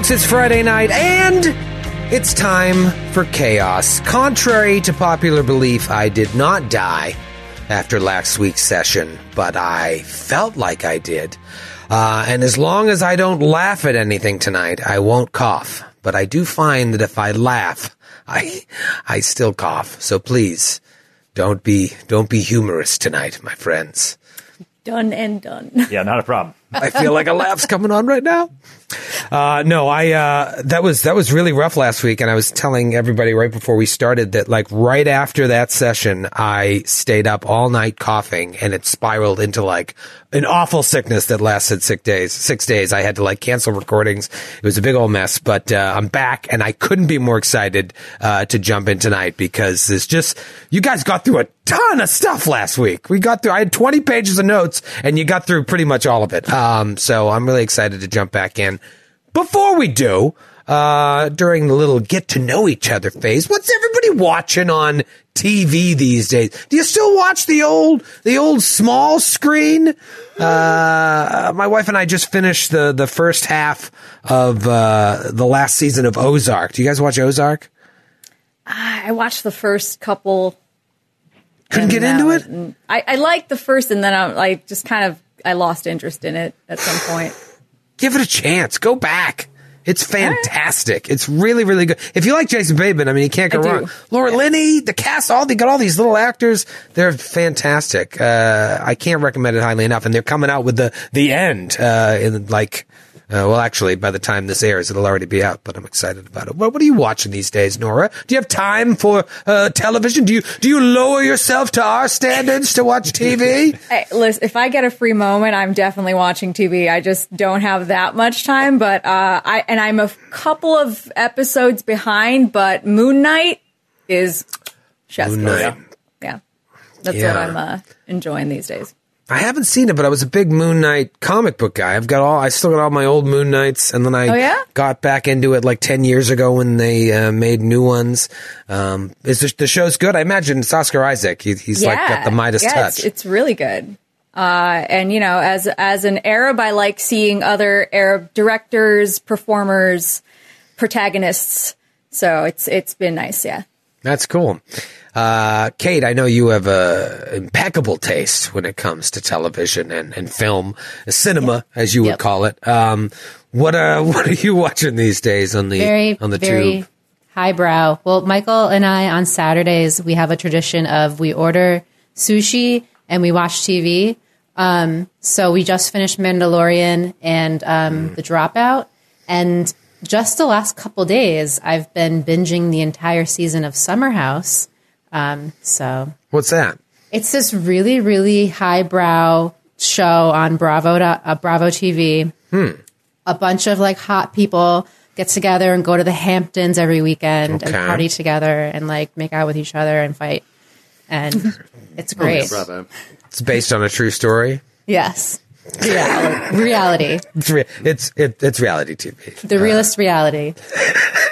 Folks. It's Friday night, and it's time for chaos. Contrary to popular belief, I did not die after last week's session, but I felt like I did. Uh, and as long as I don't laugh at anything tonight, I won't cough. But I do find that if I laugh, I I still cough. So please, don't be don't be humorous tonight, my friends. Done and done. Yeah, not a problem. I feel like a laugh's coming on right now. Uh, no, I, uh, that was, that was really rough last week. And I was telling everybody right before we started that like right after that session, I stayed up all night coughing and it spiraled into like an awful sickness that lasted six days, six days. I had to like cancel recordings. It was a big old mess, but, uh, I'm back and I couldn't be more excited, uh, to jump in tonight because it's just, you guys got through a ton of stuff last week. We got through, I had 20 pages of notes and you got through pretty much all of it. Um, so I'm really excited to jump back in. Before we do, uh, during the little get to know each other phase, what's everybody watching on TV these days? Do you still watch the old, the old small screen? Uh, my wife and I just finished the, the first half of, uh, the last season of Ozark. Do you guys watch Ozark? I watched the first couple. Couldn't get into was- it? I, I liked the first, and then I like just kind of I lost interest in it at some point. Give it a chance. Go back. It's fantastic. It's really, really good. If you like Jason Bateman, I mean, you can't go wrong. Laura Linney, the cast, all they got all these little actors. They're fantastic. Uh, I can't recommend it highly enough. And they're coming out with the the end uh, in like. Uh, well, actually, by the time this airs, it'll already be out. But I'm excited about it. What, what are you watching these days, Noura? Do you have time for uh, television? Do you do you lower yourself to our standards to watch TV? Hey, listen, if I get a free moment, I'm definitely watching TV. I just don't have that much time, but uh, I and I'm a couple of episodes behind. But Moon Knight is chef's Moon. Knight. Yeah, that's Yeah. what I'm uh, enjoying these days. I haven't seen it, but I was a big Moon Knight comic book guy. I've got all, I still got all my old Moon Knights, and then I Oh, yeah? got back into it like 10 years ago when they uh, made new ones. Um, is the, the show's good? I imagine it's Oscar Isaac. He, he's like got the Midas yeah, touch. It's, it's really good. Uh, and you know, as as an Arab, I like seeing other Arab directors, performers, protagonists. So it's it's been nice. Yeah. That's cool. Uh, Kate, I know you have a impeccable taste when it comes to television and, and film, cinema, as you would Yep. call it. Um, what, uh, what are you watching these days on the, very on the very tube? highbrow. Well, Michael and I on Saturdays we have a tradition of we order sushi and we watch TV. Um, so we just finished Mandalorian and um, The Dropout, and just the last couple days I've been binging the entire season of Summer House. Um, so What's that? it's this really, really highbrow show on Bravo, uh, Bravo TV. A bunch of like hot people get together and go to the Hamptons every weekend Okay. and party together and like make out with each other and fight. And it's great. Bravo. It's based on a true story. yes. Reality. reality. It's re- it's it, it's reality TV. The realest reality.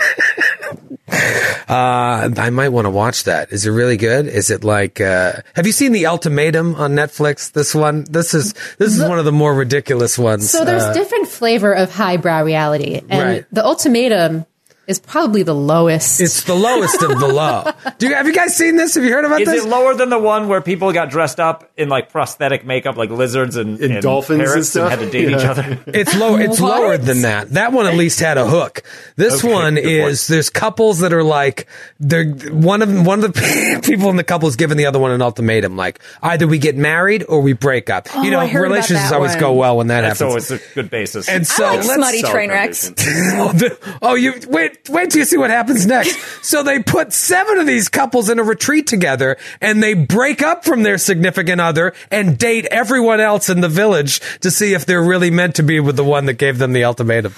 Uh, I might want to watch that. Is it really good? Is it like? Uh, have you seen the Ultimatum on Netflix? This one. This is this is one of the more ridiculous ones. So there's Uh, different flavor of highbrow reality. And Right. the ultimatum is probably the lowest. it's the lowest of the low. Do you, have you guys seen this? Have you heard about Is this? it lower than the one where people got dressed up in like prosthetic makeup, like lizards and, And dolphins and parrots stuff? had to date each other? It's lower. It's What? lower than that. That one at least had a hook. This Okay, one good is there's couples that are like they're one of one of the people in the couple is giving the other one an ultimatum, like either we get married or we break up. Oh, you Oh, know, I heard about relationships always one. go well when that That's happens. always a good basis. and so I like let's smutty train wrecks. oh, the- oh, you wait. Wait, wait till you see what happens next. so they put seven of these couples in a retreat together and they break up from their significant other and date everyone else in the village to see if they're really meant to be with the one that gave them the ultimatum.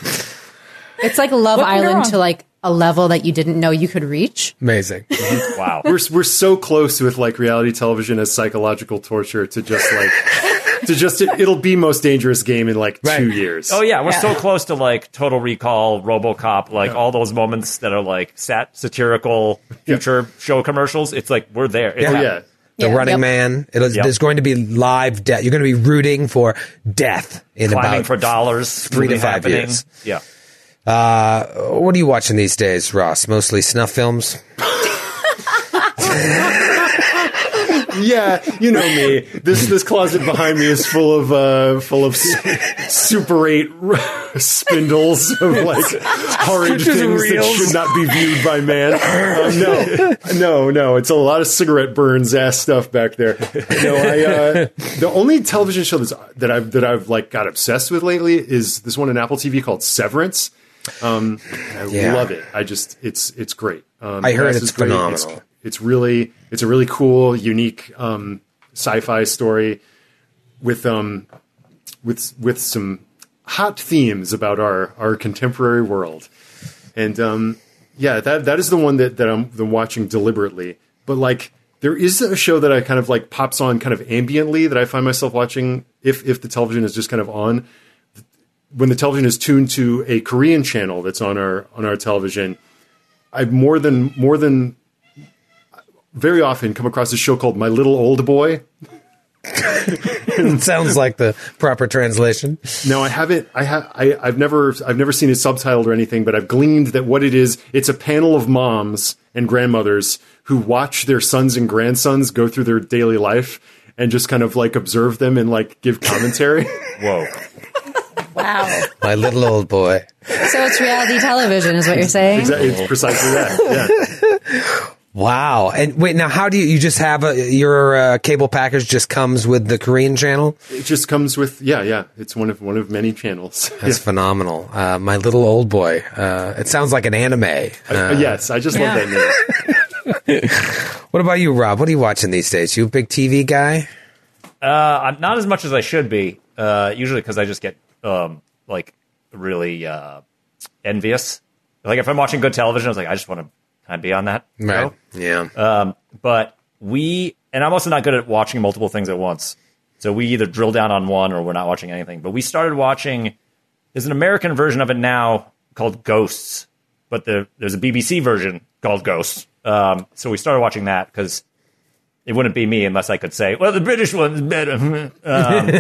It's like Love What Island to like a level that you didn't know you could reach. Amazing. Wow. we're we're so close with like reality television as psychological torture to just like to just it, will be most dangerous game in like Right. two years. Oh yeah, we're so close to like Total Recall, RoboCop, like all those moments that are like sat satirical future show commercials. It's like we're there. It's Yeah. Oh, yeah. The Yeah. Running Yep. Man. It is, Yep. There's going to be live death. You're going to be rooting for death in climbing about for dollars, three to five happening. years. Yeah. Uh, what are you watching these days, Ross? Mostly snuff films. Yeah, you know me. This this closet behind me is full of uh, full of Super Eight spindles of like horrid Pictures of things that should not be viewed by man. Uh, no, no, no. It's a lot of cigarette burns ass stuff back there. No, I. Uh, the only television show that's, that I've that I've like got obsessed with lately is this one on Apple TV called Severance. Um, I Yeah. love it. I just it's it's great. Um, I heard it's great. phenomenal. It's, it's really it's a really cool, unique um, sci-fi story with um with with some hot themes about our our contemporary world. And um, yeah, that that is the one that that I'm the watching deliberately. But like there is a show that I kind of like pops on kind of ambiently that I find myself watching if if the television is just kind of on when the television is tuned to a Korean channel that's on our on our television, I've more than more than very often come across a show called My Little Old Boy. It sounds like the proper translation. No, I haven't I have I, I've never I've never seen it subtitled or anything, but I've gleaned that what it is, it's a panel of moms and grandmothers who watch their sons and grandsons go through their daily life and just kind of like observe them and like give commentary. Whoa. Wow. My little old boy. So it's reality television, is what you're saying? Exactly, it's precisely that. Yeah. Wow. And wait, now how do you, you just have a, your uh, cable package just comes with the Korean channel? It just comes with yeah, yeah. It's one of one of many channels. That's phenomenal. Uh, my little old boy. Uh, it sounds like an anime. Uh, yes, I just love Yeah. that name. what about you, Rob? What are you watching these days? You a big TV guy? Uh, I'm not as much as I should be. Uh, usually because I just get um, like really uh, envious. Like if I'm watching good television, I was like, I just want to kind of be on that. show. Yeah. Um, but we, and I'm also not good at watching multiple things at once. So we either drill down on one or we're not watching anything. But we started watching. There's an American version of it now called Ghosts, but the, there's a BBC version called Ghosts. Um, so we started watching that because it wouldn't be me unless I could say, well, the British one's better. um,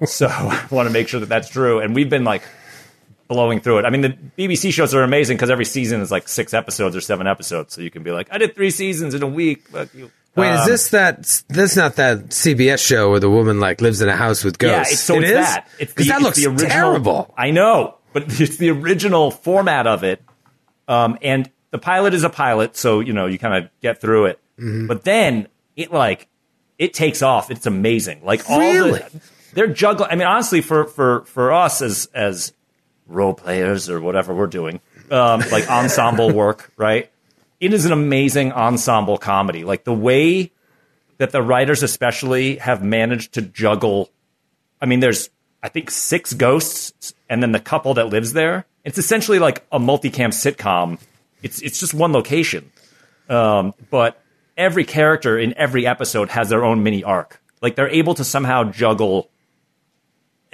so I want to make sure that that's true. And we've been like blowing through it. I mean, the BBC shows are amazing because every season is like six episodes or seven episodes. So you can be like, I did three seasons in a week. Fuck you. Wait, Um, is this that? This not that CBS show where the woman like lives in a house with Yeah, ghosts? it's, so It it's is? that. It's the, that it's looks the original, terrible. I know, but it's the original format of it. Um, and the pilot is a pilot, so you know you kind of get through it. Mm-hmm. But then it like it takes off. It's amazing. Like all Really? the they're juggling. I mean, honestly, for for for us as as role players or whatever we're doing, um, like ensemble work, right? It is an amazing ensemble comedy. Like the way that the writers, especially, have managed to juggle. I mean, there's I think six ghosts, and then the couple that lives there. It's essentially like a multicam sitcom. It's it's just one location, um, but every character in every episode has their own mini arc. Like they're able to somehow juggle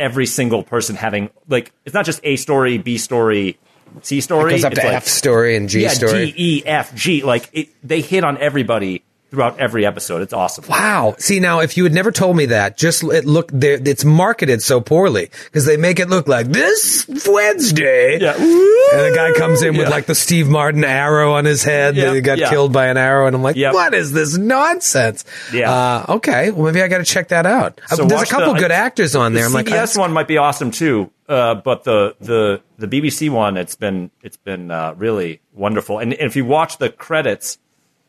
every single person having like it's not just a story, B story, C story. It Goes up It's to like- F story and G yeah, story. D, E, F, G. Like it, they hit on everybody throughout every episode. It's awesome. Wow. See now, if you had never told me that, just it look, it's marketed so poorly because they make it look like this Wednesday. Yeah. And the guy comes in with like the Steve Martin arrow on his head. Yeah, that he got yeah. killed by an arrow, and I'm like, Yep. what is this nonsense? Yeah. Uh, okay. Well, maybe I got to check that out. Uh, So There's a couple the- good actors on there. The I'm like, CBS one might be awesome too, uh, but the the the BBC one, it's been it's been uh, really wonderful. And if you watch the credits,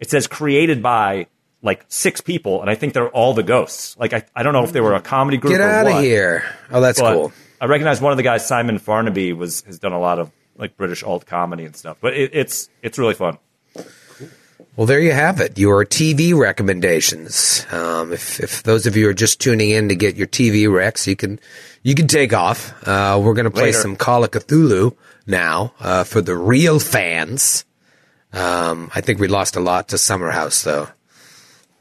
it says created by like six people, and I think they're all the ghosts. Like I, I don't know if they were a comedy group. get or out of here. Oh, that's cool. I recognize one of the guys, Simon Farnaby, was has done a lot of like British alt comedy and stuff. But it, it's it's really fun. Well, there you have it. Your TV recommendations. Um, if, if those of you are just tuning in to get your TV recs, you can you can take off. Uh, we're going to play Later. some Call of Cthulhu now uh, for the real fans. Um, I think we lost a lot to Summer House, though.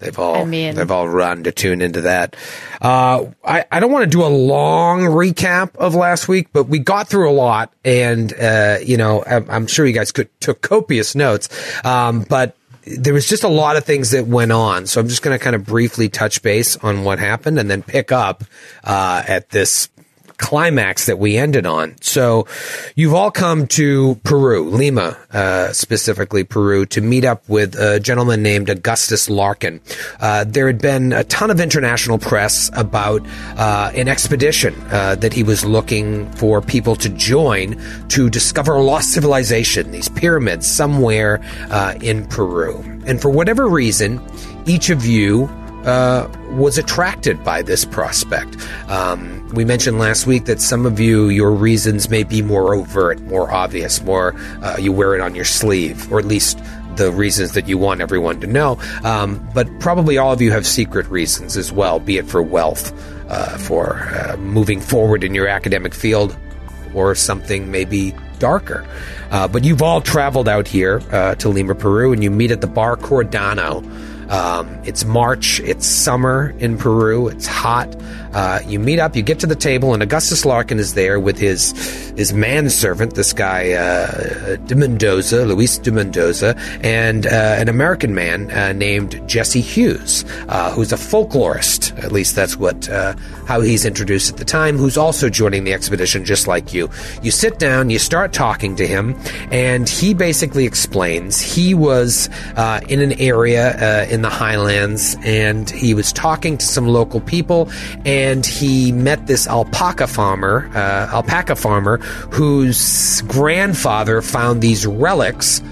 They've all I mean- they've all run to tune into that. Uh, I I don't want to do a long recap of last week, but we got through a lot, and uh, you know I'm, I'm sure you guys could took copious notes. Um, but there was just a lot of things that went on, so I'm just going to kind of briefly touch base on what happened, and then pick up uh, at this climax that we ended on. So you've all come to Peru, Lima, uh, specifically Peru, to meet up with a gentleman named Augustus Larkin. Uh, there had been a ton of international press about uh, an expedition uh, that he was looking for people to join to discover a lost civilization, these pyramids somewhere uh, in Peru. And for whatever reason, each of you uh, was attracted by this prospect. Um, we mentioned last week that some of you, your reasons may be more overt, more obvious, more uh, you wear it on your sleeve, or at least the reasons that you want everyone to know. Um, but probably all of you have secret reasons as well, be it for wealth, uh, for uh, moving forward in your academic field, or something maybe darker. Uh, but you've all traveled out here to Lima, Peru, and you meet at the Bar Cordano. Um, it's March, it's summer in Peru, it's hot. Uh, you meet up, you get to the table, and Augustus Larkin is there with his his manservant, this guy uh, de Mendoza, Luis de Mendoza, and uh, an American man uh, named Jesse Hughes, uh, who's a folklorist. At least that's what uh, how he's introduced at the time. Who's also joining the expedition, just like you. You sit down, you start talking to him, and he basically explains he was in an area uh, in the highlands, and he was talking to some local people, and he met this alpaca farmer, uh, alpaca farmer, whose grandfather found these relics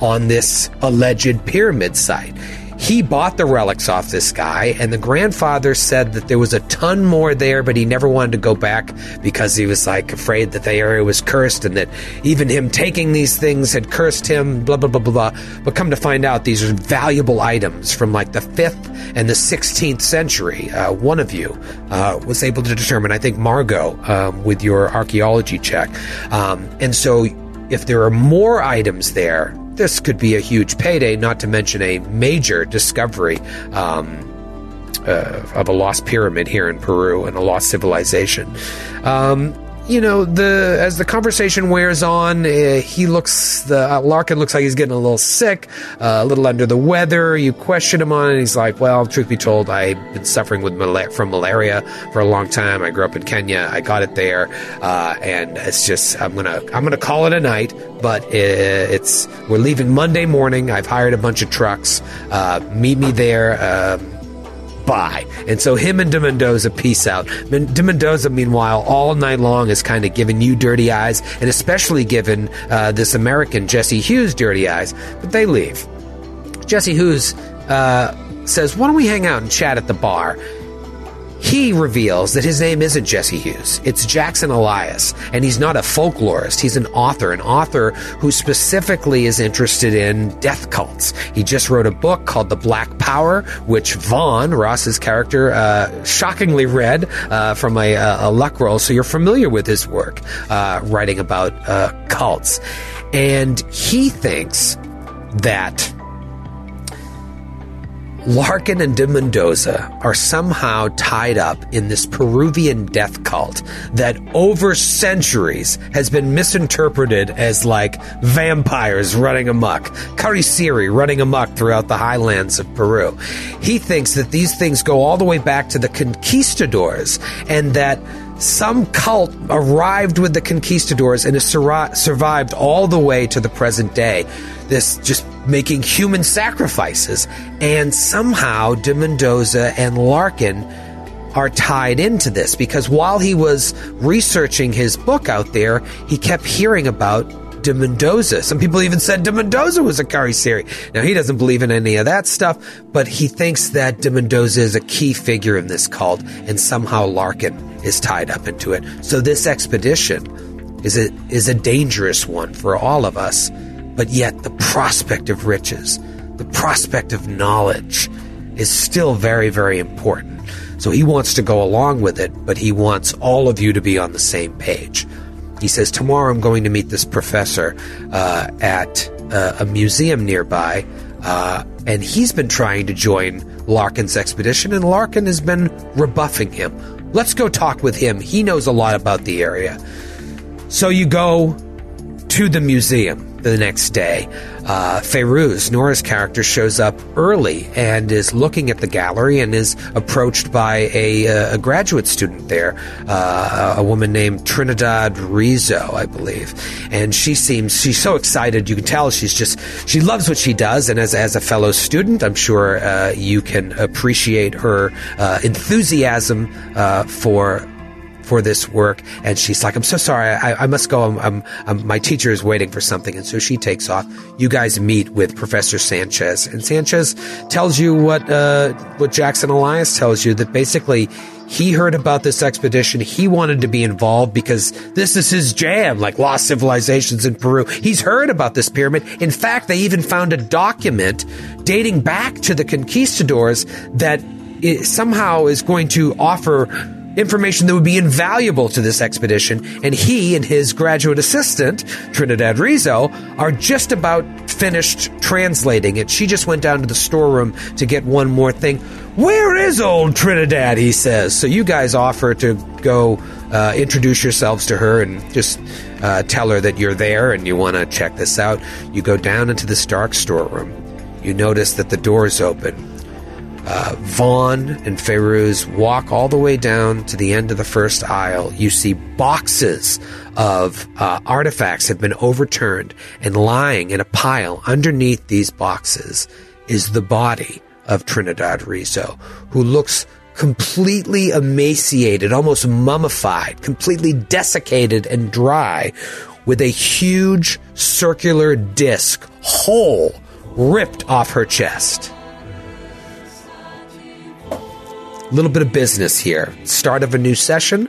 on this alleged pyramid site. He bought the relics off this guy, and the grandfather said that there was a ton more there, but he never wanted to go back because he was like afraid that the area was cursed and that even him taking these things had cursed him, blah, blah, blah, blah, blah. But come to find out, these are valuable items from like the 5th and the 16th century. Uh, one of you uh, was able to determine, I think Margot, um, with your archaeology check. Um, and so if there are more items there, this could be a huge payday, not to mention a major discovery um, uh, of a lost pyramid here in Peru and a lost civilization. Um, you know, the as the conversation wears on, uh, he looks the uh, Larkin looks like he's getting a little sick, uh, a little under the weather. You question him on it, and he's like, "Well, truth be told, I've been suffering with mala- from malaria for a long time. I grew up in Kenya. I got it there, uh, and it's just I'm gonna I'm gonna call it a night. But uh, it's we're leaving Monday morning. I've hired a bunch of trucks. Uh, meet me there." Um, Bye. And so him and De Mendoza peace out. De Mendoza, meanwhile, all night long is kind of giving you dirty eyes, and especially giving uh, this American Jesse Hughes dirty eyes. But they leave. Jesse Hughes uh, says, "Why don't we hang out and chat at the bar?" He reveals that his name isn't Jesse Hughes. It's Jackson Elias. And he's not a folklorist. He's an author, an author who specifically is interested in death cults. He just wrote a book called The Black Power, which Vaughn, Ross's character, uh, shockingly read uh, from a, a luck roll. So you're familiar with his work, uh, writing about uh, cults. And he thinks that Larkin and de Mendoza are somehow tied up in this Peruvian death cult that over centuries has been misinterpreted as like vampires running amok, Kharisiri running amok throughout the highlands of Peru. He thinks that these things go all the way back to the conquistadors and that some cult arrived with the conquistadors and has sur- survived all the way to the present day. This just making human sacrifices. And somehow de Mendoza and Larkin are tied into this because while he was researching his book out there, he kept hearing about de Mendoza. Some people even said de Mendoza was a Kharisiri. Now, he doesn't believe in any of that stuff, but he thinks that de Mendoza is a key figure in this cult, and somehow Larkin is tied up into it. So this expedition is a, is a dangerous one for all of us, but yet the prospect of riches, the prospect of knowledge is still very, very important. So he wants to go along with it, but he wants all of you to be on the same page. He says, Tomorrow I'm going to meet this professor uh, at uh, a museum nearby, uh, and he's been trying to join Larkin's expedition, and Larkin has been rebuffing him. Let's go talk with him. He knows a lot about the area. So you go to the museum the next day. Uh, Noura's character, shows up early and is looking at the gallery and is approached by a, uh, a graduate student there, uh, a woman named Trinidad Rizzo, I believe. And she seems, she's so excited. You can tell she's just, she loves what she does. And as, as a fellow student, I'm sure uh, you can appreciate her uh, enthusiasm uh, for for this work. And she's like, I'm so sorry. I, I must go. I'm, I'm, I'm, my teacher is waiting for something. And so she takes off. You guys meet with Professor Sanchez and Sanchez tells you what, uh, what Jackson Elias tells you that basically he heard about this expedition. He wanted to be involved because this is his jam, like lost civilizations in Peru. He's heard about this pyramid. In fact, they even found a document dating back to the conquistadors that somehow is going to offer information that would be invaluable to this expedition, and he and his graduate assistant, Trinidad Rizzo, are just about finished translating it. She just went down to the storeroom to get one more thing. Where is old Trinidad? He says. So you guys offer to go uh, introduce yourselves to her and just uh, tell her that you're there and you want to check this out. You go down into this dark storeroom. You notice that the door's open uh, Vaughn and Feyruz walk all the way down to the end of the first aisle. You see boxes of uh, artifacts have been overturned, and lying in a pile underneath these boxes is the body of Trinidad Rizzo, who looks completely emaciated, almost mummified, completely desiccated and dry, with a huge circular disc hole ripped off her chest. Little bit of business here. Start of a new session.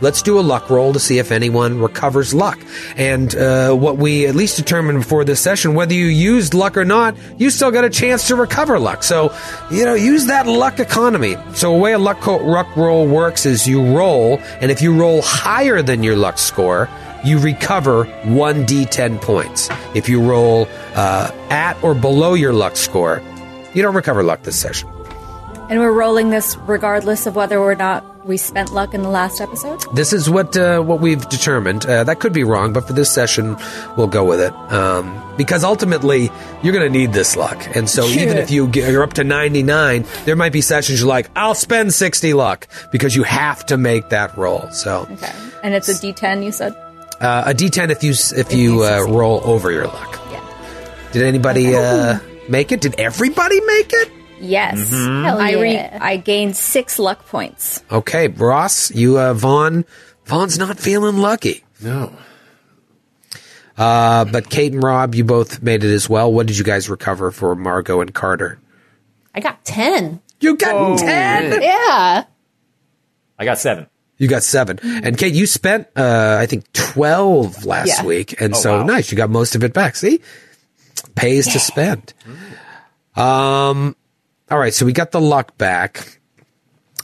Let's do a luck roll to see if anyone recovers luck. And uh, what we at least determined before this session, whether you used luck or not, you still got a chance to recover luck. So, you know, use that luck economy. So, a way a luck, luck roll works is you roll, and if you roll higher than your luck score, you recover 1d10 points. If you roll uh, at or below your luck score, you don't recover luck this session. And we're rolling this regardless of whether or not we spent luck in the last episode. This is what uh, what we've determined. Uh, that could be wrong, but for this session, we'll go with it. Um, because ultimately, you're going to need this luck, and so even if you get, you're up to 99, there might be sessions you're like, I'll spend 60 luck because you have to make that roll. So Okay. And it's a D10, you said? uh, a D10 if you s- if you uh, roll over your luck. Yeah. Did anybody uh, make it? Did everybody make it? Yes. Hell I re- yeah. I gained six luck points. Okay, Ross, you uh, Vaughn. Vaughn's not feeling lucky. No. Uh, but Kate and Rob, you both made it as well. What did you guys recover for Margot and Carter? I got 10. You got ten. Yeah. I got seven. You got seven. And Kate, you spent uh, I think twelve last Yeah. week, and Oh, so wow. nice. You got most of it back. See, pays to spend. Um. All right, so we got the luck back.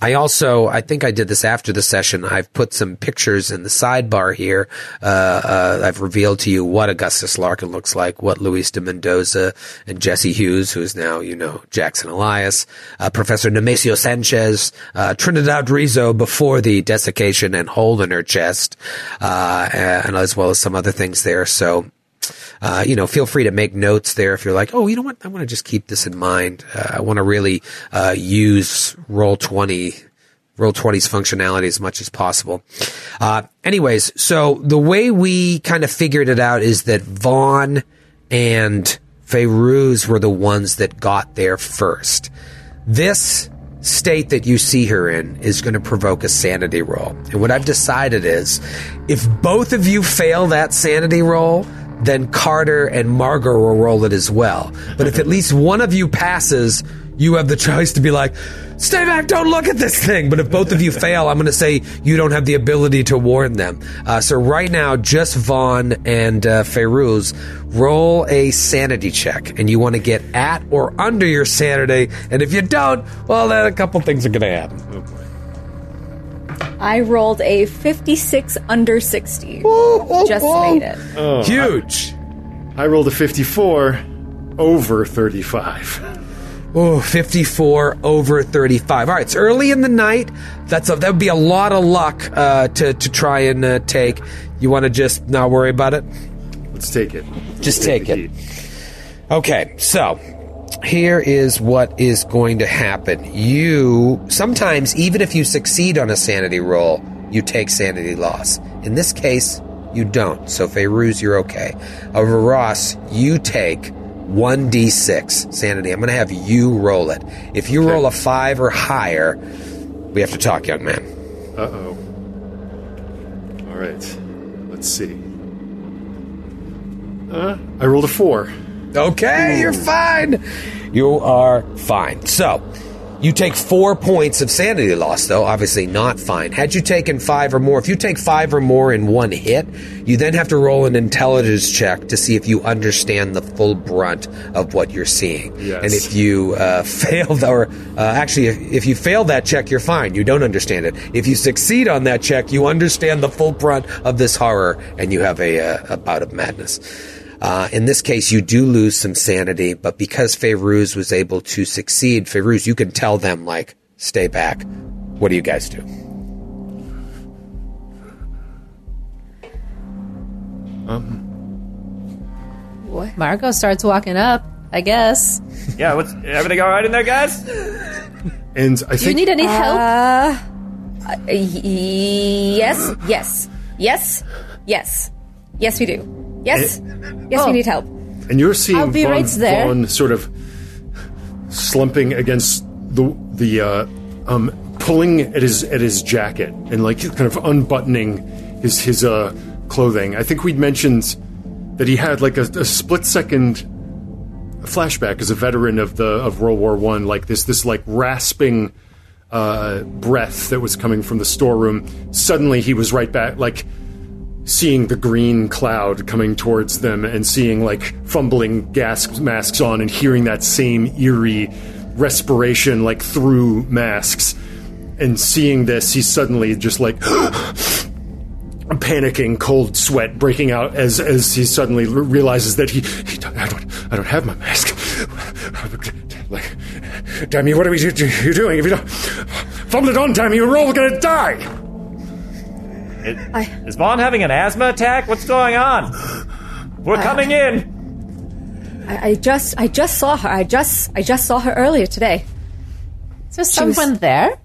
I also, I think I did this after the session. I've put some pictures in the sidebar here. Uh, uh, I've revealed to you what Augustus Larkin looks like, what Luis de Mendoza and Jesse Hughes, who's now, you know, Jackson Elias, uh, Professor Nemesio Sanchez, uh, Trinidad Rizzo before the desiccation and hole in her chest, uh, and as well as some other things there. So, uh, you know, feel free to make notes there if you're like, oh, you know what, I want to just keep this in mind. Uh, I want to really uh, use Roll20, Roll 20's functionality as much as possible. Uh, anyways, so the way we kind of figured it out is that Vaughn and Feyruz were the ones that got there first. This state that you see her in is going to provoke a sanity roll. And what I've decided is if both of you fail that sanity roll, then Carter and Margot will roll it as well. But if at least one of you passes, you have the choice to be like, stay back, don't look at this thing. But if both of you fail, I'm going to say you don't have the ability to warn them. Uh, so right now, just Vaughn and uh, Feyruz roll a sanity check, and you want to get at or under your sanity. And if you don't, well, then a couple things are going to happen. Oh boy. I rolled a 56 under 60. oh Just made it. Huge. I rolled a 54 over 35. Oh, 54 over 35. All right, it's early in the night. That's a, that would be a lot of luck uh, to to try and uh, take. You want to just not worry about it? Let's take it. Just Take take it. heat. Okay, so here is what is going to happen. You sometimes, even if you succeed on a sanity roll, you take sanity loss. In this case, you don't. So Feyruz, you're okay. Over Ross, you take 1d6 sanity. I'm going to have you roll it. If you Okay. roll a 5 or higher, we have to talk, young man. Uh oh. All right. Let's see. Uh, I rolled a four. Okay, you're fine. You are fine. So, you take four points of sanity loss, though. Obviously, not fine. Had you taken five or more, if you take five or more in one hit, you then have to roll an intelligence check to see if you understand the full brunt of what you're seeing. Yes. And if you uh, failed, or uh, actually, if, if you fail that check, you're fine. You don't understand it. If you succeed on that check, you understand the full brunt of this horror, and you have a, uh, a bout of madness. Uh, in this case, you do lose some sanity, but because Feyruz was able to succeed, Feyruz, you can tell them, like, stay back. What do you guys do? Margot starts walking up. I guess. Yeah, what's everything all right in there, guys? And I Do you need any help? Uh, yes, yes, yes, yes, yes, we do. Yes, yes, Oh. we need help. and you're seeing I'll be Vaughn, right there. Vaughn sort of slumping against the the uh, um, pulling at his at his jacket and like kind of unbuttoning his his uh, clothing. I think we'd mentioned that he had like a, a split second flashback as a veteran of the of World War One, like this this like rasping uh, breath that was coming from the storeroom. Suddenly, he was right back, like seeing the green cloud coming towards them, and seeing like fumbling gas masks on, and hearing that same eerie respiration like through masks. And seeing this, he's suddenly just like panicking, cold sweat breaking out as as he suddenly realizes that he, he don't, I don't I don't have my mask. like, damn you! What are we do, do, you doing? If you don't fumble it on, damn you, we're all gonna die. It- Is Vaughn having an asthma attack? What's going on? We're coming in. I, I just, I just saw her. I just, I just saw her earlier today. Is there was- someone there?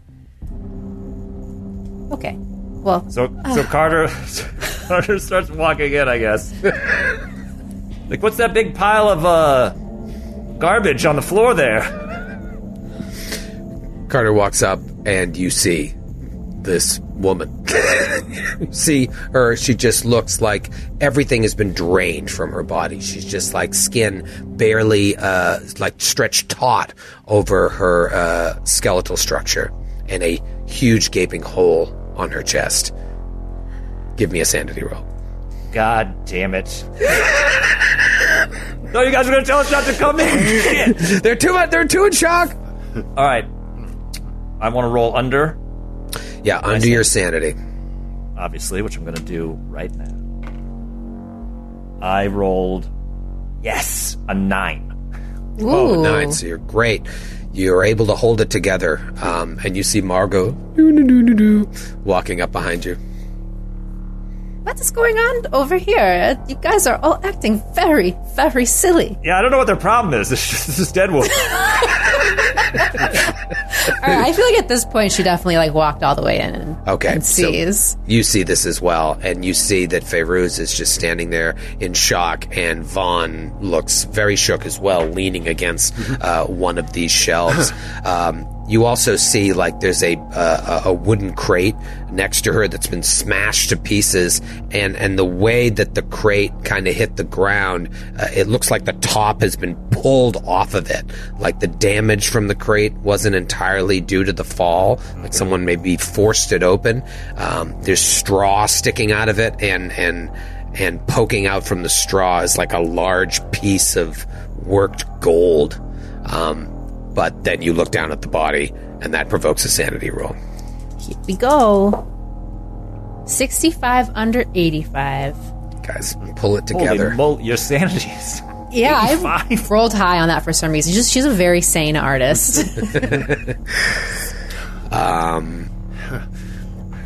Okay. Well, So, so Carter, Carter starts walking in. I guess. like, what's that big pile of uh garbage on the floor there? Carter walks up, and you see this woman. See her, she just looks like everything has been drained from her body. She's just like skin barely, uh, like stretched taut over her uh, skeletal structure, and a huge gaping hole on her chest. Give me a sanity roll. God damn it! no, you guys are gonna tell us not to come in. They're too, they're too in shock. All right, I want to roll under, Yeah, under your sanity. obviously, which I'm gonna do right now. I rolled, yes, a nine. ooh. Oh, nine. So you're great. You're able to hold it together, um, and you see Margot walking up behind you. What is going on over here? You guys are all acting very, very silly. Yeah, I don't know what their problem is. This, this is Deadwood. Right, I feel like at this point she definitely like walked all the way in and, Okay, and so- sees. You see this as well, and you see that Feyruz is just standing there in shock, and Vaughn looks very shook as well, leaning against uh, one of these shelves. um, you also see like there's a uh, a wooden crate next to her that's been smashed to pieces, and and the way that the crate kind of hit the ground, uh, it looks like the top has been pulled off of it. Like the damage from the crate wasn't entirely due to the fall. Like someone maybe forced it open. Um, there's straw sticking out of it, and and and poking out from the straw is like a large piece of worked gold. Um, but then you look down at the body, and that provokes a sanity roll. Here we go. 65 under 85. Guys, pull it Holy together. mol- your sanity is. Yeah, I 85. rolled high on that for some reason. Just she's a very sane artist. um,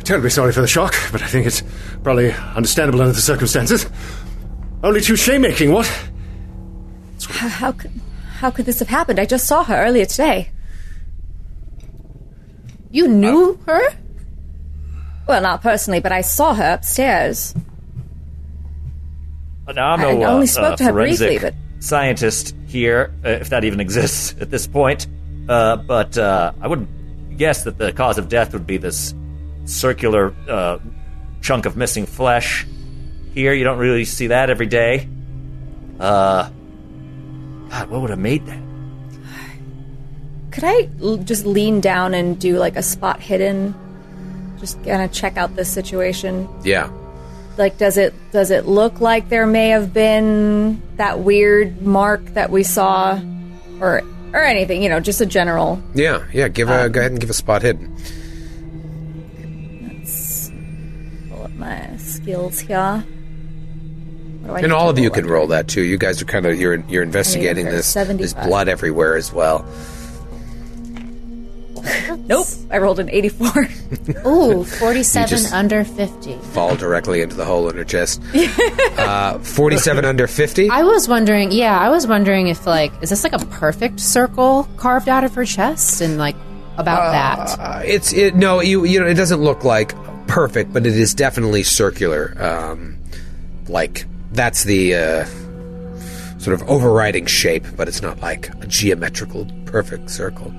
Terribly sorry for the shock, but I think it's probably understandable under the circumstances. Only too shame making, what? How could how could this have happened? I just saw her earlier today. you knew her? Well, not personally, but I saw her upstairs. Now, I'm I only uh, spoke uh, to her briefly, scientist here, uh, if that even exists at this point. Uh, but uh, I would guess that the cause of death would be this circular uh, chunk of missing flesh. Here, you don't really see that every day. Uh, God, what would have made that? Could I l- just lean down and do like a spot hidden? Just kind of check out this situation. Yeah. Like, does it does it look like there may have been that weird mark that we saw, or or anything? You know, just a general. Yeah, yeah. Give a um, go ahead and give a spot hidden. Let's pull up my skills here. What And all of you roll can roll that too. You guys are kind of you're you're investigating Okay, this. There's blood everywhere as well. Nope, I rolled an eighty-four. Ooh, 47 under 50. Fall directly into the hole in her chest. uh, Forty-seven under fifty. I was wondering, yeah, I was wondering if, like, is this like a perfect circle carved out of her chest? And, like, about that. Uh, it's it. No, you you know it doesn't look like perfect, but it is definitely circular. Um, like that's the uh, sort of overriding shape, but it's not like a geometrical perfect circle.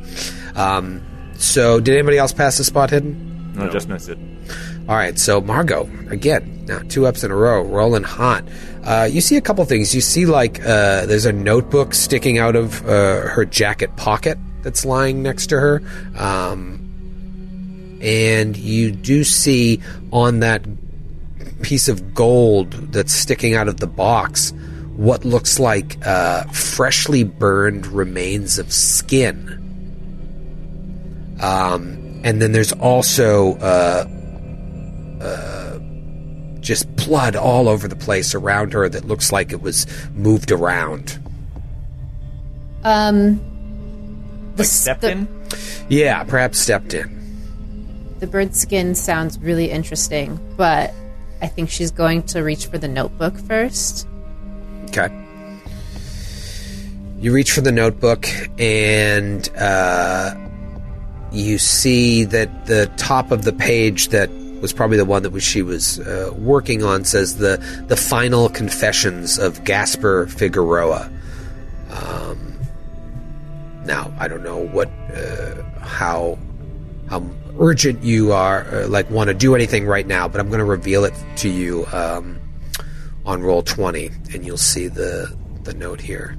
Um, so, did anybody else pass the spot hidden? No, just missed it. All right, so Margot again, now two ups in a row, rolling hot. Uh, you see a couple things. You see like uh, there's a notebook sticking out of uh, her jacket pocket that's lying next to her, um, and you do see on that piece of gold that's sticking out of the box what looks like uh, freshly burned remains of skin. Um, and then there's also uh, just blood all over the place around her that looks like it was moved around. Um, the, s- Stepped the, in? Yeah, perhaps stepped in. the bird skin sounds really interesting, but I think she's going to reach for the notebook first. Okay. You reach for the notebook and uh, you see that the top of the page that was probably the one that was, she was uh, working on says the the final confessions of Gaspar Figueroa. Um, now I don't know what uh, how how urgent you are, uh, like want to do anything right now, but I'm going to reveal it to you um, on Roll20, and you'll see the the note here.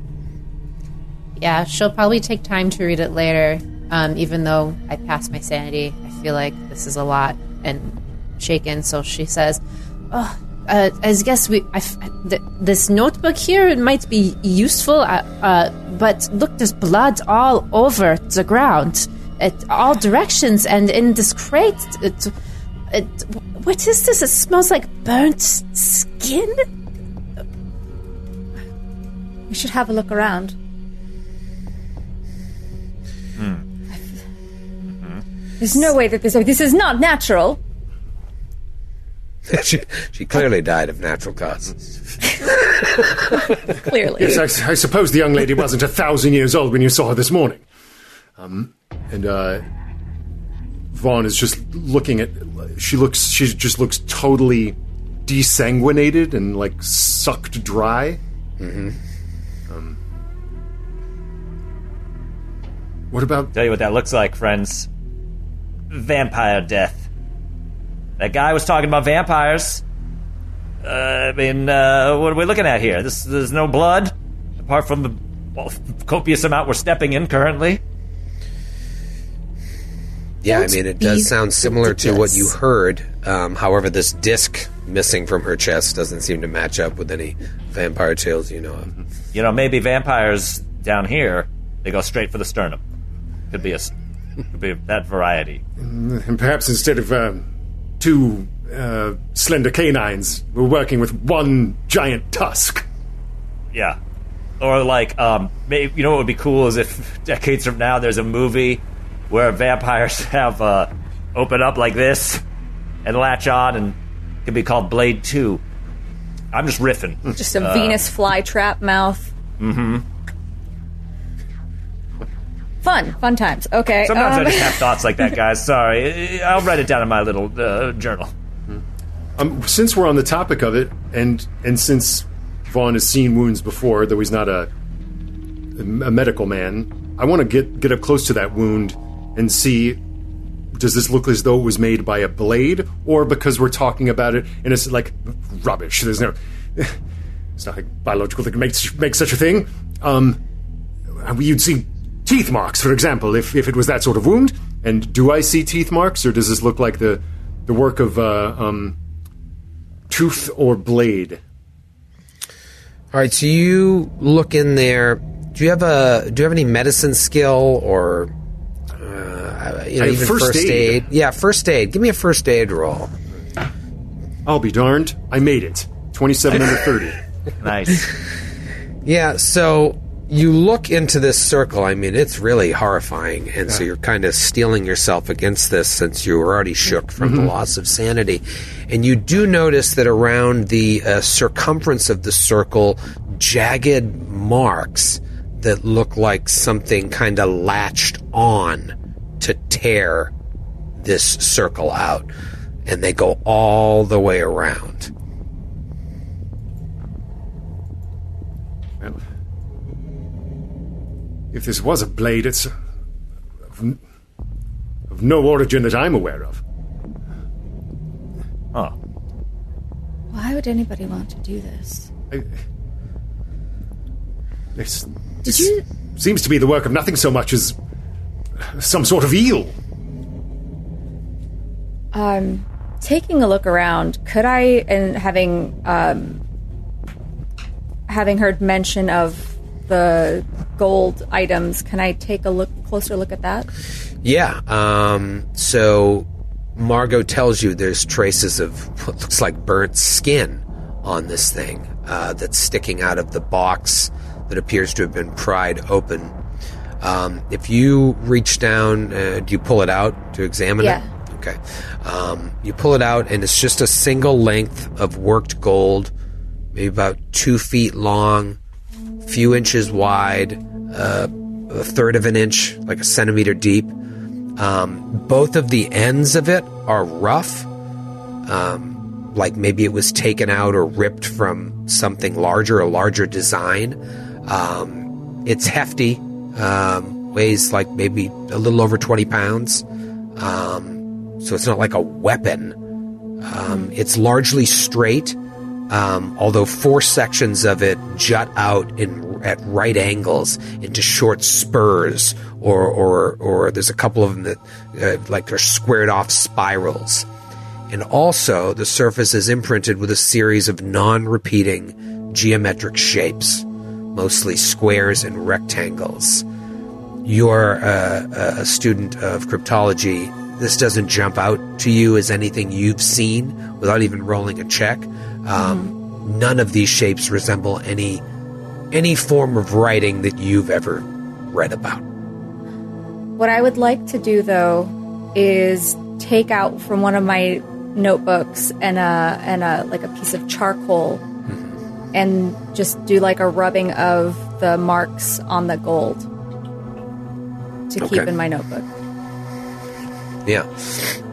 Yeah, she'll probably take time to read it later. Um, even though I passed my sanity, I feel like this is a lot and shaken. So she says, "Oh, uh, I guess we. Th- this notebook here might be useful, uh, uh, but look, there's blood all over the ground, at all directions, and in this crate. It, it, what is this? It smells like burnt skin." We should have a look around. There's no way that this. This is not natural. she, she clearly died of natural causes. Clearly, Yes, I, I suppose the young lady wasn't a thousand years old when you saw her this morning. Um, and uh, Vaughn is just looking at. She looks. She just looks totally desanguinated and like sucked dry. What about Tell you what that looks like, friends. Vampire death. That guy was talking about vampires. Uh, I mean, uh, what are we looking at here? This, there's no blood, apart from the well, copious amount we're stepping in currently. Yeah, I Don't mean, it does sound similar to what you heard. Um, however, this disc missing from her chest doesn't seem to match up with any vampire tales you know of. You know, maybe vampires down here they go straight for the sternum. Could be a, s- could be that variety. and perhaps instead of um, two uh, slender canines, we're working with one giant tusk. Yeah. Or like, um, maybe you know what would be cool is if decades from now there's a movie where vampires have uh, open up like this and latch on, and it could be called Blade Two. I'm just riffing. Just a Venus flytrap mouth. Mm-hmm. Fun, fun times. Okay. Sometimes um, I just have thoughts like that, guys. Sorry, I'll write it down in my little uh, journal. Um, since we're on the topic of it, and and since Vaughn has seen wounds before, though he's not a a medical man, I want to get get up close to that wound and see. Does this look as though it was made by a blade, or because we're talking about it and it's like rubbish? There's no, it's not like biological that can make make such a thing. Um, you'd see teeth marks, for example, if if it was that sort of wound. And do I see teeth marks, or does this look like the the work of uh, um, tooth or blade? All right, so you look in there. Do you have a? Do you have any medicine skill or, uh, you know, even first first, aid. aid? Yeah, first aid. Give me a first aid roll. I'll be darned. I made it. 27 under 30. Nice. Yeah, so you look into this circle. I mean, it's really horrifying, and so you're kind of steeling yourself against this since you were already shook from the loss of sanity. And you do notice that around the uh, circumference of the circle, jagged marks that look like something kind of latched on to tear this circle out, and they go all the way around. Well, if this was a blade, it's uh, of, of no origin that I'm aware of. Huh. Why would anybody want to do this? I, this, Did this you? seems to be the work of nothing so much as some sort of eel. Um, taking a look around, could I, and having um, having heard mention of the gold items, can I take a look closer look at that? Yeah. Um, so Margot tells you there's traces of what looks like burnt skin on this thing uh, that's sticking out of the box that appears to have been pried open. Um, if you reach down, uh, do you pull it out to examine Yeah. it? Okay. Um, you pull it out, and it's just a single length of worked gold, maybe about two feet long, few inches wide, uh, a third of an inch, like a centimeter deep. Um, both of the ends of it are rough, um, like maybe it was taken out or ripped from something larger, a larger design. Um, it's hefty, um, weighs like maybe a little over 20 pounds. Um, so it's not like a weapon. Um, it's largely straight, um, although four sections of it jut out in at right angles into short spurs, or or or there's a couple of them that uh, like they're squared off spirals. And also, the surface is imprinted with a series of non-repeating geometric shapes, mostly squares and rectangles. You're uh, a student of cryptology. This doesn't jump out to you as anything you've seen without even rolling a check. Um, None of these shapes resemble any any form of writing that you've ever read about. What I would like to do though is take out from one of my notebooks and a and a like a piece of charcoal and just do like a rubbing of the marks on the gold to keep in my notebook. Yeah.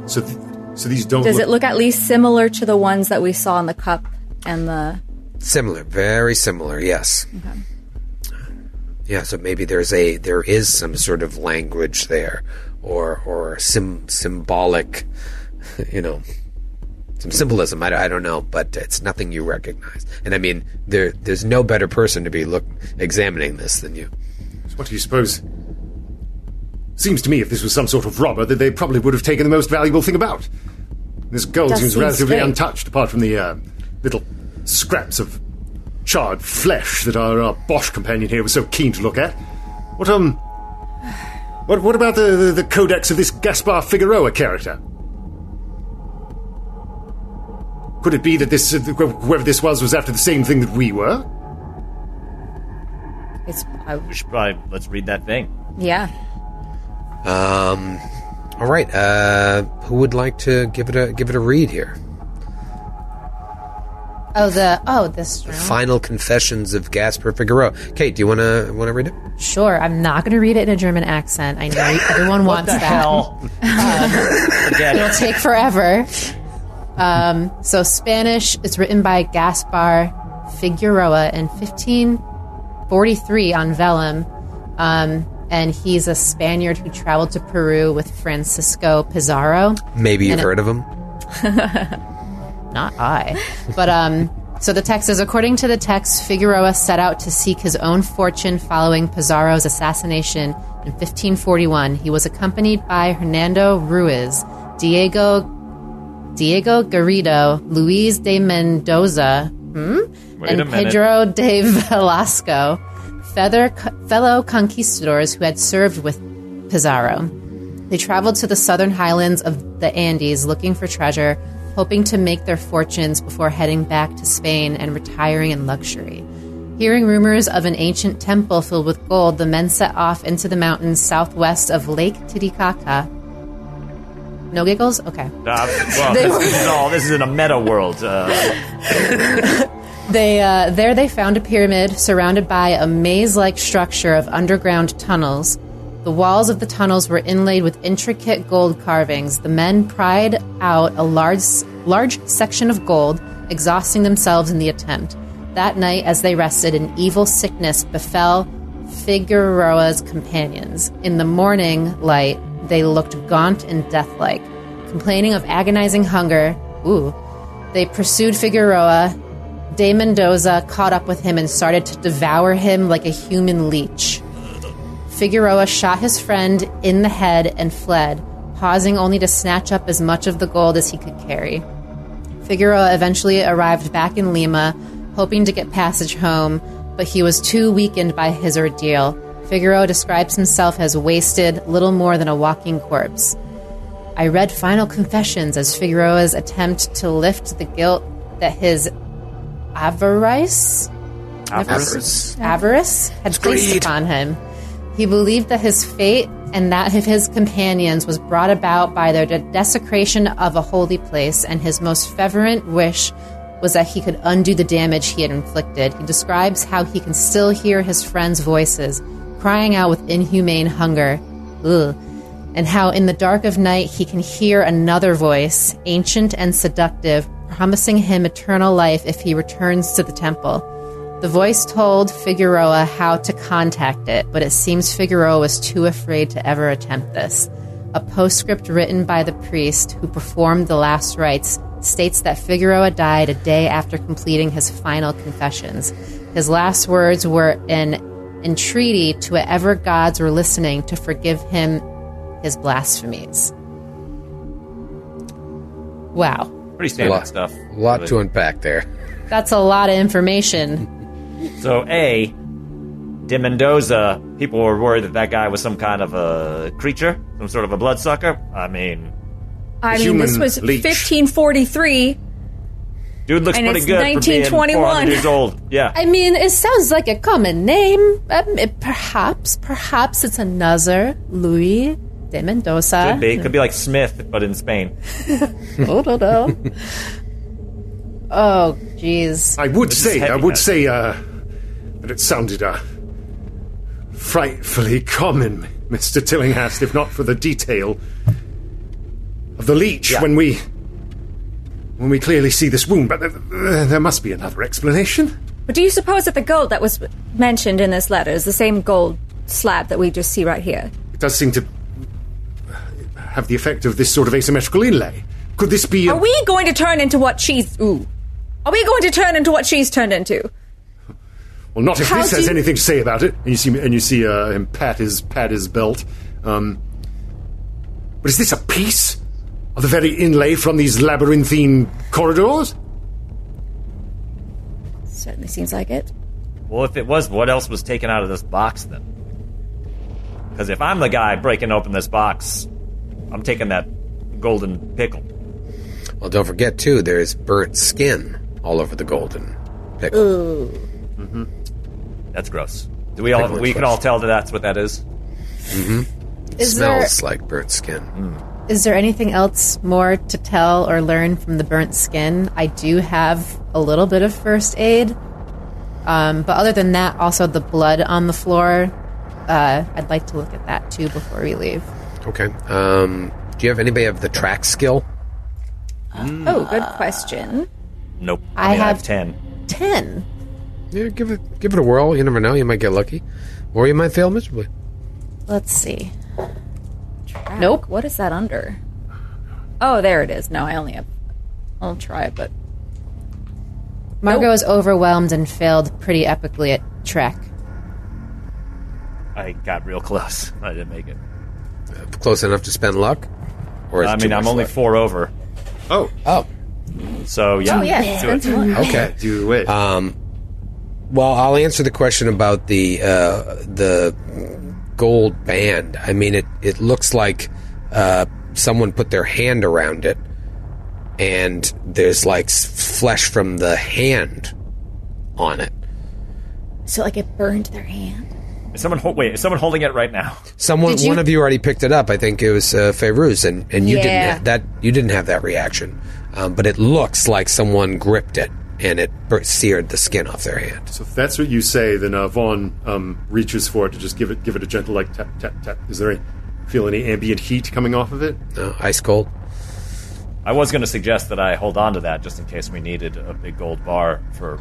So, th- so these don't. Does look, it look at least similar to the ones that we saw in the cup and the Similar, very similar, yes. Okay. Yeah, so maybe there's a there is some sort of language there, or or sim, symbolic, you know, some symbolism. I, don't- I don't know, but it's nothing you recognize. And I mean, there there's no better person to be look examining this than you. What do you suppose? Seems to me if this was some sort of robber, that they probably would have taken the most valuable thing about. This gold Does seems seem relatively strange. untouched, apart from the uh, little scraps of charred flesh that our, our Boche companion here was so keen to look at. What um, what what about the the, the codex of this Gaspar Figueroa character? Could it be that this uh, whoever this was was after the same thing that we were? It's I, We should probably let's read that thing. yeah. Um, all right. Uh, who would like to give it a give it a read here? Oh, the oh this journal. Final Confessions of Gaspar Figueroa. Kate, do you want to want to read it? Sure, I'm not going to read it in a German accent. I know everyone wants the that. hell? Forget It'll take forever. Um, so Spanish. It's written by Gaspar Figueroa in 1543 on vellum, um, and he's a Spaniard who traveled to Peru with Francisco Pizarro. Maybe you've And it- heard of him. Not I, but um. So the text is according to the text, Figueroa set out to seek his own fortune following Pizarro's assassination in 1541. He was accompanied by Hernando Ruiz, Diego Diego Garrido, Luis de Mendoza, hmm? And. Pedro de Velasco, feather, fellow conquistadors who had served with Pizarro. They traveled to the southern highlands of the Andes looking for treasure, hoping to make their fortunes before heading back to Spain and retiring in luxury. Hearing rumors of an ancient temple filled with gold, the men set off into the mountains southwest of Lake Titicaca. No giggles? Okay. Uh, well, this, this is all. This is in a meta world. Uh, They uh, there they found a pyramid surrounded by a maze-like structure of underground tunnels. The walls of the tunnels were inlaid with intricate gold carvings. The men pried out a large large section of gold, exhausting themselves in the attempt. That night, as they rested, an evil sickness befell Figueroa's companions. In the morning light, they looked gaunt and deathlike. Complaining of agonizing hunger, ooh, they pursued Figueroa, De Mendoza caught up with him and started to devour him like a human leech. Figueroa shot his friend in the head and fled, pausing only to snatch up as much of the gold as he could carry. Figueroa eventually arrived back in Lima, hoping to get passage home, but he was too weakened by his ordeal. Figueroa describes himself as wasted, little more than a walking corpse. I read Final Confessions as Figueroa's attempt to lift the guilt that his avarice avarice. avarice had placed upon him. He believed that his fate and that of his companions was brought about by their de- desecration of a holy place, and his most fervent wish was that he could undo the damage he had inflicted. He describes how he can still hear his friends' voices, crying out with inhumane hunger. Ugh. And how in the dark of night he can hear another voice, ancient and seductive, promising him eternal life if he returns to the temple. The voice told Figueroa how to contact it, but it seems Figueroa was too afraid to ever attempt this. A postscript written by the priest who performed the last rites states that Figueroa died a day after completing his final confessions. His last words were an entreaty to whatever gods were listening to forgive him his blasphemies. Wow. Pretty A standard lot, stuff. a lot really. to unpack there. That's a lot of information. So, A, De Mendoza, people were worried that that guy was some kind of a creature, some sort of a bloodsucker. I mean, I mean, this was leech. 1543. Dude looks And pretty it's good for being 1921. 400 years old. Yeah. I mean, it sounds like a common name. Um, it- perhaps, perhaps it's another Louis de Mendoza. Could be. Could be like Smith, but in Spain. Oh, no, no. oh, jeez. I would is say, I would say, uh, that it sounded, uh, frightfully common, Mr. Tillinghast, if not for the detail of the leech when we, when we clearly see this wound. But there, there must be another explanation. But do you suppose that the gold that was mentioned in this letter is the same gold slab that we just see right here? It does seem to have the effect of this sort of asymmetrical inlay. Could this be? A, Are we going to turn into what she's ooh? Are we going to turn into what she's turned into? well, not if How this has you- anything to say about it. And you see, and you see uh, him pat his pat his belt. Um, but is this a piece of the very inlay from these labyrinthine corridors? Certainly seems like it. Well, if it was, what else was taken out of this box then? Because if I'm the guy breaking open this box, I'm taking that golden pickle. Well, don't forget too. There's burnt skin all over the golden pickle. Ooh. Mm-hmm. That's gross. Do we all? Pickle We can all tell that that's what that is. Is there Smells like burnt skin. Is there anything else more to tell or learn from the burnt skin? I do have a little bit of first aid, um, but other than that, also the blood on the floor. Uh, I'd like to look at that too before we leave. Okay. Um, do you have anybody have the track skill? Oh, good question. Nope. I mean, have- ten. Ten. Yeah, give it give it a whirl. You never know. You might get lucky, or you might fail miserably. Let's see. Nope. What is that under? Oh, there it is. No, I only have. I'll try, but Margot is overwhelmed and failed pretty epically at Trek. I got real close. I didn't make it. Close enough to spend luck, or is I it too mean, I'm much only luck? four over. Oh, Oh, So yeah. oh yeah, do it. spend some okay. do it. Well, I'll answer the question about the uh, the gold band. I mean, it it looks like uh, someone put their hand around it, and there's like flesh from the hand on it. So like it burned their hand. Is someone ho- wait? Is someone holding it right now? Someone, you- one of you already picked it up. I think it was uh, Fairuz, and and you Yeah. didn't have that. You didn't have that reaction, um, but it looks like someone gripped it and it bur- seared the skin off their hand. so if that's what you say, then uh, Vaughn um, reaches for it to just give it give it a gentle like tap tap tap. Is there any feel any ambient heat coming off of it? No, ice cold. I was going to suggest that I hold on to that just in case we needed a big gold bar for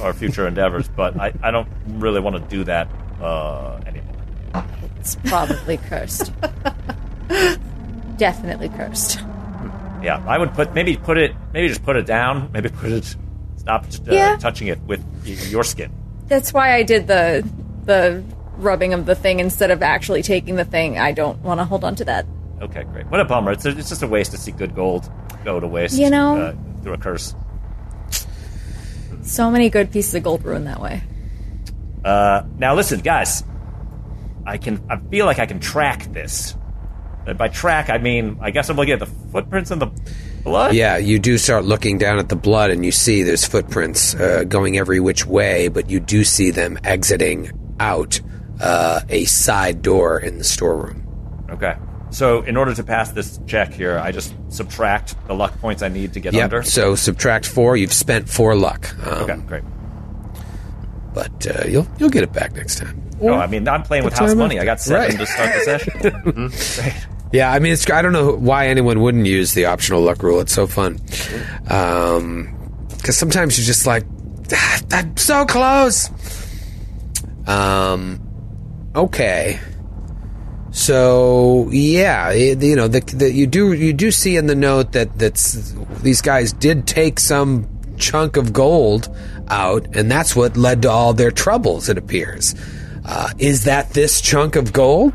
our future endeavors, but I, I don't really want to do that uh, anymore. It's probably cursed. Definitely cursed. Yeah, I would put maybe put it maybe just put it down. Maybe put it stop uh, Yeah. touching it with your skin. That's why I did the the rubbing of the thing instead of actually taking the thing. I don't want to hold on to that. Okay, great. What a bummer. It's, it's just a waste to see good gold go to waste. You know? uh, through a curse. So many good pieces of gold ruined that way. Uh, now listen, guys. I can. I feel like I can track this. And by track, I mean I guess I'm looking at the footprints in the blood. Yeah, you do start looking down at the blood, and you see there's footprints uh, going every which way, but you do see them exiting out uh, a side door in the storeroom. Okay. So in order to pass this check here, I just subtract the luck points I need to get Yep. under. So subtract four. You've spent four luck. Um, Okay, great. But uh, you'll you'll get it back next time. No, I mean I'm playing with house money. I got seven Right. to start the session. Great. Yeah, I mean, it's I don't know why anyone wouldn't use the optional luck rule. It's so fun. Because sometimes you're just like, "Ah, I'm so close. Um. Okay. So yeah, you know, the, the, you do you do see in the note that that's these guys did take some chunk of gold out, and that's what led to all their troubles. It appears. Uh, is that this chunk of gold?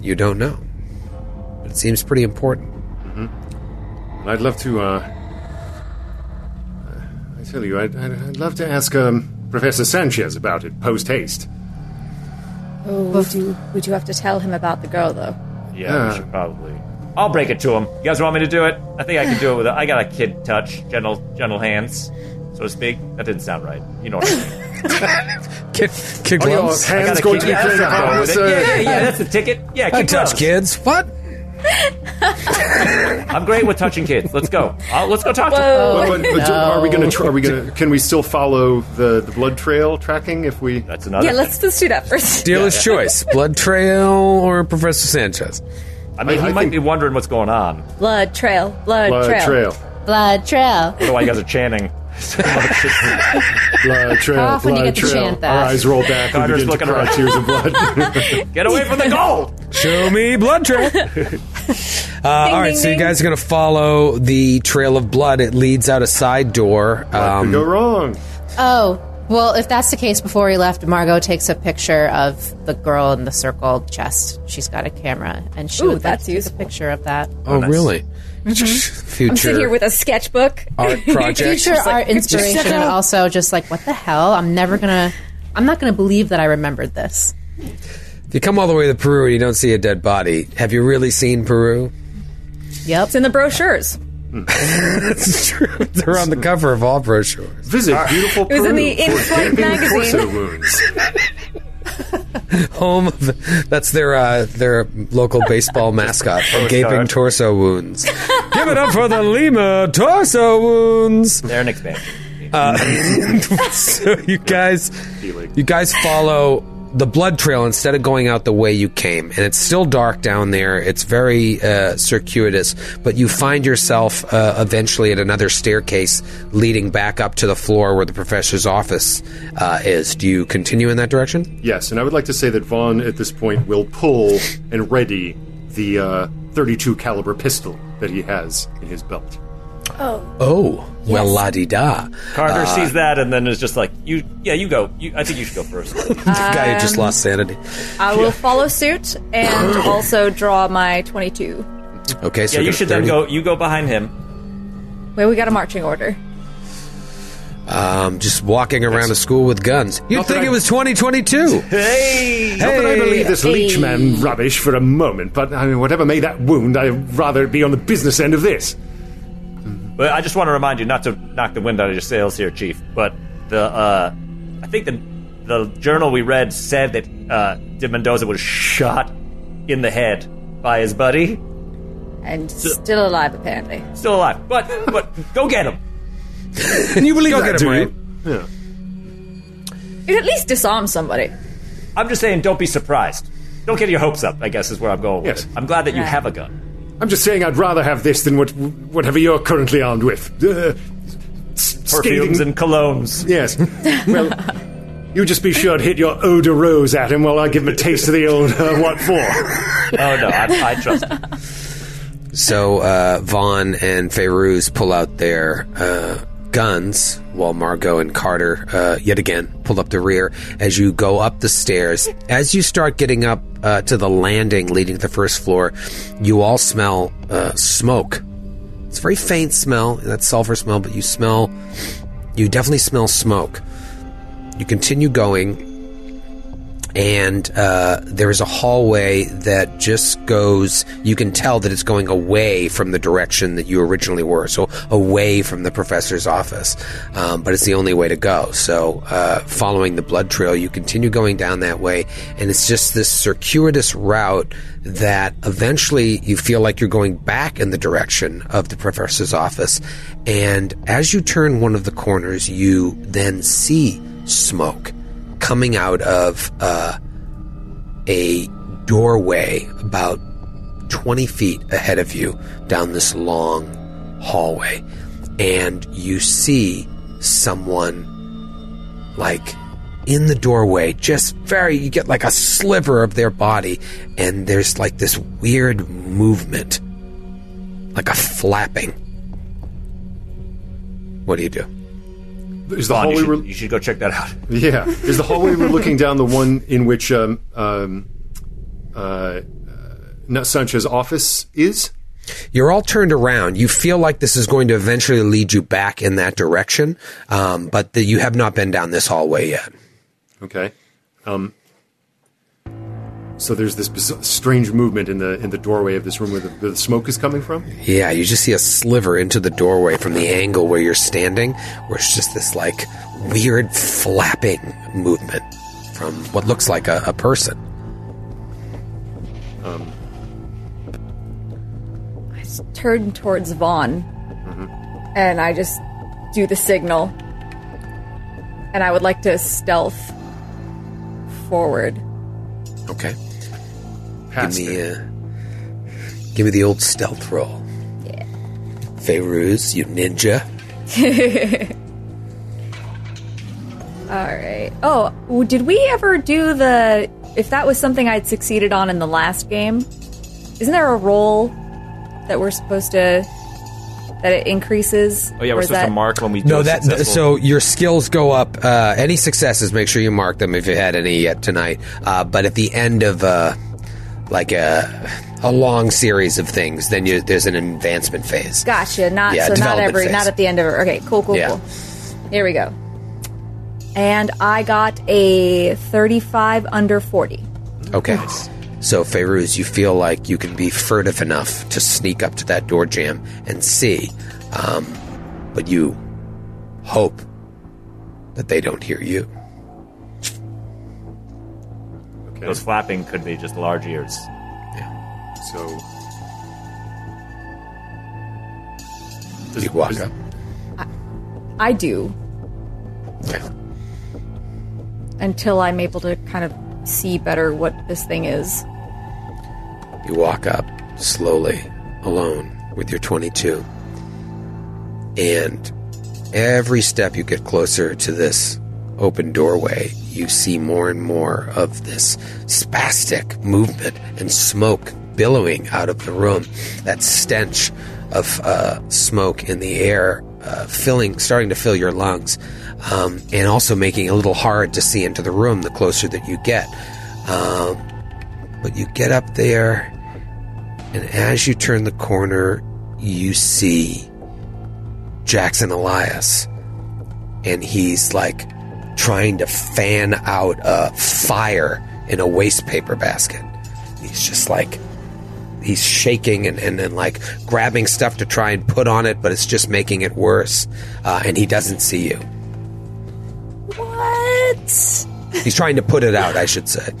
You don't know. But it seems pretty important. And I'd love to. Uh, I tell you, I'd, I'd, I'd love to ask um, Professor Sanchez about it post haste. Oh, would you would you have to tell him about the girl though? Yeah, Uh. we should probably. I'll break it to him. You guys want me to do it? I think I can do it with. A, I got a kid touch, gentle, gentle hands, so to speak. That didn't sound right. You know what I mean? Kid, kid Are gloves. Hands going to be yeah, playing that's the part with this, it. Yeah, yeah, yeah, that's the ticket. Yeah, I kid touch gloves. kids. What? I'm great with touching kids. Let's go. Uh, let's go talk to. But, but, but are we going to? Tr- are we going to? Can we still follow the, the blood trail tracking if we? That's another. Yeah, thing. let's let's do that first. Dealer's choice: Blood Trail or Professor Sanchez. I mean, I- he I might be wondering what's going on. Blood trail, blood, Blood trail. trail. Blood trail. I don't know why you guys are chanting. Blood trail, How often you blood get to trail. chant that? Our eyes roll back. We Carter's begin to looking cry around. tears of blood. Get away from the gold! Show me blood trail. Uh, all right, ding, so you ding. guys are going to follow the trail of blood. It leads out a side door. Could Um, go wrong. Oh, well, if that's the case, before we left, Margot takes a picture of the girl in the circled chest. She's got a camera, and she Ooh, would like that's to take useful. a picture of that. oh, nice. really? Future Mm-hmm. I'm sitting here with a sketchbook. art project. Future art inspiration, and also just like, what the hell? I'm never gonna. I'm not gonna believe that I remembered this. if you come all the way to Peru and you don't see a dead body, have you really seen Peru? Yep. It's in the brochures. It's true. They're on the cover of all brochures. Visit beautiful Peru. It was in the for in-flight gaping magazine. Torso wounds. Home of that's their uh, their local baseball mascot. gaping Postcard. torso wounds. Give it up for the Lima torso wounds. They're an expansion. so you guys you guys follow the blood trail instead of going out the way you came. And it's still dark down there. It's very uh, circuitous. But you find yourself uh, eventually at another staircase leading back up to the floor where the professor's office uh, is. Do you continue in that direction? Yes, and I would like to say that Vaughn at this point will pull and ready the uh, 32 caliber pistol that he has in his belt. Oh Oh. well la di da Carter sees that and then is just like, "You, yeah, you go. You, I think you should go first. the guy who just lost sanity I will follow suit and also draw my 22. okay so yeah, you should 30. then go. You go behind him. Wait, we got a marching order. um, just walking around the school with guns you'd Not think I- it was 2022 Hey, Not that I believe this Hey. leech man rubbish for a moment, but I mean, whatever made that wound, I'd rather it be on the business end of this. But I just want to remind you not to knock the wind out of your sails here, Chief. But the uh, I think the the journal we read said that uh, De Mendoza was shot in the head by his buddy. And still alive, apparently. Still alive, but but go get him. Can you believe Go that get him, right? Yeah. You'd at least disarm somebody. I'm just saying, don't be surprised. Don't get your hopes up. I guess is where I'm going. With Yes. it. I'm glad that you Right. have a gun. I'm just saying I'd rather have this than what whatever you're currently armed with. Uh, Perfumes and colognes. Yes. Well, you just be sure to hit your eau de rose at him while I give him a taste of the old uh, what for. Oh no, I, I trust. him. So uh, Vaughn and Feyruz pull out their uh, guns while Margot and Carter, uh, yet again, pull up the rear as you go up the stairs. As you start getting up uh, to the landing leading to the first floor, you all smell uh, smoke. It's a very faint smell, that sulfur smell, but you smell, you definitely smell smoke. You continue going, and uh, there is a hallway that just goes. You can tell that it's going away from the direction that you originally were, so away from the professor's office. Um, but it's the only way to go. So, uh, following the blood trail, you continue going down that way, and it's just this circuitous route that eventually you feel like you're going back in the direction of the professor's office. And as you turn one of the corners, you then see smoke coming out of uh, a doorway about 20 feet ahead of you down this long hallway. And you see someone like in the doorway, just very, you get like a sliver of their body, and there's like this weird movement, like a flapping. What do you do? Is the Vaughn, you, hallway should, we're, you should go check that out. yeah? Is the hallway we're looking down the one in which um, um, uh, uh, Nut Sancho's office is? You're all turned around. You feel like this is going to eventually lead you back in that direction, um, but the, you have not been down this hallway yet. Okay. Um, so there's this bizarre, strange movement in the in the doorway of this room where the, where the smoke is coming from. Yeah, you just see a sliver into the doorway from the angle where you're standing, where it's just this like weird flapping movement from what looks like a, a person. Um. I s- turn towards Vaughn mm-hmm. and I just do the signal. And I would like to stealth forward. Okay, give me uh, give me the old stealth roll. Yeah. Feyruz, you ninja. All right. Oh, did we ever do the? If that was something I'd succeeded on in the last game, isn't there a roll that we're supposed to that it increases? Oh yeah, we're supposed that- to mark when we do No, that successful- so your skills go up. Uh, any successes, make sure you mark them if you had any yet tonight. Uh, but at the end of uh, like a a long series of things, then you, there's an advancement phase. Gotcha. Not Yeah, so. Not every. phase. Not at the end of it. Okay. Cool. Cool. Yeah. Cool. Here we go. And I got a thirty-five under forty. Okay. So, Feyruz, you feel like you can be furtive enough to sneak up to that door jam and see, um, but you hope that they don't hear you. Okay. those flapping could be just large ears. Yeah. So. Does, You walk up. I do Yeah. until I'm able to kind of see better what this thing is. You walk up slowly, alone, with your 22. And every step you get closer to this open doorway, you see more and more of this spastic movement and smoke billowing out of the room. That stench of uh, smoke in the air, uh, filling, starting to fill your lungs, um, and also making it a little hard to see into the room the closer that you get. Um, but you get up there, and as you turn the corner, you see Jackson Elias. And he's like trying to fan out a fire in a waste paper basket. He's just like, he's shaking and, and, and like grabbing stuff to try and put on it, but it's just making it worse. Uh, and he doesn't see you. What? He's trying to put it out, I should say.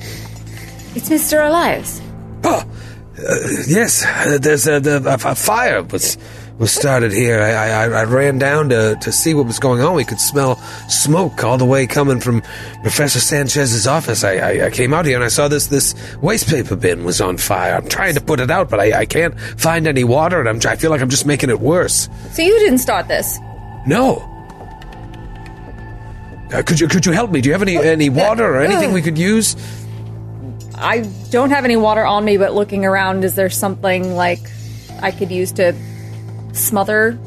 It's Mr. Elias. Oh, Yes, uh, there's a, the, a, a fire was was started here. I, I, I ran down to, to see what was going on. We could smell smoke all the way coming from Professor Sanchez's office. I, I, I came out here and I saw this this waste paper bin was on fire. I'm trying to put it out, but I, I can't find any water, and I'm, I feel like I'm just making it worse. So you didn't start this. No. Uh, could you could you help me? Do you have any any water or anything we could use? I don't have any water on me, but looking around, is there something like I could use to smother?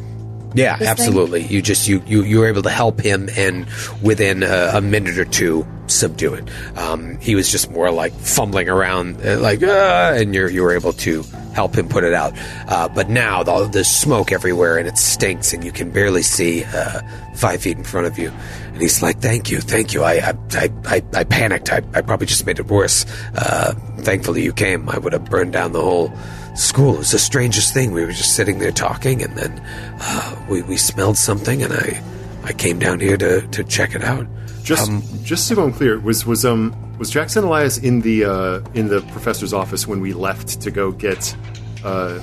Yeah, this thing? absolutely. You just you you you were able to help him, and within a, a minute or two, subdue it. Um, he was just more like fumbling around, uh, like, uh, and you you were able to help him put it out. Uh, but now the, there's smoke everywhere, and it stinks, and you can barely see uh, five feet in front of you. And he's like, "Thank you, thank you. I I I, I, I panicked. I, I probably just made it worse. Uh, thankfully, you came. I would have burned down the whole." School it was the strangest thing. We were just sitting there talking, and then uh, we we smelled something, and I I came down here to, to check it out. Just, Um, just so I'm clear, was was um was Jackson Elias in the uh, in the professor's office when we left to go get uh,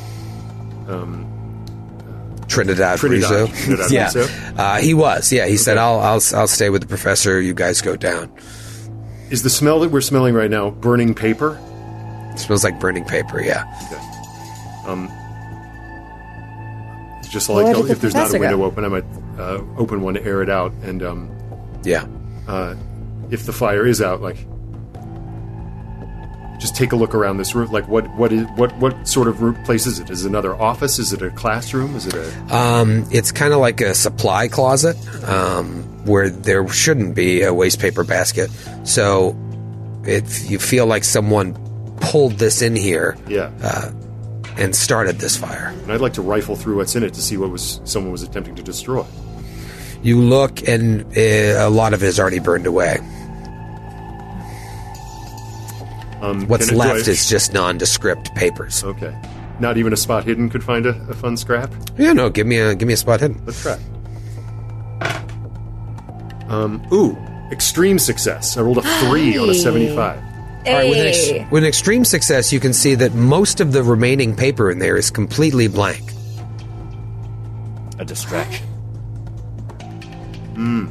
Trinidad, Trinidad, Rizzo. Trinidad yeah, Rizzo? Uh, he was. Yeah, he said, "I'll I'll I'll stay with the professor. You guys go down." is the smell that we're smelling right now burning paper? It smells like burning paper. Yeah. Just like Where if there's not a professor go? window open, I might uh, open one to air it out. And um, Yeah. uh, if the fire is out, like just take a look around this room. Like what what is what what sort of room, place is it? Is it another office? Is it a classroom? Is it a Um, it's kind of like a supply closet um, where there shouldn't be a waste paper basket. So if you feel like someone pulled this in here yeah? And started this fire, and I'd like to rifle through what's in it to see what was someone was attempting to destroy. you look and uh, a lot of it is already burned away. Um, What's can it- do left I- is just nondescript papers. okay. Not even a spot hidden could find a, a fun scrap. Yeah, no, give me a give me a spot hidden. Let's try. Um, ooh, extreme success. I rolled a three on a Hey. All right, with, an ex- with an extreme success, you can see that most of the remaining paper in there is completely blank. A distraction. Hmm.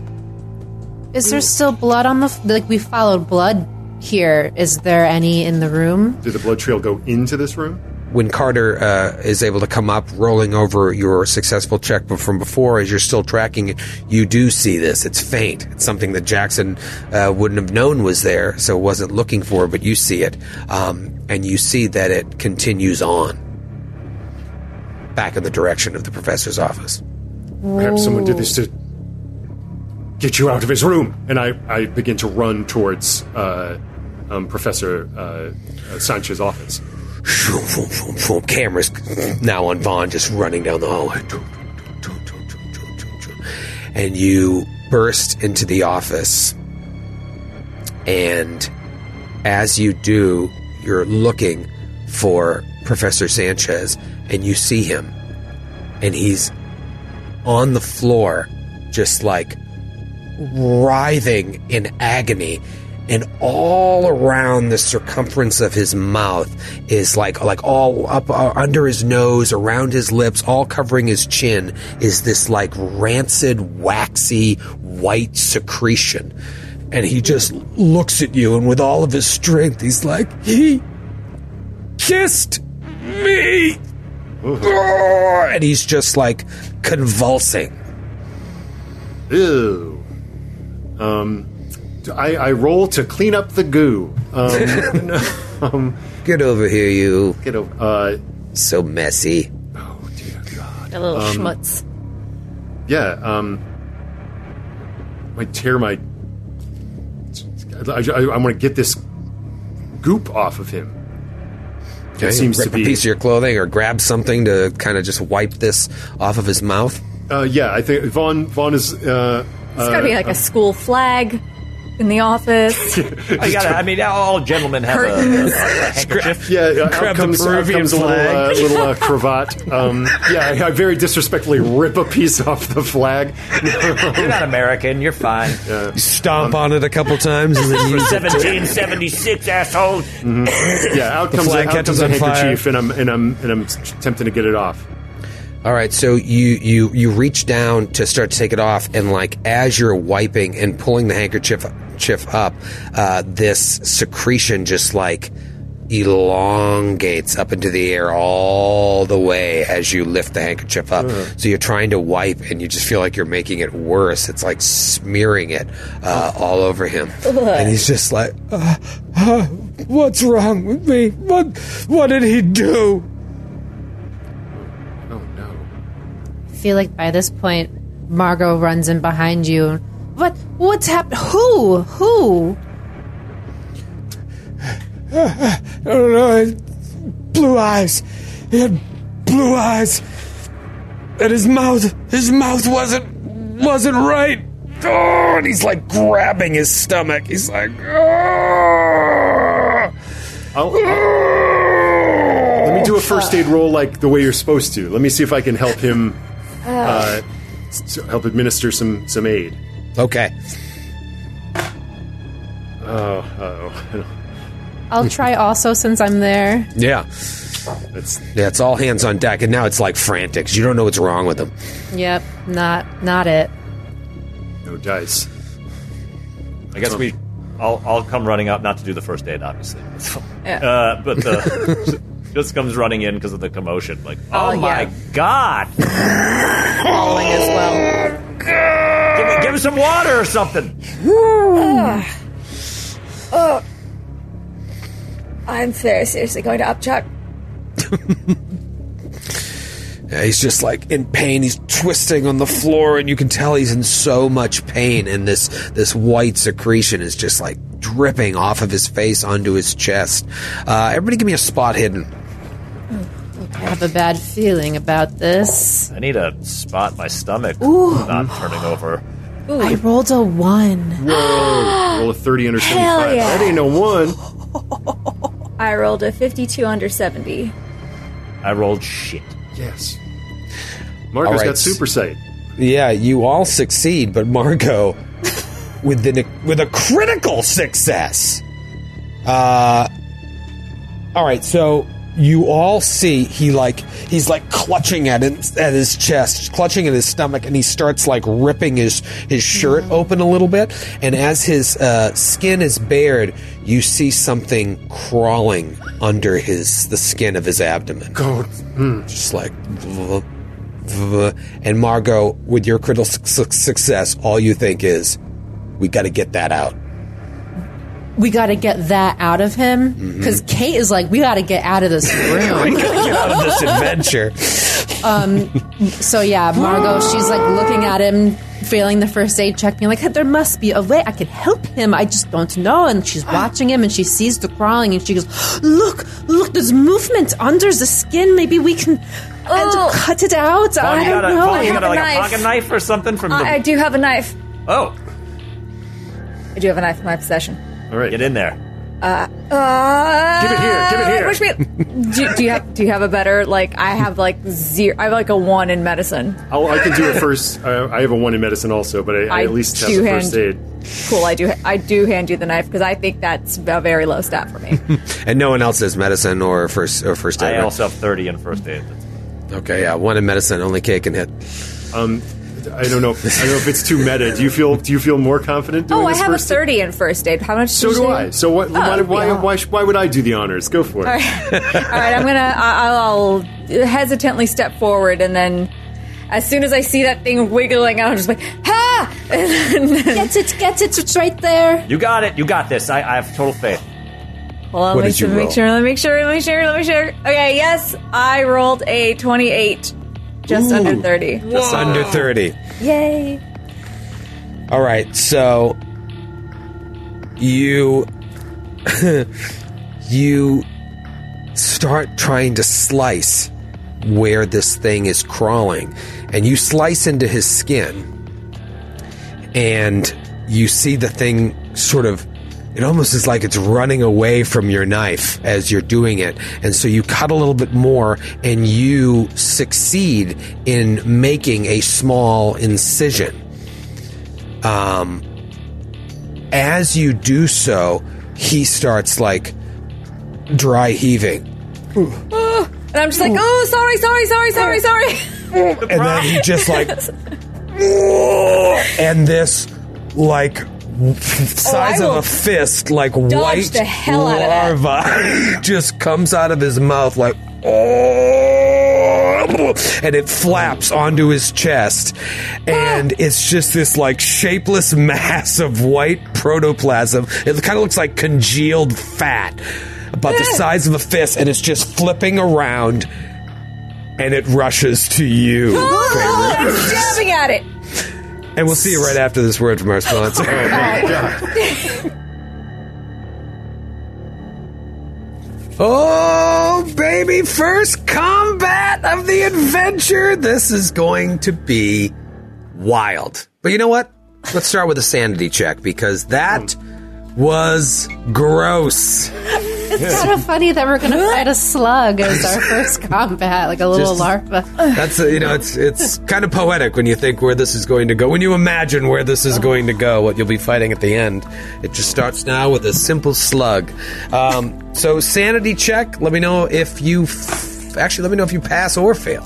Is there still blood on the f- like we followed blood here? Is there any in the room? Did the blood trail go into this room? When Carter uh, is able to come up, rolling over your successful check from before, as you're still tracking it, you do see this. It's faint. It's something that Jackson uh, wouldn't have known was there, so wasn't looking for, but you see it. Um, and you see that it continues on back in the direction of the professor's office. Perhaps someone did this to get you out of his room. And I, I begin to run towards uh, um, Professor uh, uh, Sanchez's office. Vroom, vroom, vroom. Cameras now on Vaughn just running down the hallway. And you burst into the office. And as you do, you're looking for Professor Sanchez and you see him. And he's on the floor, just like writhing in agony and all around the circumference of his mouth is like like all up uh, under his nose around his lips all covering his chin is this like rancid waxy white secretion. And he just looks at you and with all of his strength he's like he kissed me! And he's just like convulsing. Ew. Um, I, I roll to clean up the goo. Um, get over here you get over. Uh, so messy oh dear God. A little Um, schmutz. Yeah. Um, might tear my. I, I, I want to get this goop off of him. Okay, It seems rip to be. a piece of your clothing or grab something to kind of just wipe this off of his mouth. Uh, yeah, I think Vaughn. Vaughn is. Uh, It's got to be like a school flag in the office. I got I mean, all gentlemen have a, a, a handkerchief. Yeah, uh, Grab out the comes, out comes a little, uh, little uh, cravat. Um, yeah, I, I very disrespectfully rip a piece off the flag. You're not American. You're fine. You stomp on it a couple times and then use it. 1776, asshole. Yeah, out comes, flag a, out catches comes a on fire. handkerchief, and I'm and I'm and I'm attempting to get it off. All right, so you you you reach down to start to take it off, and like as you're wiping and pulling the handkerchief chief up, uh, this secretion just like elongates up into the air all the way as you lift the handkerchief up. So you're trying to wipe, and you just feel like you're making it worse. It's like smearing it uh, all over him, and he's just like, uh, "What's wrong with me? What what did he do?" Feel like by this point, Margot runs in behind you. What? What's happened? Who? Who? I don't know. Blue eyes. He had blue eyes. And his mouth, his mouth wasn't, wasn't right. Oh, and he's like grabbing his stomach. He's like, oh, I'll, let me do a first aid roll like the way you're supposed to. Let me see if I can help him. Uh, s- help administer some some aid. Okay. Oh, oh, I'll try also since I'm there. Yeah. that's Yeah, it's all hands on deck. And now it's like frantic. 'cause You don't know what's wrong with them. Yep, not not it. no dice. I guess we. I'll, I'll come running up, not to do the first aid, obviously. Yeah. Uh, but uh, just comes running in because of the commotion. Like, oh, Oh, my yeah. god! Following as well. Give me, give me some water or something. Oh, I'm very seriously going to upchuck. Yeah, he's just like in pain. He's twisting on the floor, and you can tell he's in so much pain. And this this white secretion is just like dripping off of his face onto his chest. Uh, everybody, give me a spot hidden. I have a bad feeling about this. I need a spot my stomach not turning over. I rolled a one. Whoa! Roll a thirty under seventy-five. yeah. That ain't no one. I rolled a 52 under 70. I rolled shit. Yes. Margot's All right. got super sight. Yeah, you all succeed, but Margot with the with a critical success. Uh, all right, so you all see he like he's like clutching at it, at his chest, clutching at his stomach, and he starts like ripping his his shirt open a little bit. And as his uh, skin is bared, you see something crawling under his the skin of his abdomen. Go. just like and Margot, with your critical su- success, all you think is, we got to get that out. We got to get that out of him because Kate is like, we got to get out of this room. Get out of this adventure. um, so yeah, Margot, she's like looking at him, failing the first aid check, being like, there must be a way I can help him. I just don't know. And she's watching him and she sees the crawling and she goes, look, look, there's movement under the skin. Maybe we can Oh. cut it out. Vaughn, I don't got a, know. Vaughn, you got a, like knife. a pocket knife or something from the. I, I do have a knife. oh, I do have a knife in my possession. All right. get in there. Uh, Give it here, give it here. Push me. do, do you have Do you have a better like? I have like zero. I have like a one in medicine. I'll, I can do it first. Uh, I have a one in medicine also, but I, I, I at least have do the first aid. Cool. I do. I do hand you the knife because I think that's a very low stat for me. And no one else has medicine or first or first aid. I right? also have 30 in first aid. Okay, yeah, one in medicine, only Kate can hit. Um, I don't know. If, I don't know if it's too meta. Do you feel Do you feel more confident? Doing oh, I this have a first aid? thirty in first aid. How much? So do I. So what? Oh, why, why, yeah. why, why would I do the honors? Go for it. All right, I'm gonna. I- I'll hesitantly step forward, and then as soon as I see that thing wiggling, I'm just like, ha! And then, Get it, get it, it's right there. You got it. You got this. I, I have total faith. hold on, What let me did you make roll? sure. Let me make sure. Let me make sure. Let me sure. Okay, yes, I rolled a 28, just under 30. Just under 30. Yay! All right, so you you start trying to slice where this thing is crawling, and you slice into his skin, and you see the thing sort of. It almost is like it's running away from your knife as you're doing it. And so you cut a little bit more and you succeed in making a small incision um, as you do so, he starts like dry heaving. And I'm just like, oh, sorry, sorry, sorry, sorry, sorry. And then he just like, and this like Oh, size I of a fist, like white the hell out of larva just comes out of his mouth like, oh, and it flaps onto his chest. And ah. it's just this like shapeless mass of white protoplasm. It kind of looks like congealed fat, about the ah. size of a fist, and it's just flipping around. And it rushes to you. Oh, I'm stabbing at it. And we'll see you right after this word from our sponsor. oh, baby, first combat of the adventure. This is going to be wild. But you know what? Let's start with a sanity check because that was gross. It's kind of funny that we're going to fight a slug as our first combat, like a little Just- larva. That's uh, you know, it's it's kind of poetic when you think where this is going to go. When you imagine where this is going to go, what you'll be fighting at the end. It just starts now with a simple slug. Um, so sanity check. Let me know if you f- actually let me know if you pass or fail.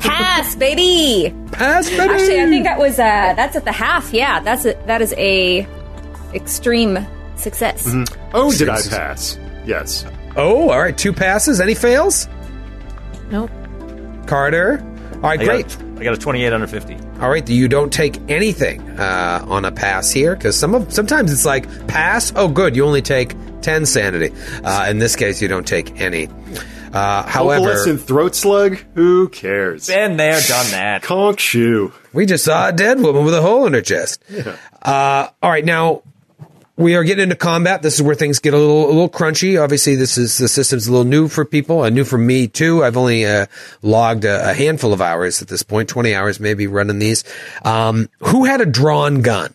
Pass, baby. Pass, baby. Actually, I think that was uh that's at the half. Yeah, that's a, that is a extreme success. Oh, did I pass? Yes. Oh, all right. Two passes. Any fails? Nope. Carter. All right, I great. Got, I got a 28 under 50. All right, you don't take anything uh, on a pass here because some of sometimes it's like pass. Oh, good, you only take ten sanity. Uh, in this case, you don't take any. Uh, however, Opalescent throat slug. Who cares? Been there, done that. Conk shoe. we just saw a dead woman with a hole in her chest. Uh, all right, now we are getting into combat. This is where things get a little a little crunchy. Obviously, this is the system's a little new for people, and new for me too. I've only uh, logged a, a handful of hours at this point, twenty hours maybe running these. Um, who had a drawn gun?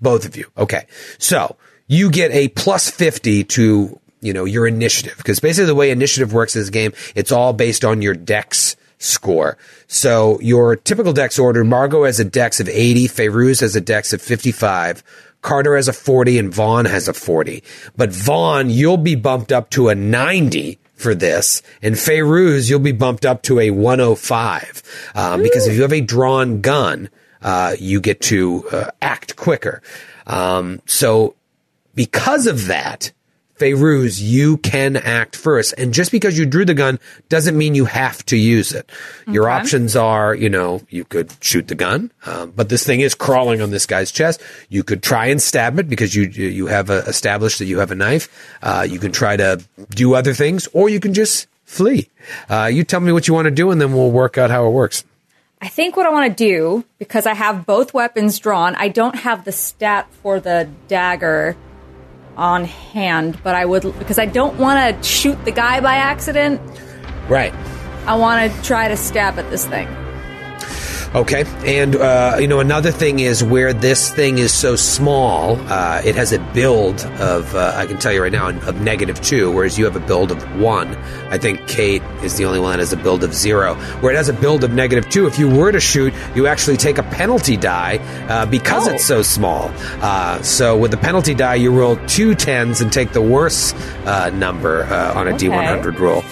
Both of you. Okay, so you get a plus fifty to you know your initiative because basically the way initiative works in this game, it's all based on your dex score. So your typical dex order, Margot has a dex of 80, Feyruz has a dex of 55, Carter has a 40 and Vaughn has a 40. But Vaughn, you'll be bumped up to a 90 for this. And Feyruz, you'll be bumped up to a 105. Um, because if you have a drawn gun, uh, you get to uh, act quicker. Um, so because of that, Feyruz, you can act first. And just because you drew the gun doesn't mean you have to use it. Your options are, you know, you could shoot the gun, um, but this thing is crawling on this guy's chest. You could try and stab it because you you have uh, established that you have a knife. Uh, you can try to do other things, or you can just flee. Uh, you tell me what you want to do, and then we'll work out how it works. I think what I want to do, because I have both weapons drawn, I don't have the stat for the dagger on hand, but I would, because I don't want to shoot the guy by accident. Right. I want to try to stab at this thing. Okay, and uh, you know another thing is where this thing is so small, uh, it has a build of uh, I can tell you right now of negative two, whereas you have a build of one. I think Kate is the only one that has a build of zero. Where it has a build of negative two, if you were to shoot, you actually take a penalty die uh, because Oh. it's so small. Uh, so with the penalty die, you roll two tens and take the worst uh, number uh, on a Okay. D100 roll.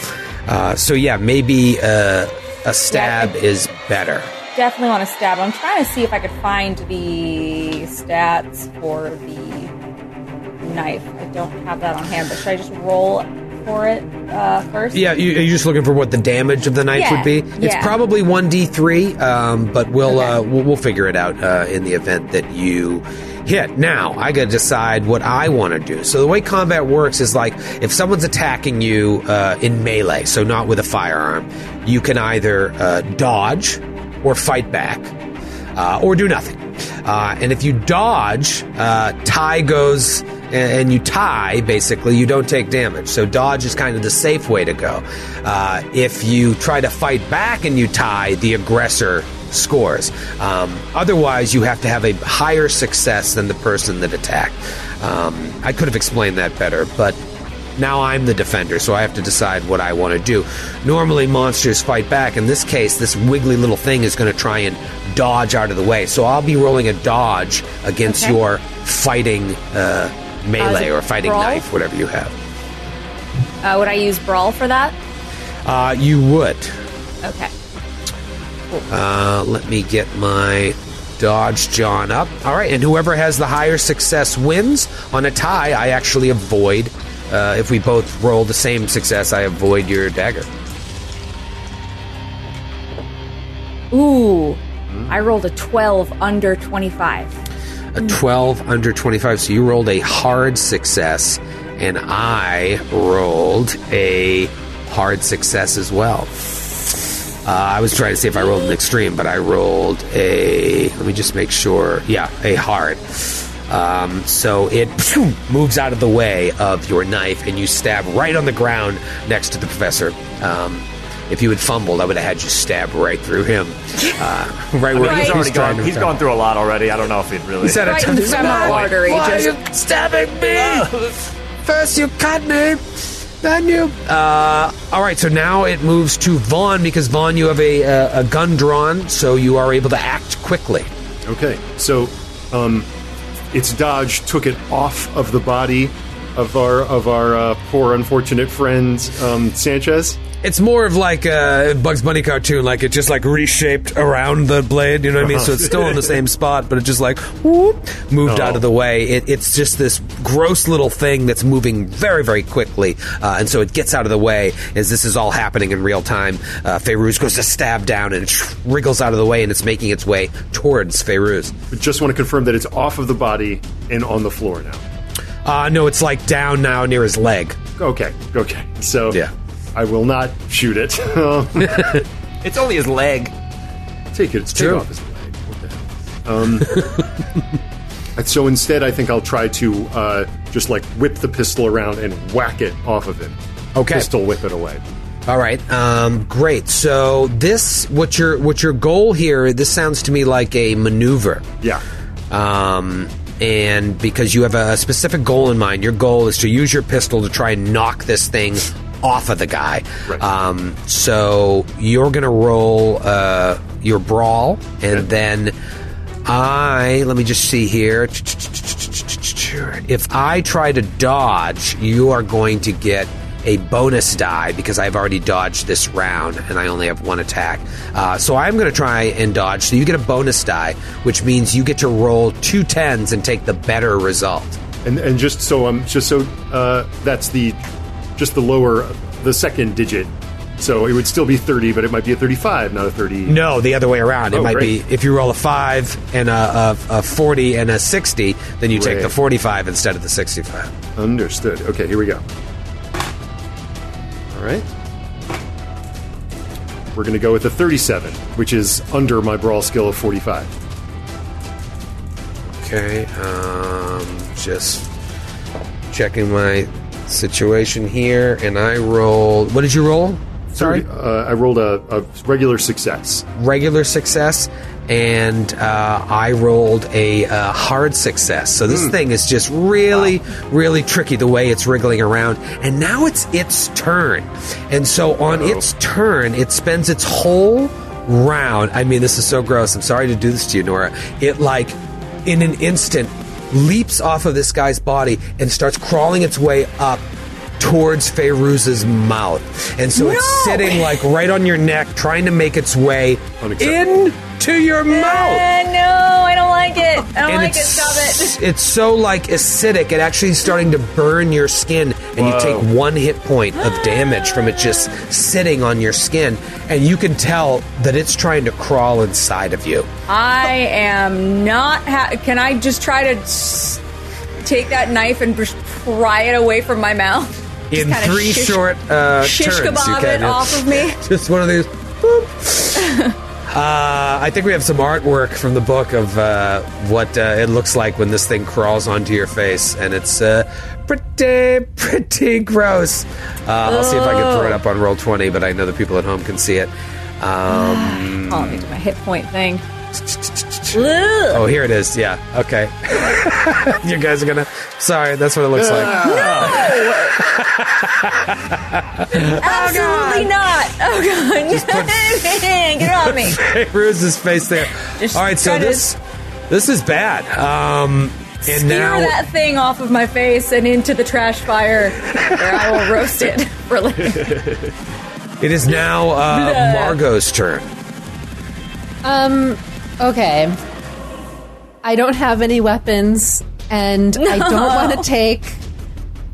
Uh, so yeah, maybe uh, a stab I- is better. Definitely want to stab. I'm trying to see if I could find the stats for the knife. I don't have that on hand, but should I just roll for it uh, first? Yeah, you, you're just looking for what the damage of the knife Yeah, would be. It's yeah. probably one d three, um, but we'll, Okay. uh, we'll we'll figure it out uh, in the event that you hit. Now I got to decide what I want to do. So the way combat works is like if someone's attacking you uh, in melee, so not with a firearm, you can either uh, dodge or fight back uh, or do nothing. Uh, and if you dodge, uh, tie goes and, you tie, basically, you don't take damage. So dodge is kind of the safe way to go. Uh, if you try to fight back and you tie, the aggressor scores. Um, otherwise, you have to have a higher success than the person that attacked. Um, I could have explained that better, but now I'm the defender, so I have to decide what I want to do. Normally, monsters fight back. In this case, this wiggly little thing is going to try and dodge out of the way. So I'll be rolling a dodge against Okay. your fighting uh, melee it or fighting brawl? knife, whatever you have. Uh, would I use brawl for that? Uh, you would. Okay. Uh, let me get my dodge John up. All right, and whoever has the higher success wins. On a tie, I actually avoid. Uh, if we both roll the same success, I avoid your dagger. Ooh, I rolled a 12 under 25. a 12 under 25 so you rolled a hard success and i rolled a hard success as well uh, i was trying to see if i rolled an extreme but i rolled a let me just make sure yeah a hard um, so it phew, moves out of the way of your knife and you stab right on the ground next to the professor um, if you had fumbled, I would have had you stab right through him, uh, right where Right. He's already trying gone. to He's attack. gone through a lot already. I don't know if he'd really. He said Right it in the femoral artery. Why Just, are you stabbing me? First you cut me, then you. Uh, all right, so now it moves to Vaughn because Vaughn, you have a, a, a gun drawn, so you are able to act quickly. Okay, so um, its dodge took it off of the body of our of our uh, poor unfortunate friend um, Sanchez. It's more of like a Bugs Bunny cartoon, like it just like reshaped around the blade. You know what I mean? So it's still in the same spot, but it just like whoop, moved Oh. out of the way. It, it's just this gross little thing that's moving very, very quickly, uh, and so it gets out of the way as this is all happening in real time. Uh, Feyruz goes to stab down and it wriggles out of the way, and it's making its way towards Feyruz. But just want to confirm that it's off of the body and on the floor now. Uh, no, it's like down now near his leg. Okay, okay. So Yeah. I will not shoot it. It's only his leg. take it. Take true. off his leg. What the hell? Um, so instead, I think I'll try to uh, just like whip the pistol around and whack it off of him. Okay. Pistol whip it away. All right, um, great. So this, what your what your goal here? This sounds to me like a maneuver. Yeah. um, and because you have a specific goal in mind, your goal is to use your pistol to try and knock this thing off of the guy. Right. Um, so you're going to roll uh, your brawl, and Okay. then I let me just see here. If I try to dodge, you are going to get a bonus die because I've already dodged this round and I only have one attack. Uh, so I'm going to try and dodge. So you get a bonus die, which means you get to roll two tens and take the better result. And, and just so um, just so uh, that's the just the lower the second digit. So it would still be thirty, but it might be a thirty-five, not a thirty. No, the other way around. It Oh, might great. be if you roll a five and a, a, a 40 and a 60, then you take the 45 instead of the 65. Understood. Okay, here we go. All right. We're going to go with a 37, which is under my brawl skill of 45. Okay, um, just checking my situation here, and I rolled. What did you roll? Sorry, uh, I rolled a, a regular success. regular success, and uh, I rolled a uh, hard success. So this thing is just really, really tricky the way it's wriggling around. And now it's its turn, and so on its turn, it spends its whole round. I mean, this is so gross. I'm sorry to do this to you, Nora. It like in an instant leaps off of this guy's body and starts crawling its way up towards Feyruz's mouth. And so it's sitting like right on your neck, trying to make its way into your mouth. Uh, no, I don't like it. I don't And like it. it's, Stop it. it's so like acidic, it actually is starting to burn your skin, and you take one hit point of damage from it just sitting on your skin, and you can tell that it's trying to crawl inside of you. I am not. Ha- Can I just try to s- take that knife and pry it away from my mouth? In three shish- short uh, shish turns, you kebab can it off of me. Just one of these. Uh, I think we have some artwork from the book of uh, what uh, it looks like when this thing crawls onto your face, and it's uh, pretty, pretty gross. Uh, I'll see if I can throw it up on Roll20, but I know the people at home can see it. Um, Oh, let me do my hit point thing. Oh, here it is. Yeah. Okay. you guys are gonna. Sorry, that's what it looks like. Absolutely not. Oh god, get it off me. Ruse's face there. Just All right, so try to- this this is bad. Um, and Spear now that thing off of my face and into the trash fire, where I will roast it for later. it is now uh, Margot's turn. Um, okay. I don't have any weapons, and I don't want to take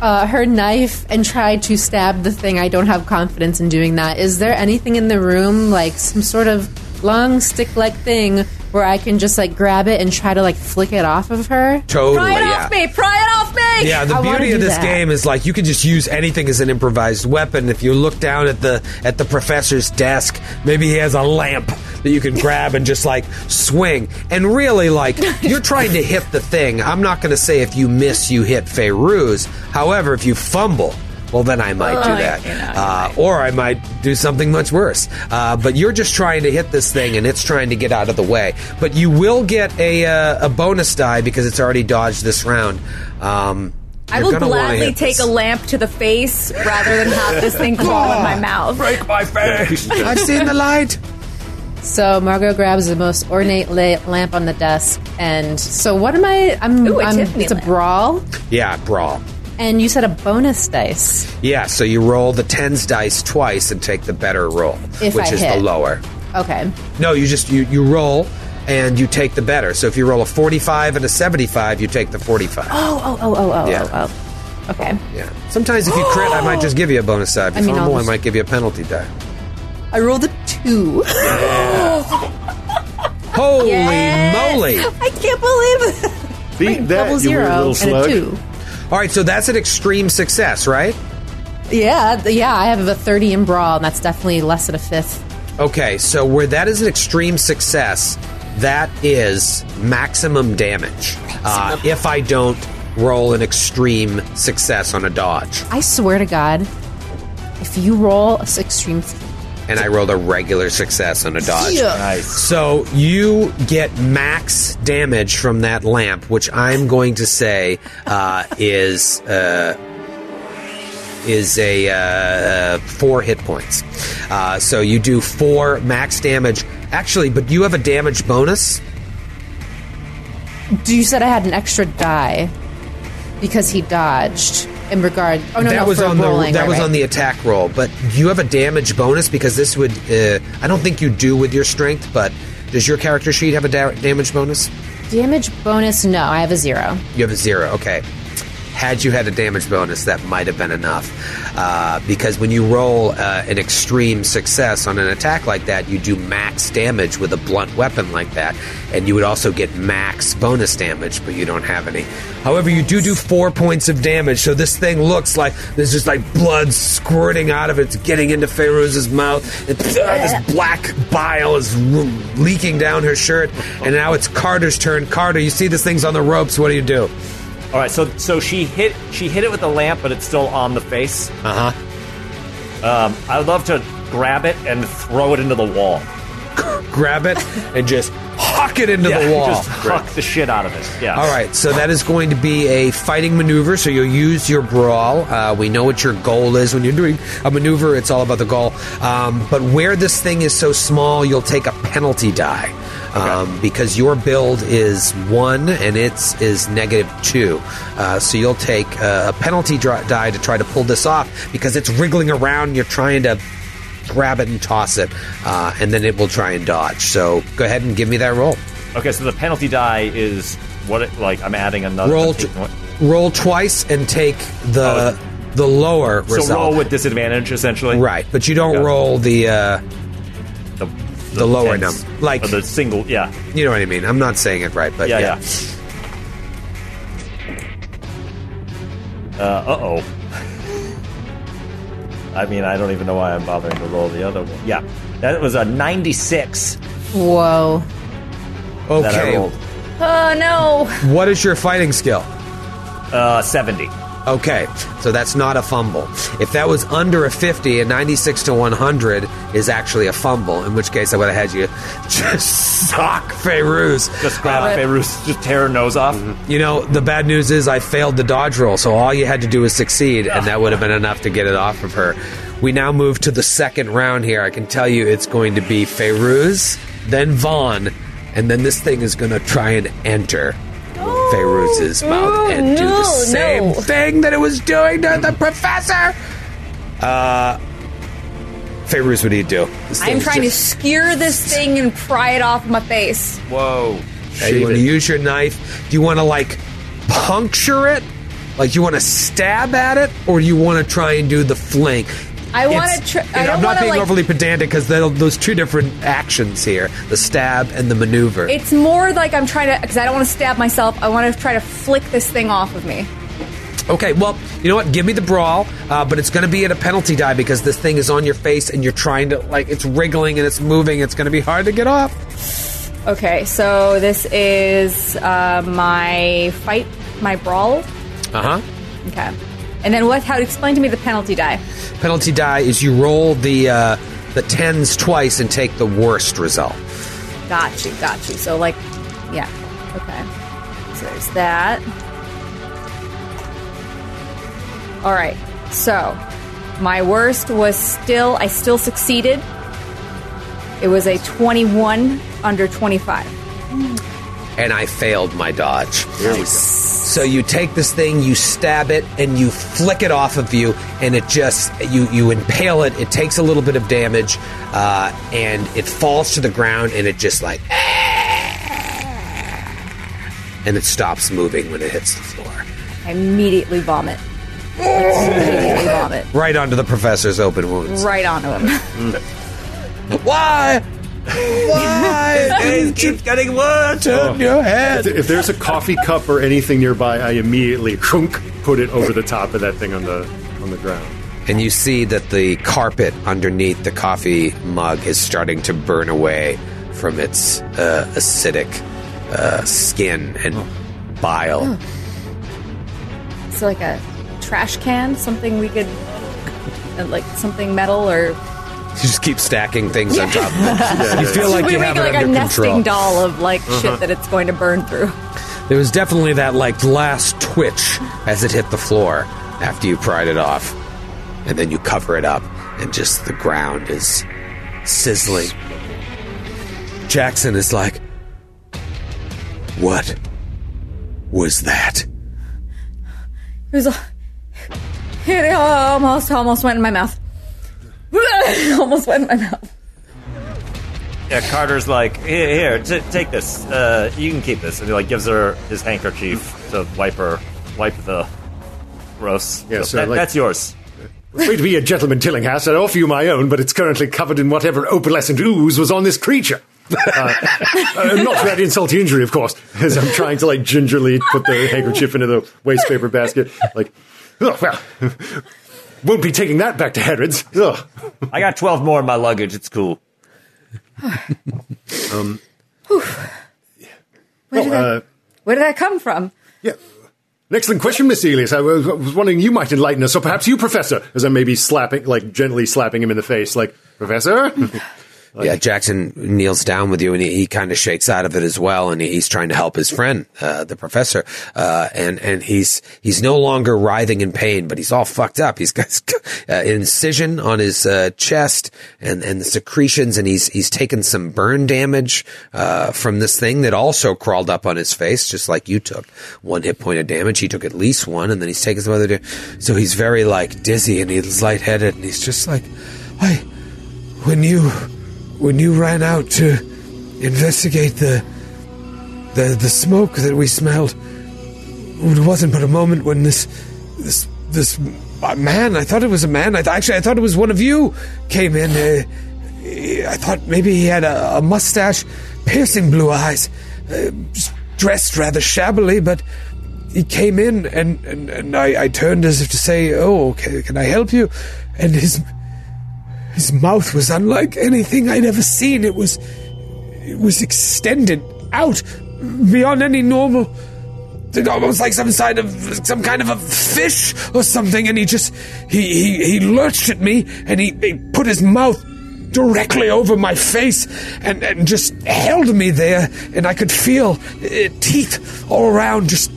uh, her knife and try to stab the thing. I don't have confidence in doing that. Is there anything in the room, like some sort of long stick-like thing, where I can just like grab it and try to like flick it off of her? Totally. Pry it yeah. off me! Pry it off me! Yeah, the I wanna beauty of do this that. game is like you can just use anything as an improvised weapon. If you look down at the at the professor's desk, maybe he has a lamp that you can grab and just like swing. And really, like you're trying to hit the thing. I'm not going to say if you miss, you hit Feyruz. However, if you fumble. Well, then I might do Oh, that, you know, uh, or I might do something much worse. Uh, but you're just trying to hit this thing, and it's trying to get out of the way. But you will get a uh, a bonus die because it's already dodged this round. Um, I will gladly take this. a lamp to the face rather than have this thing crawl in my mouth. Break my face. I've seen the light. So Margot grabs the most ornate la- lamp on the desk, and so what am I? I'm. Ooh, a I'm Tiffany it's a lamp. brawl, Yeah, brawl. And you said a bonus dice. Yeah, so you roll the tens dice twice and take the better roll, If which I is hit. the lower. Okay. No, you just you you roll and you take the better. So if you roll a forty-five and a seventy-five, you take the forty-five. Oh, oh, oh, oh, oh, Yeah. oh, oh. Okay. Yeah. Sometimes if you crit, I might just give you a bonus die. If you I mean, I'll fumble, I just- might give you a penalty die. I rolled a two. Holy Yes. moly! I can't believe it. Beat that, Double you zero weird little and slug. a two. All right, so that's an extreme success, right? Yeah, yeah. I have a thirty in brawl, and that's definitely less than a fifth. Okay, so where that is an extreme success, that is maximum damage. Uh, if I don't roll an extreme success on a dodge, I swear to God, if you roll a s- extreme, and I rolled a regular success on a dodge. Nice. So you get max damage from that lamp, which I'm going to say uh, is uh, is a uh, uh, four hit points. Uh, so you do four max damage. Actually, but you have a damage bonus. do you said I had an extra die because he dodged in regard? Oh no, that no, was on rolling, the that right, was right. on the attack roll. But you have a damage bonus because this would. Uh, I don't think you do with your strength, but does your character sheet have a da- damage bonus? damage bonus. No, I have a zero. You have a zero. Okay. Had you had a damage bonus, that might have been enough. Uh, because when you roll uh, an extreme success on an attack like that, you do max damage with a blunt weapon like that, and you would also get max bonus damage, but you don't have any. However, you do do four points of damage, so this thing looks like there's just like blood squirting out of it, getting into Feyruz's mouth, and uh, this black bile is leaking down her shirt, and now it's Carter's turn. Carter, you see this thing's on the ropes. What do you do? All right, so so she hit she hit it with the lamp, but it's still on the face. Uh huh. Um, I would love to grab it and throw it into the wall. grab it and just huck it into yeah, the wall. just huck the shit out of it. Yeah. All right, so that is going to be a fighting maneuver. So you'll use your brawl. Uh, we know what your goal is when you're doing a maneuver. It's all about the goal. Um, but where this thing is so small, you'll take a penalty die. Um, because your build is one and its is negative two. Uh, so you'll take uh, a penalty die to try to pull this off because it's wriggling around and you're trying to grab it and toss it, uh, and then it will try and dodge. So go ahead and give me that roll. Okay, so the penalty die is what? It, like I'm adding another. roll t- roll twice and take the the lower result. so result. roll with disadvantage, essentially. right, but you don't Yeah. roll the uh, The, the lower tens. number. Like the single. Yeah. you know what I mean. I'm not saying it right, but Yeah. yeah. Yeah. Uh oh. I mean, I don't even know why I'm bothering to roll the other one. Yeah, that was a 96 Whoa. Okay, rolled. Oh no! what is your fighting skill? Uh, 70. Okay, so that's not a fumble. If that was under a 50, a 96 to 100 is actually a fumble, in which case I would have had you just sock Feyruz. Just grab uh, Beirut, just tear her nose off. Mm-hmm. You know, the bad news is I failed the dodge roll, so all you had to do was succeed, and that would have been enough to get it off of her. We now move to the second round here. I can tell you it's going to be Feyruz, then Vaughn, and then this thing is going to try and enter Feyruz's mouth and do the same no. thing that it was doing to the professor. Uh, Feyruz, what do you do? I'm trying just- to skewer this thing and pry it off my face. Whoa. Uh, you want to use your knife? Do you want to like puncture it? Like you want to stab at it, or do you want to try and do the flank? I wanna It's- tr- I I'm not being like- overly pedantic because those two different actions here: the stab and the maneuver. It's more like I'm trying to, because I don't want to stab myself. I want to try to flick this thing off of me. okay, well, you know what? Give me the brawl, uh, but it's going to be at a penalty die because this thing is on your face and you're trying to like it's wriggling and it's moving. It's going to be hard to get off. Okay, so this is uh, my fight, my brawl. Uh huh. Okay. And then what? How explain to me the penalty die? Penalty die is you roll the uh, the tens twice and take the worst result. Got you, got you. So like, yeah. Okay. So there's that. All right. So my worst was still. I still succeeded. It was a 21 under 25. And I failed my dodge. So you take this thing, you stab it, and you flick it off of you, and it just you you impale it. It takes a little bit of damage, uh, and it falls to the ground, and it just like, and it stops moving when it hits the floor, I immediately vomit. immediately vomit. right onto the professor's open wounds. Right onto him. Why? Why? It keeps getting worse. Turn your head. If there's a coffee cup or anything nearby, I immediately crunk, put it over the top of that thing on the on the ground. and you see that the carpet underneath the coffee mug is starting to burn away from its uh, acidic uh, skin and bile. It's like a trash can, something we could, uh, like something metal or. You just keep stacking things on top. of it. you feel like we you make have like it a under nesting control. doll of like uh-huh. shit that it's going to burn through. There was definitely that like last twitch as it hit the floor after you pried it off, and then you cover it up, and just the ground is sizzling. Jackson is like, "What? was that? It was. It almost, almost went in my mouth. almost went in my mouth. Yeah, Carter's like, here, here t- take this. Uh, you can keep this. And he like gives her his handkerchief to wipe her, wipe the gross. Yeah, So so, that- like- that's yours. Afraid to be a gentleman, Tillinghast. I offer you my own, but it's currently covered in whatever opalescent ooze was on this creature. Uh, uh, not for any insult to injury, of course, as I'm trying to like gingerly put the handkerchief into the waste paper basket. Like, oh, well, won't be taking that back to Harrods. Ugh. I got twelve more in my luggage. It's cool. Where did, uh, that, where did that come from? Yeah. An excellent question, Miss Elias. I was, was wondering you might enlighten us, or perhaps you, Professor, as I may be slapping, like gently slapping him in the face, like, Professor? yeah, Jackson kneels down with you, and he, he kind of shakes out of it as well, and he, he's trying to help his friend, uh, the professor, uh, and and he's he's no longer writhing in pain, but he's all fucked up. He's got uh, incision on his uh, chest, and and the secretions, and he's he's taken some burn damage uh, from this thing that also crawled up on his face, just like you took one hit point of damage. He took at least one, and then he's taken some other. Da- so he's very like dizzy, and he's lightheaded, and he's just like, I when you when you ran out to investigate the the the smoke that we smelled it wasn't but a moment when this this this man I thought it was a man I th- actually I thought it was one of you came in uh, I thought maybe he had a, a mustache piercing blue eyes uh, dressed rather shabbily but he came in and, and, and I, I turned as if to say, Oh, okay, can I help you? And his his mouth was unlike anything I'd ever seen. It was it was extended out beyond any normal almost like some side of some kind of a fish or something and he just he he, he lurched at me and he, he put his mouth directly over my face and, and just held me there and I could feel uh, teeth all around just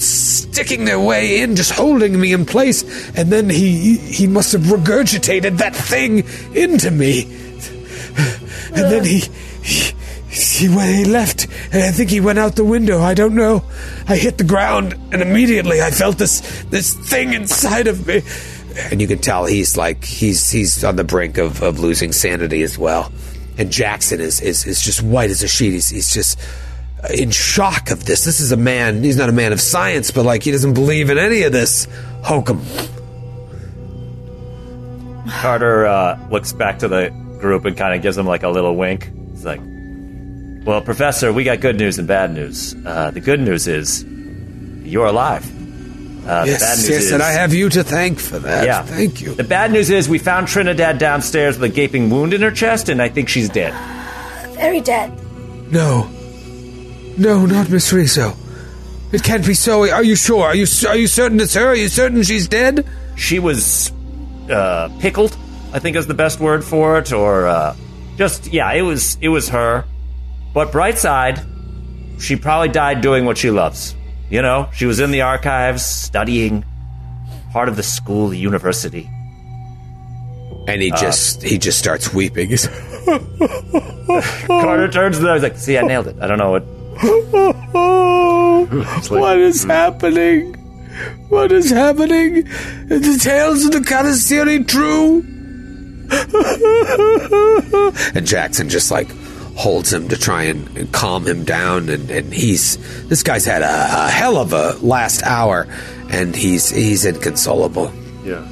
sticking their way in, just holding me in place, and then he he must have regurgitated that thing into me, and then he he he, he left, I think he went out the window. I don't know. I hit the ground, and immediately I felt this this thing inside of me, and you can tell he's like he's he's on the brink of, of losing sanity as well. And Jackson is is, is just white as a sheet. He's he's just in shock of this. This is a man, he's not a man of science, but like he doesn't believe in any of this hokum. Carter uh, looks back to the group and kind of gives them like a little wink. He's like, "Well, Professor, we got good news and bad news. Uh, the good news is you're alive. Uh, the bad Yes, news yes, is and I have you to thank for that. yeah, Thank you. The bad news is we found Trinidad downstairs with a gaping wound in her chest, and I think she's dead. Very dead. No. No, not Miss Rizzo. It can't be so. Are you sure? Are you are you certain it's her? Are you certain she's dead? She was uh, pickled. I think is the best word for it, or uh, just yeah, it was it was her. But bright side, she probably died doing what she loves. You know, she was in the archives studying, part of the school, the university. And he just he just starts weeping. He's- Carter turns to them. He's like, "See, I nailed it. I don't know what." It's like, what is happening? What is happening? Is The tales of the Catastery true? and Jackson just like holds him to try and, and calm him down and, and he's this guy's had a, a hell of a last hour and he's he's inconsolable. yeah.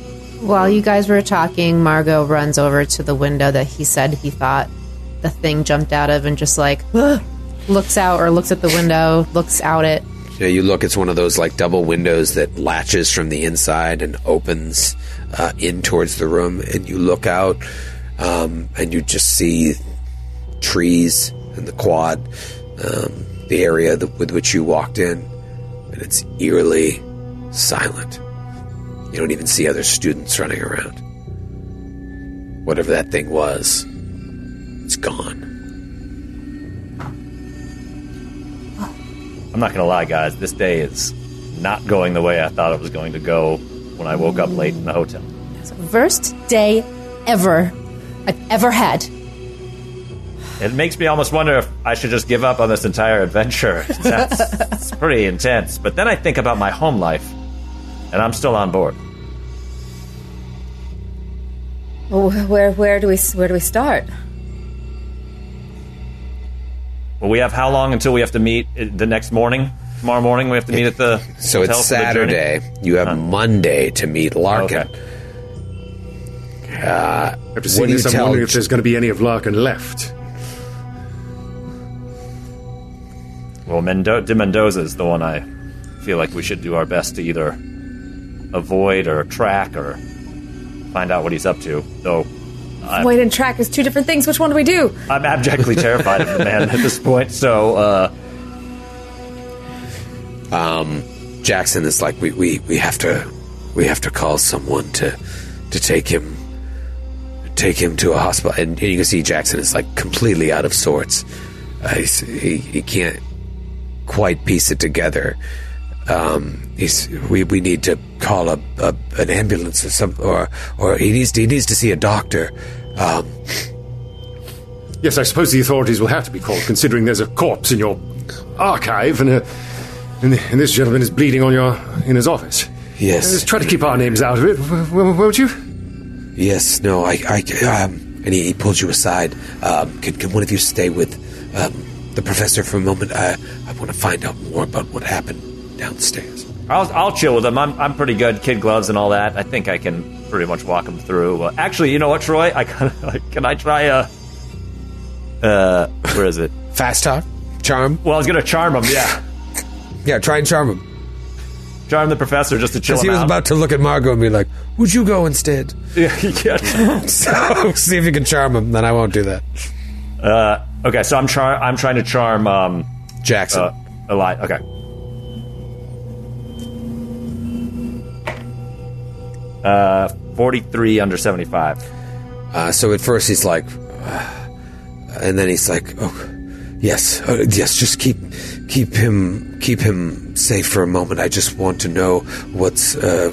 While you guys were talking, Margot runs over to the window that he said he thought the thing jumped out of and just like looks out or looks at the window, looks out it. Yeah, you look, it's one of those like double windows that latches from the inside and opens uh, in towards the room. And you look out um, and you just see trees and the quad, um, the area that, with which you walked in. And it's eerily silent. You don't even see other students running around. Whatever that thing was, it's gone. I'm not gonna lie, guys. This day is not going the way I thought it was going to go when I woke up late in the hotel. It's the Worst day ever I've ever had. it makes me almost wonder if I should just give up on this entire adventure. That's it's pretty intense. But then I think about my home life, and I'm still on board. Well, where where do we where do we start? Well, we have how long until we have to meet uh, the next morning? Tomorrow morning we have to meet at the So hotel it's for the? Saturday. You have Monday to meet Larkin. Okay. After What seeing do you this, I'm tell- wondering if there's going to be any of Larkin left. Well, Mendo- de Mendoza is the one I feel like we should do our best to either avoid or track or find out what he's up to. Though Wait and track is two different things. Which one do we do? I'm abjectly terrified of the man at this point. So uh, Jackson is like, we, we, we have to we have to call someone to to take him take him to a hospital. And, you can see Jackson is like completely out of sorts. Uh, he he can't quite piece it together. Um, he's we, we need to call a, a an ambulance or some or or he needs to, he needs to see a doctor. Um, Yes, I suppose the authorities will have to be called, considering there's a corpse in your archive and, a, and, the, and this gentleman is bleeding on your in his office. yes, Just try to keep our names out of it, won't you? Yes, no, I, I, um, and he, he pulls you aside. Um, can, can one of you stay with um, the professor for a moment? I, I want to find out more about what happened downstairs. I'll, I'll chill with them. I'm, I'm pretty good, kid gloves and all that. I think I can pretty much walk them through. Uh, actually, you know what, Troy? I kind of can I try a. Uh, where is it? Fast talk, charm. Well, I was gonna charm him. Yeah, Yeah, try and charm him charm the professor just to chill because he was out. about to look at Margot and be like, "Would you go instead?" yeah, yeah. So see if you can charm him. Then I won't do that. Uh, okay, so I'm char- I'm trying to charm um, Jackson. uh, Eli. Okay. Uh, 43 under 75. Uh, so at first he's like, uh, and then he's like, "Oh, yes, uh, yes, just keep, keep him, keep him safe for a moment. I just want to know what's, uh,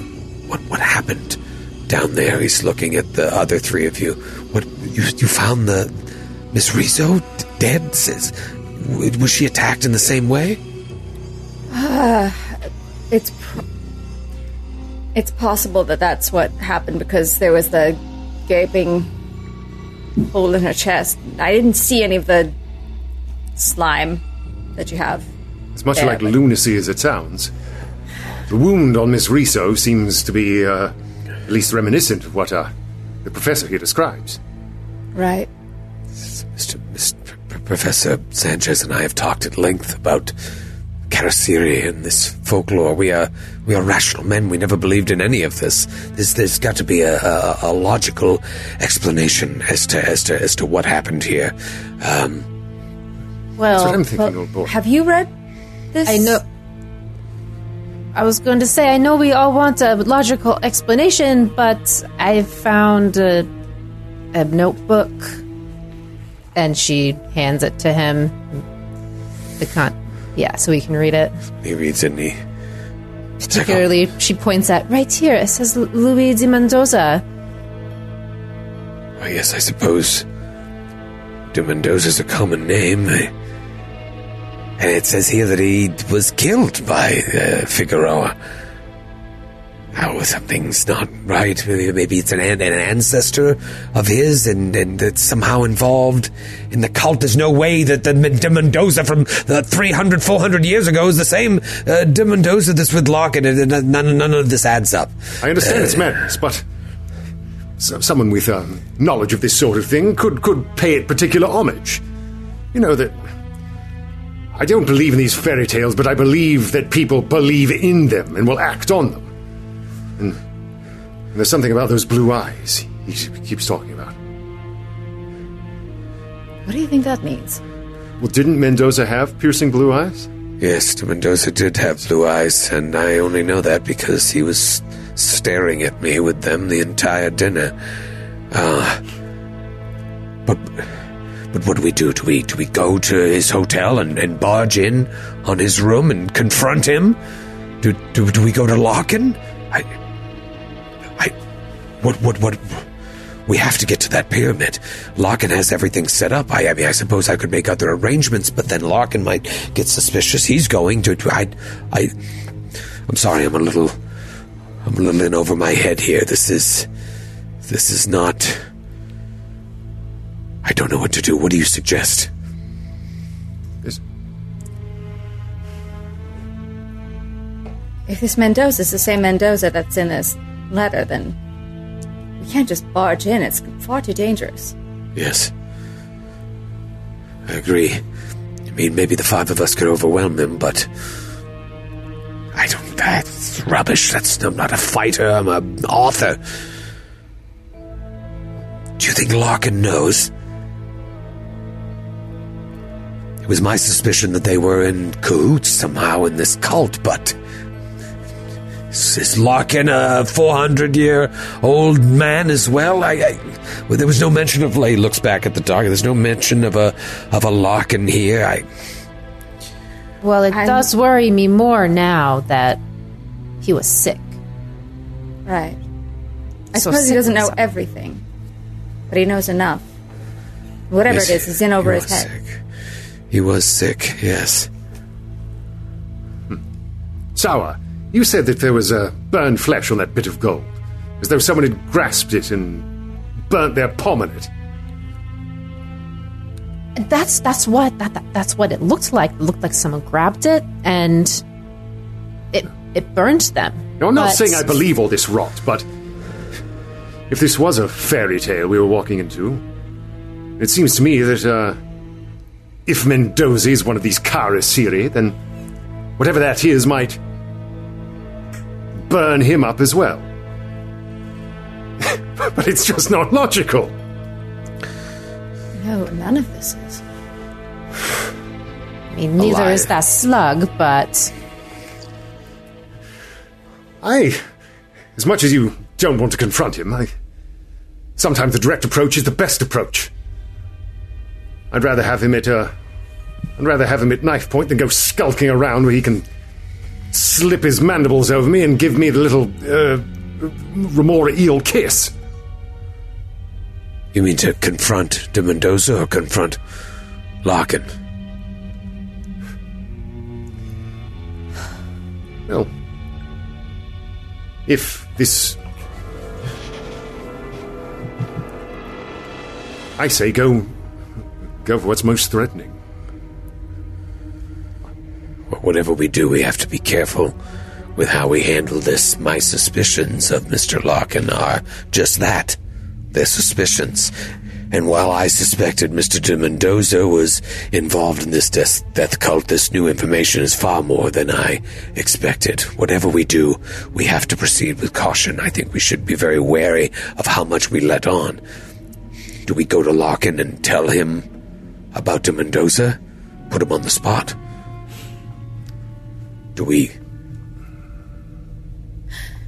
what, what happened down there." He's looking at the other three of you. What you, you found the Miss Rizzo d- dead? Says, was she attacked in the same way? It's pr- it's possible that that's what happened because there was the gaping hole in her chest. I didn't see any of the slime that you have. It's much Yeah, like but- lunacy as it sounds. The wound on Miss Rizzo seems to be uh, at least reminiscent of what uh, the professor here describes. Right. Mr. Mr. P- Professor Sanchez and I have talked at length about Kharisiri and this folklore. We are we are rational men. We never believed in any of this. There's, there's got to be a, a, a logical explanation as to as to as to what happened here. Um, Well, That's what I'm thinking, Well, old boy. have you read this? I know. I was going to say, I know we all want a logical explanation, but I found a, a notebook, and she hands it to him. The con, yeah, so he can read it. he reads it and he. Particularly, she points at right here. It says Luis de Mendoza. Oh, yes, I suppose. De Mendoza's a common name. And it says here that he was killed by uh, Figueroa. How something's not right. Maybe, it's an, an ancestor of his and, and it's somehow involved in the cult. There's no way that the de Mendoza from the 300, 400 years ago is the same uh, de Mendoza that's with Lockett. And and none, none of this adds up. I understand it's madness, but so, someone with um, knowledge of this sort of thing could could pay it particular homage. You know that I don't believe in these fairy tales, but I believe that people believe in them and will act on them. And, and there's something about those blue eyes he keeps talking about. What do you think that means? Well, didn't Mendoza have piercing blue eyes? Yes, de Mendoza did have blue eyes, and I only know that because he was staring at me with them the entire dinner. Uh, but, but what do we do? Do we do we go to his hotel and, and barge in on his room and confront him? Do do, do we go to Larkin? I, I, what what what We have to get to that pyramid. Larkin has everything set up. I, I mean, I suppose I could make other arrangements, but then Larkin might get suspicious. He's going to. I, I, I'm sorry. I'm a little, I'm a little in over my head here. This is, this is not. I don't know what to do. What do you suggest? This- If this Mendoza is the same Mendoza that's in this letter, then we can't just barge in. It's far too dangerous. Yes. I agree. I mean, maybe the five of us could overwhelm them, but. I don't. That's rubbish. That's. I'm not a fighter. I'm an author. Do you think Larkin knows? It was my suspicion that they were in cahoots somehow in this cult, but. Is is Larkin a 400 year old man as well? I, I well, there was no mention of. He looks back at the dog. There's no mention of a of a Larkin here. I Well, it I'm- does worry me more now that he was sick. Right. I So suppose he doesn't know everything, but he knows enough. Whatever Yes, it is, it's in over he his was head. Sick. He was sick. Yes. Hmm. Sour, you said that there was a burned flesh on that bit of gold, as though someone had grasped it and burnt their palm on it. That's that's what that, that that's what it looked like. It looked like someone grabbed it and it it burned them. Now, I'm not But- saying I believe all this rot, but if this was a fairy tale we were walking into, it seems to me that uh, if Mendoza is one of these Kharisiri, then whatever that is might burn him up as well. but it's just not logical. No, none of this is. I mean, neither is that slug, but I, as much as you don't want to confront him, I. Sometimes the direct approach is the best approach. I'd rather have him at uh, I'd rather have him at knife point than go skulking around where he can slip his mandibles over me and give me the little uh, remora eel kiss. You mean to confront de Mendoza or confront Larkin? Well, if this. I say go. go for what's most threatening. Whatever we do, we have to be careful with how we handle this. My suspicions of Mr. Larkin are just that. They're suspicions. And while I suspected Mr. de Mendoza was involved in this death, death cult, this new information is far more than I expected. Whatever we do, we have to proceed with caution. I think we should be very wary of how much we let on. Do we go to Larkin and tell him about de Mendoza? Put him on the spot? Do we?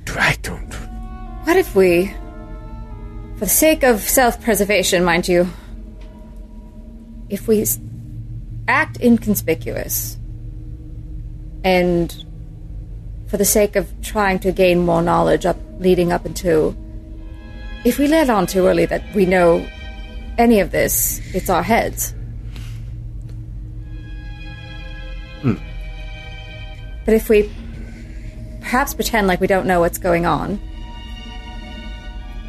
Do I don't. What if we, for the sake of self preservation, mind you, if we act inconspicuous and for the sake of trying to gain more knowledge up leading up into if we let on too early that we know any of this, it's our heads. But if we perhaps pretend like we don't know what's going on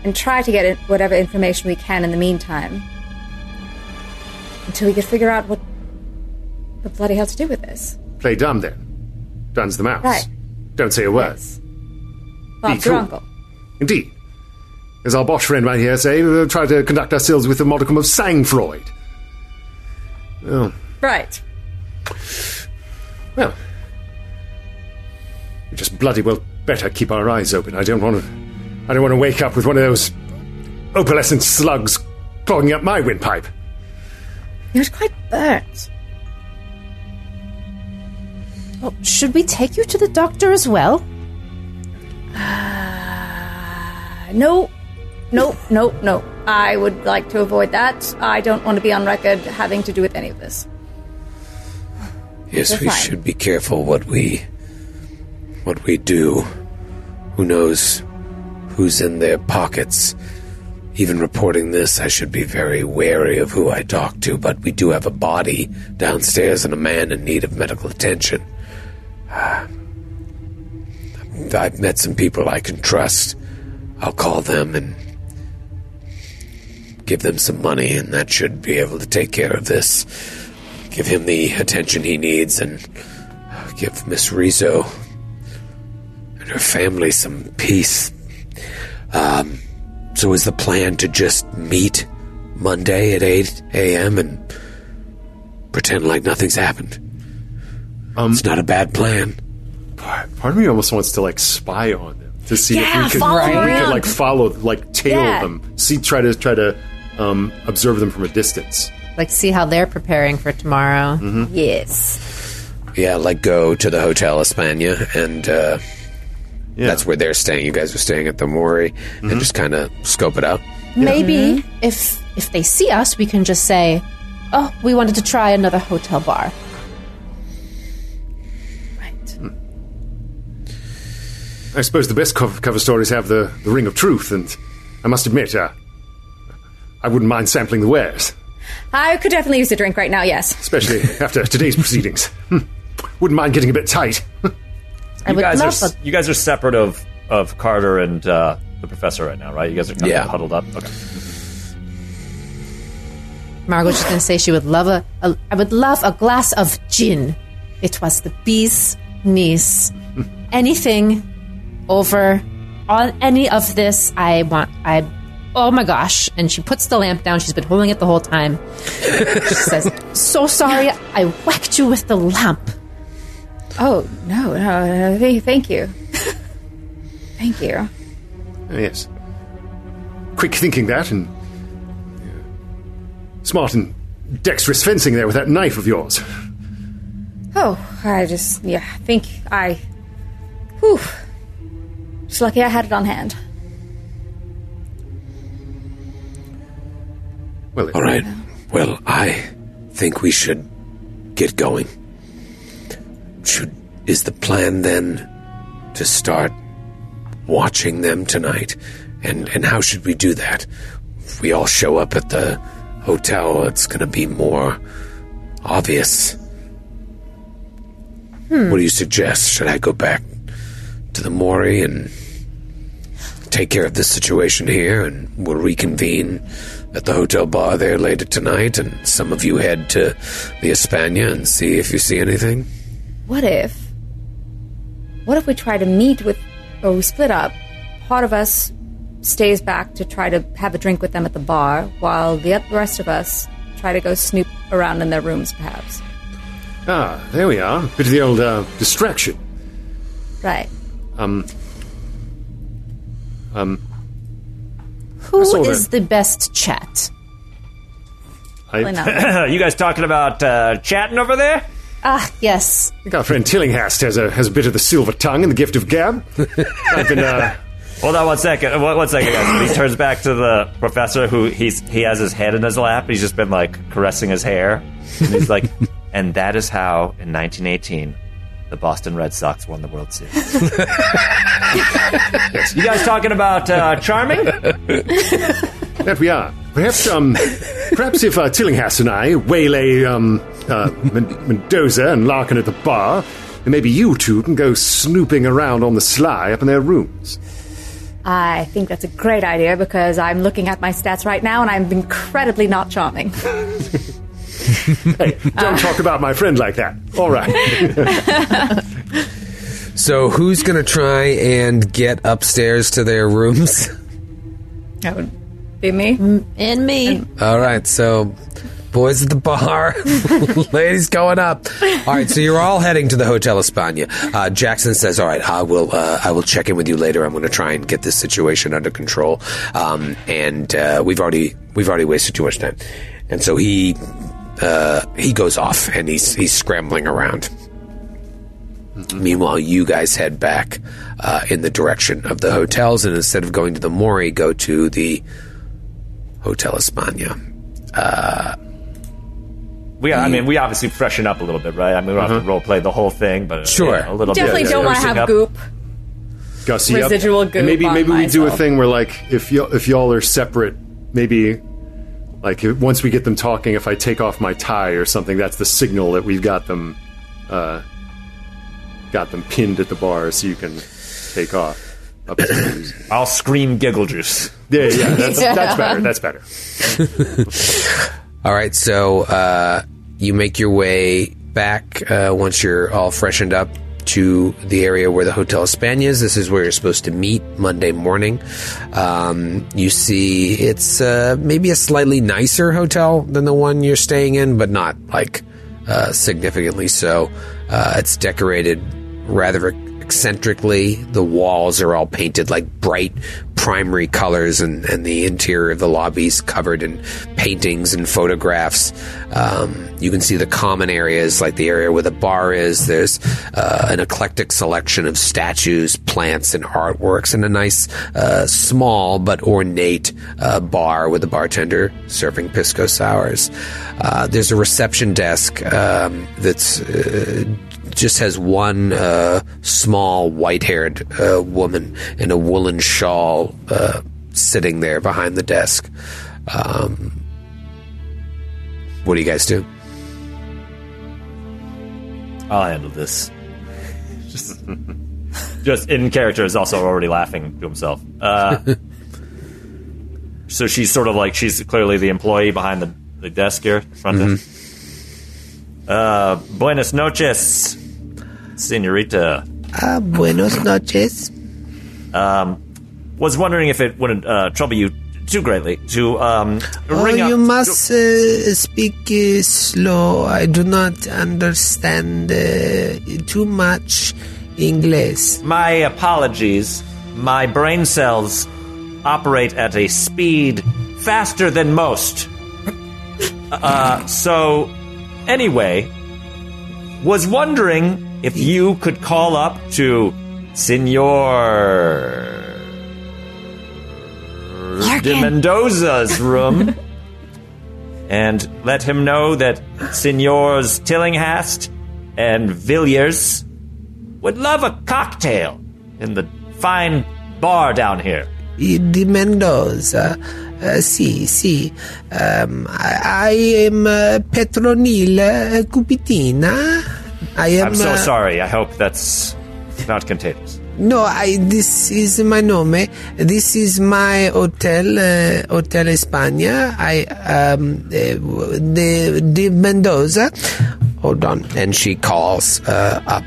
and try to get whatever information we can in the meantime until we can figure out what the bloody hell to do with this. Play dumb then. Duns the mouse. Right. Don't say a word. Yes. Bob's Be your cool. uncle. Indeed. As our Boche friend right here say, we'll try to conduct ourselves with a modicum of sang-Freud. Oh, Right. well. We just bloody well better keep our eyes open. I don't want to. I don't want to wake up with one of those opalescent slugs clogging up my windpipe. You're quite burnt. oh, should we take you to the doctor as well? No, no, no, no. I would like to avoid that. I don't want to be on record having to do with any of this. Yes, We're we fine. should be careful what we what we do. Who knows who's in their pockets? even reporting this, I should be very wary of who I talk to, but we do have a body downstairs and a man in need of medical attention. Ah. I've met some people I can trust. I'll call them and give them some money, and that should be able to take care of this. Give him the attention he needs, and give Miss Rizzo and her family some peace. Um, so is the plan to just meet Monday at 8 a.m. and pretend like nothing's happened? Um, it's not a bad plan. Part, part of me almost wants to like spy on them to see Yeah, if we could, follow if we could like follow, like tail Yeah. them, see, try to try to um, observe them from a distance. Like, see how they're preparing for tomorrow. Yes. Yeah, like go to the Hotel España, and uh, Yeah. that's where they're staying. You guys are staying at the Mori, and just kind of scope it out. Maybe if if they see us, we can just say, "Oh, we wanted to try another hotel bar." Right. I suppose the best cover, cover stories have the, the ring of truth, and I must admit, uh, I wouldn't mind sampling the wares, I could definitely use a drink right now, yes. especially after today's proceedings. Hmm. Wouldn't mind getting a bit tight. I You guys are a you guys are separate of of Carter and uh, the professor right now, right? You guys are kind Yeah. of huddled up. Okay. Margot was just going to say she would love a, a. I would love a glass of gin. It was the bee's niece. Anything over on any of this, I want. I. Oh my gosh! And she puts the lamp down. She's been holding it the whole time. she says, "So sorry, I whacked you with the lamp." Oh, no, no, no th- thank you. thank you. Ah, yes. Quick thinking that, and yeah. smart and dexterous fencing there with that knife of yours. Oh, I just, yeah, I think I. Whew. Just lucky I had it on hand. Well, All right. Well, I think we should get going. Should is the plan then to start watching them tonight? And and how should we do that? If we all show up at the hotel, it's going to be more obvious. Hmm. What do you suggest? Should I go back to the Mori and take care of this situation here, and we'll reconvene at the hotel bar there later tonight, and some of you head to the España and see if you see anything? What if. What if we try to meet with. or we split up? Part of us stays back to try to have a drink with them at the bar, while the rest of us try to go snoop around in their rooms, perhaps. ah, there we are. Bit of the old uh, distraction. Right. Um, um, Who saw the best chat? I Probably think not. you guys talking about uh, chatting over there? Ah, yes. our friend Tillinghast has a has a bit of the silver tongue and the gift of gab. I've been uh, Hold on one second. One, one second, guys. He turns back to the professor, who he's he has his head in his lap. He's just been like caressing his hair, and he's like, "And that is how, in 1918, the Boston Red Sox won the World Series." You guys talking about uh, charming? That we are. Perhaps, um, perhaps if uh, Tillinghast and I waylay um, uh, Men- Mendoza and Larkin at the bar, then maybe you two can go snooping around on the sly up in their rooms. I think that's a great idea because I'm looking at my stats right now and I'm incredibly not charming. Hey, don't talk about my friend like that. All right. So, who's going to try and get upstairs to their rooms? That would be me. And me. All right, so boys at the bar, ladies going up. All right, so you're all heading to the Hotel España. Uh, Jackson says, "All right, I will. Uh, I will check in with you later. I'm going to try and get this situation under control." Um, and uh, we've already we've already wasted too much time, and so he uh, he goes off and he's he's scrambling around. Meanwhile, you guys head back uh, in the direction of the hotels, and instead of going to the Mori, go to the Hotel España. We, I mean, we obviously freshen up a little bit, right? I mean, we don't have to role play the whole thing, but uh, Sure. yeah, a little bit. Definitely bit. don't want to have up. goop. Gussy up. Residual goop And maybe on maybe we do a thing where like if y- if y'all are separate maybe like if- once we get them talking, if I take off my tie or something, that's the signal that we've got them uh, got them pinned at the bar, so you can take off. I'll scream giggle juice. Yeah, yeah, that's, that's better. That's better. All right, so uh, you make your way back uh, once you're all freshened up to the area where the Hotel España is. This is where you're supposed to meet Monday morning. Um, you see, it's uh, maybe a slightly nicer hotel than the one you're staying in, but not like uh, significantly so. Uh, it's decorated rather eccentrically. The walls are all painted like bright primary colors, and, and the interior of the lobby's covered in paintings and photographs. Um, you can see the common areas, like the area where the bar is. There's uh, an eclectic selection of statues, plants, and artworks, and a nice, uh, small but ornate uh, bar with a bartender serving pisco sours. Uh, there's a reception desk um, that's uh, just has one uh, small white-haired uh, woman in a woolen shawl uh, sitting there behind the desk. Um, what do you guys do? I'll handle this. Just, just in character is also already laughing to himself. Uh, so she's sort of like she's clearly the employee behind the, the desk here, in front desk. Uh, buenas noches, senorita. Ah, buenos noches. Um, Was wondering if it wouldn't uh, trouble you too greatly to um, Oh, ring up. you must uh, speak uh, slow. I do not understand uh, too much English. My apologies. My brain cells operate at a speed faster than most. Uh, so, anyway, was wondering if you could call up to Senor de Mendoza's room and let him know that Senors Tillinghast and Villiers would love a cocktail in the fine bar down here. De Mendoza. Uh, sì, sì. Um, I, I am uh, Petronil uh, Cupitina. I am. I'm so uh, sorry. I hope that's not contagious. No, I. This is my nome. This is my hotel, uh, Hotel España. I um, uh, the the Mendoza. Hold on, and she calls uh, up,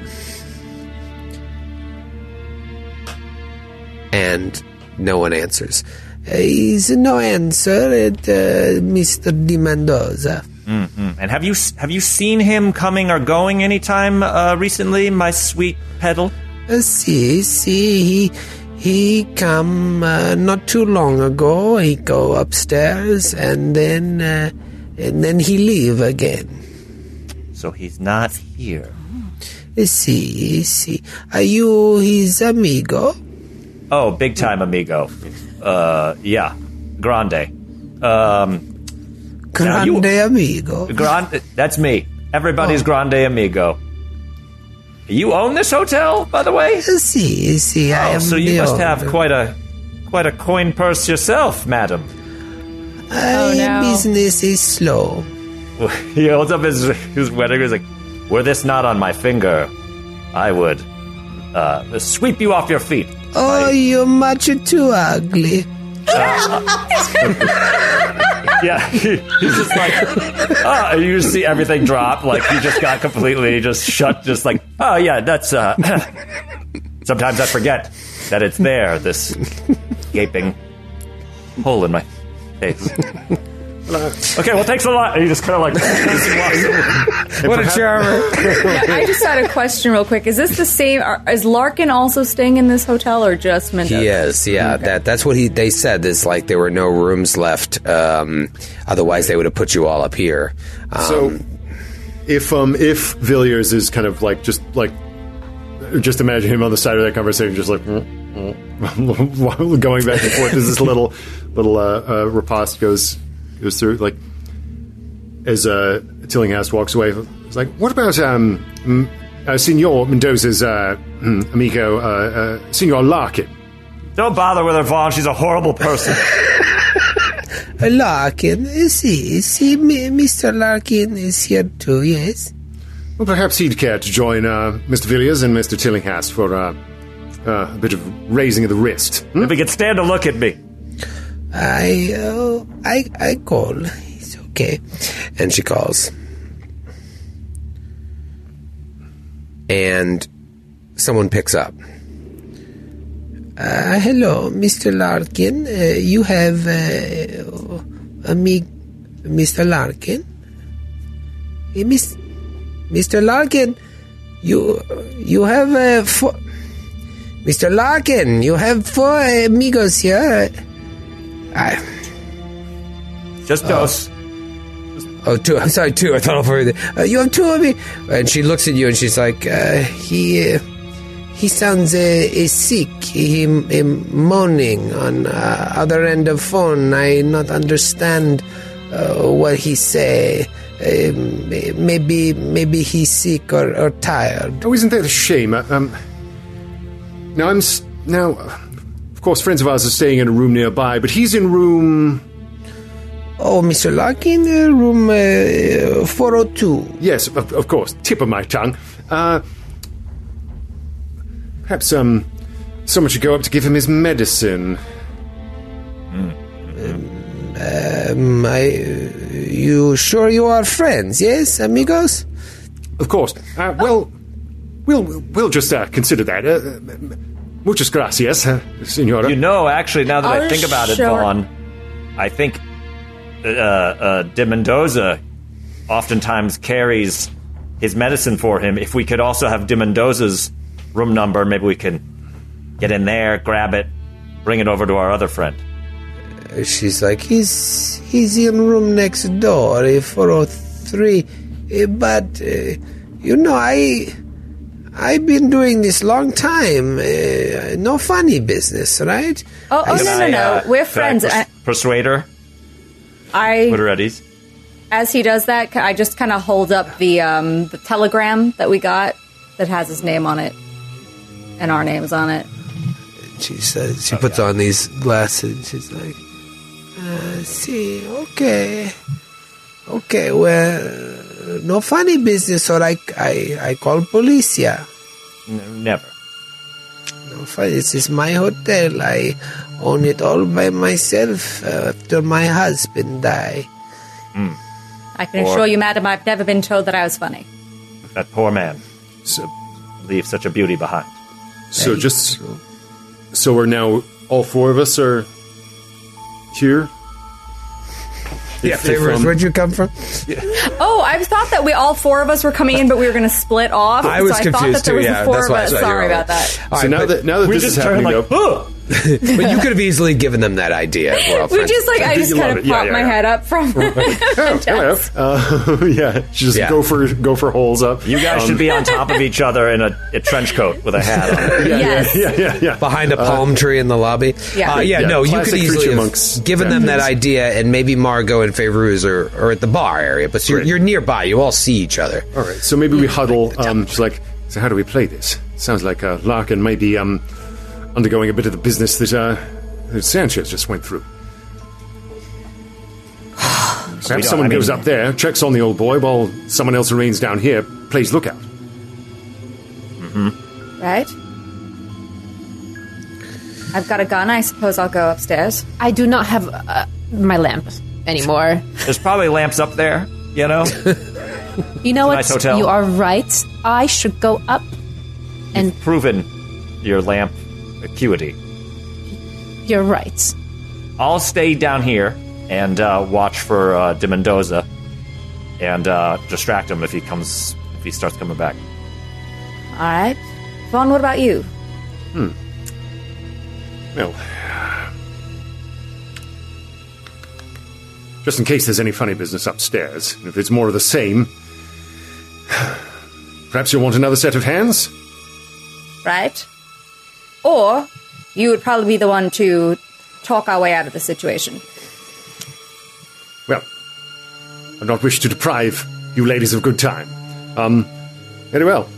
and no one answers. Is no answer at uh, Mr. de Mendoza. And have you have you seen him coming or going anytime uh, recently, my sweet pedal? Uh, see, see, he he come uh, not too long ago. He go upstairs and then uh, and then he leave again. So he's not here. Uh, See, see, are you his amigo? Oh, big time amigo. Uh, yeah, grande. Um, Now, you- Grande amigo. grande. That's me. Everybody's grande amigo. You own this hotel, by the way. Uh, See, see, I Oh, am so you the must have quite a quite a coin purse yourself, madam. Uh, no. Business is slow. he holds up his his wedding. He's like, "Were this not on my finger, I would uh, sweep you off your feet." Oh, you're much too ugly. Yeah, he, he's just like, oh, and you just see everything drop. Like he just got completely just shut. Just like, oh yeah, that's. uh Sometimes I forget that it's there. This gaping hole in my face. Okay, well, thanks a lot. And he just kind of like What a charmer. I just had a question real quick. Is this the same? Are, is Larkin also staying in this hotel or just Mendoza? He is, yeah. That that's what he they said. Is like there were no rooms left. Um, otherwise, they would have put you all up here. Um, So, if um if Villiers is kind of like just like just imagine him on the side of that conversation, just like mm, mm, going back and forth as this little little uh, uh, riposte goes goes through. Like as uh, Tillinghast walks away, it's like, what about um uh, Senor Mendoza's uh, mm, amigo uh, uh, Senor Larkin? don't bother with her, Vaughn. She's a horrible person. Larkin, is he? Is he? Mr. Larkin is here too, yes? Well, perhaps he'd care to join uh, Mr. Villiers and Mr. Tillinghast for uh, uh, a bit of raising of the wrist. Hmm? If he could stand to look at me. I, uh, I, I call. It's okay. And she calls. And someone picks up. Uh, hello, Mr. Larkin. Uh, you have uh, a me, Mr. Larkin. Eh, Miss, Mr. Larkin, you you have uh, four. Mr. Larkin, you have four amigos here. I, Just dose. Oh, two. I'm sorry, two. I thought I'll forget. Uh, you have two of me. And she looks at you and she's like, uh, he, uh, he sounds uh, is sick. He, he moaning on uh, other end of phone. I not understand uh, what he say. Uh, maybe maybe he's sick or, or tired. Oh, isn't that a shame? Uh, Um, now I'm s- now, uh, of course, friends of ours are staying in a room nearby, but he's in room. Oh, Mr. Larkin, uh, room uh, 402. Yes, of, of course, tip of my tongue. Uh, perhaps um, someone should go up to give him his medicine. Um, I, you sure you are friends? Yes, amigos. Of course. Uh, well, we'll we'll just uh, consider that. Uh, uh, muchas gracias, uh, senora. You know, actually, now that I Oh, think about it. Vaughn, I think uh, uh, De Mendoza oftentimes carries his medicine for him. If we could also have De Mendoza's room number, maybe we can get in there, grab it, bring it over to our other friend. She's like, he's he's in room next door, uh, 403. Uh, But uh, you know, I I've been doing this long time. Uh, no funny business, right? Oh, oh Can no, no, I, no. uh, We're can I friends. pers- I, persuade her. I Put her at ease. as he does that, I just kind of hold up the um, the telegram that we got that has his name on it and our names on it. She says she puts on these glasses. and She's like, uh, "See, okay, okay. Well, no funny business, or I I I call policia." N- never. No. This is my hotel. I own it all by myself uh, after my husband died. I can Or- assure you, madam, I've never been told that I was funny. That poor man So, leaves such a beauty behind. so just so we're now all four of us are here. Yeah, If- if, um, where'd you come from? Oh, I thought that we all four of us were coming in, but we were going to split off. I was so I confused thought that there too, was yeah, the four that's of why I us. said Sorry about that. All So now that now that this is happening, like, though, "Ugh!" but you could have easily given them that idea. We're We just like I think just kind of it. Yeah, popped yeah, my yeah. head up from. oh. Uh, yeah, just Yeah. go for go for holes up. You guys Um, should be on top of each other in a, a trench coat with a hat on. Yeah, Yes. yeah, yeah, yeah. behind a palm tree in the lobby. Yeah. uh, yeah, Yeah, no, you could easily have Monks given them that idea, and maybe Margot and Fayruz are, are at the bar area, but you're, you're nearby. You all see each other. All right, so maybe we huddle. Um, it's like, so how do we play this? Sounds like uh, Larkin may be um, undergoing a bit of the business that, uh, that Sanchez just went through. Perhaps someone I mean- goes up there, checks on the old boy, while someone else remains down here, plays lookout. right? I've got a gun. I suppose I'll go upstairs. I do not have uh, my lamp anymore. There's probably lamps up there, you know? You know what? nice hotel. You are right. I should go up. And Proven your lamp acuity. you're right. I'll stay down here and uh, watch for uh, De Mendoza and uh, distract him if he comes, if he starts coming back. All right, Vaughn. What about you? Hmm. Well, just in case there's any funny business upstairs, if it's more of the same, perhaps you'll want another set of hands? Right? Or you would probably be the one to talk our way out of the situation. Well, I do not wish to deprive you ladies of good time. Um, very well.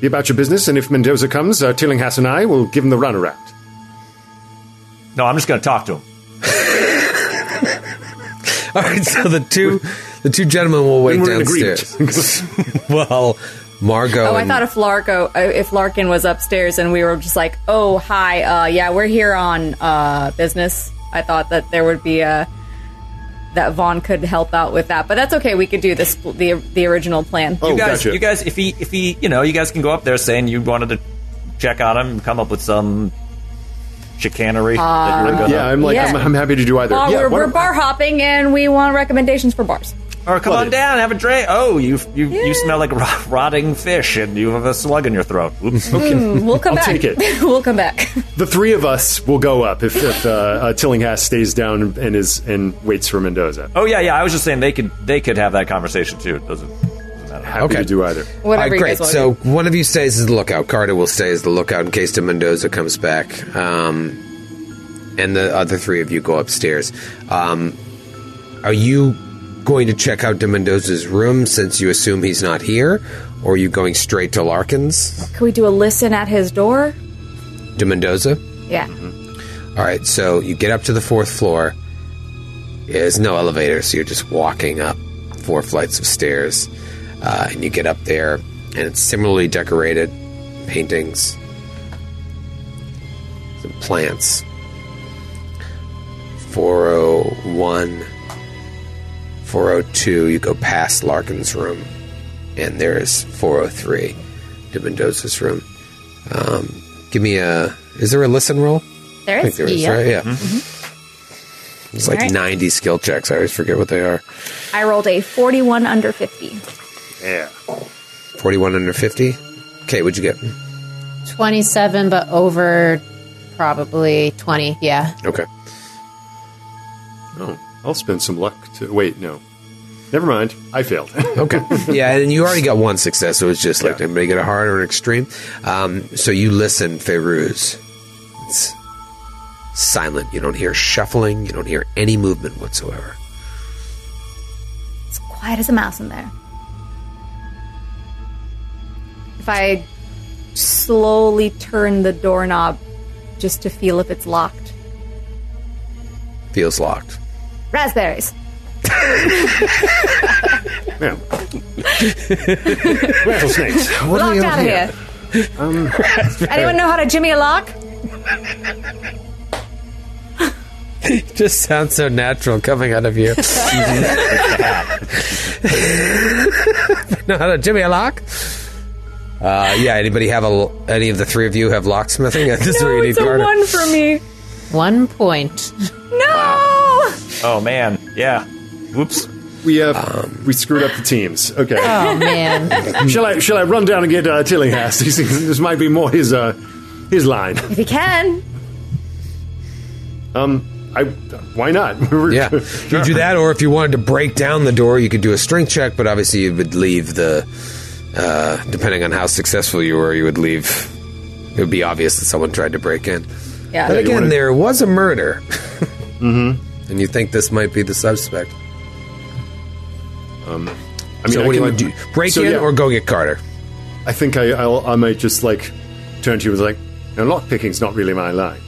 Be about your business, and if Mendoza comes, uh, Tillinghast and I will give him the runaround. No, I'm just going to talk to him. All right, so the two the two gentlemen will wait Then we're in downstairs. well, Margot. Oh, I and- thought if Larko, uh, if Larkin was upstairs and we were just like, oh, hi, uh, yeah, we're here on uh, business. I thought that there would be a that Vaughn could help out with that, but that's okay. We could do this the the original plan. Oh, you guys, gotcha. you guys, if he, if he, you know, you guys can go up there saying you wanted to check on him, and come up with some chicanery that you were gonna, yeah, I'm like, Yeah. I'm, I'm happy to do either. Uh, yeah, we're, why we're bar hopping and we want recommendations for bars. Or come on down, have a drink. Oh, you, you, you smell like rot- rotting fish, and you have a slug in your throat. Oops. Mm, We'll come I'll back. take it. we'll come back. The three of us will go up if, if uh, uh, Tillinghast stays down and is and waits for Mendoza. Oh yeah, yeah. I was just saying they could, they could have that conversation too. It doesn't, doesn't matter. Happy Okay. to do either. Whatever All right, great. guys want. So one of you stays as the lookout. Carter will stay as the lookout in case De Mendoza comes back. Um, and the other three of you go upstairs. Um, are you going to check out De Mendoza's room since you assume he's not here? Or are you going straight to Larkin's? Can we do a listen at his door? De Mendoza? Yeah. All right, so you get up to the fourth floor. There's no elevator, so you're just walking up four flights of stairs. Uh, and you get up there, and it's similarly decorated paintings, some plants. 401, 402, you go past Larkin's room, and there's 403, De Mendoza's room. Um, give me a. Is there a listen roll? There I think is. there is, Yeah. right? Yeah. Mm-hmm. It's like Alright. 90 skill checks. I always forget what they are. I rolled a 41 under 50. Yeah. 41 under 50. Okay, what'd you get? 27, but over probably 20. Yeah. Okay. Oh, I'll spend some luck to. Wait, no. Never mind. I failed. Okay. yeah, and you already got one success, so it's just like, Yeah. anybody get a hard or an extreme? Um, so you listen, Feyruz. It's silent. You don't hear shuffling. You don't hear any movement whatsoever. It's quiet as a mouse in there. If I slowly turn the doorknob just to feel if it's locked. Feels locked. Raspberries. yeah. Rattlesnakes. What Locked do we out have of here. Anyone know how to jimmy a lock? Just sounds so natural coming out of you. no, how to Jimmy, a lock? Uh, yeah. Anybody have a? Any of the three of you have locksmithing? This is where you No, need it's a Carter. one for me. One point. No! Oh man, yeah. Whoops. We uh, we screwed up the teams. Okay. Oh, man. shall I shall I run down and get uh, Tillinghast? This might be more his uh his line. If he can. Um. I why not? We're- Yeah, you do that, or if you wanted to break down the door, you could do a strength check. But obviously, you would leave the. Uh, depending on how successful you were, you would leave. It would be obvious that someone tried to break in. Yeah. But you again, wanna- there was a murder. mm-hmm. And you think this might be the suspect. I mean, so, I what do you want to do? Break so, in yeah, or go get Carter? I think I I'll, I might just like turn to you with like, now lock picking's not really my line,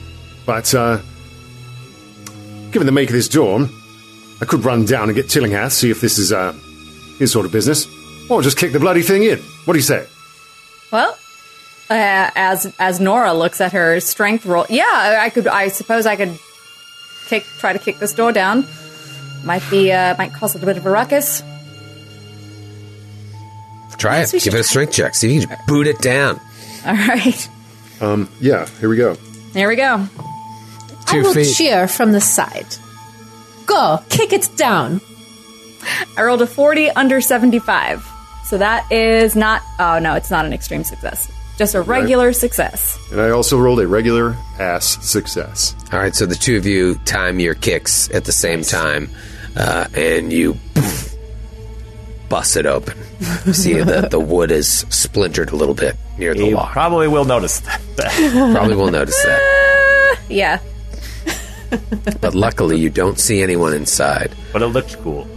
but uh, given the make of this door, I could run down and get Tillinghast, see if this is uh, his sort of business, or just kick the bloody thing in. What do you say? Well, uh, as as Noura looks at her strength roll, yeah, I could. I suppose I could kick, try to kick this door down. Might be, uh, might cause a little bit of a ruckus. Try it. Give it a strength check. See if you can boot it down. All right, Um, Yeah, here we go. there we go. I will feet. cheer from the side. Go, kick it down. I rolled a forty under seventy-five, so that is not. Oh no, it's not an extreme success. Just a regular success. And I also rolled a regular ass success. All right, so the two of you time your kicks at the same time, uh, and you poof, bust it open. See the, the wood is splintered a little bit near the You lock. probably will notice that. Probably will notice that. Yeah, But luckily, you don't see anyone inside. but it looked cool.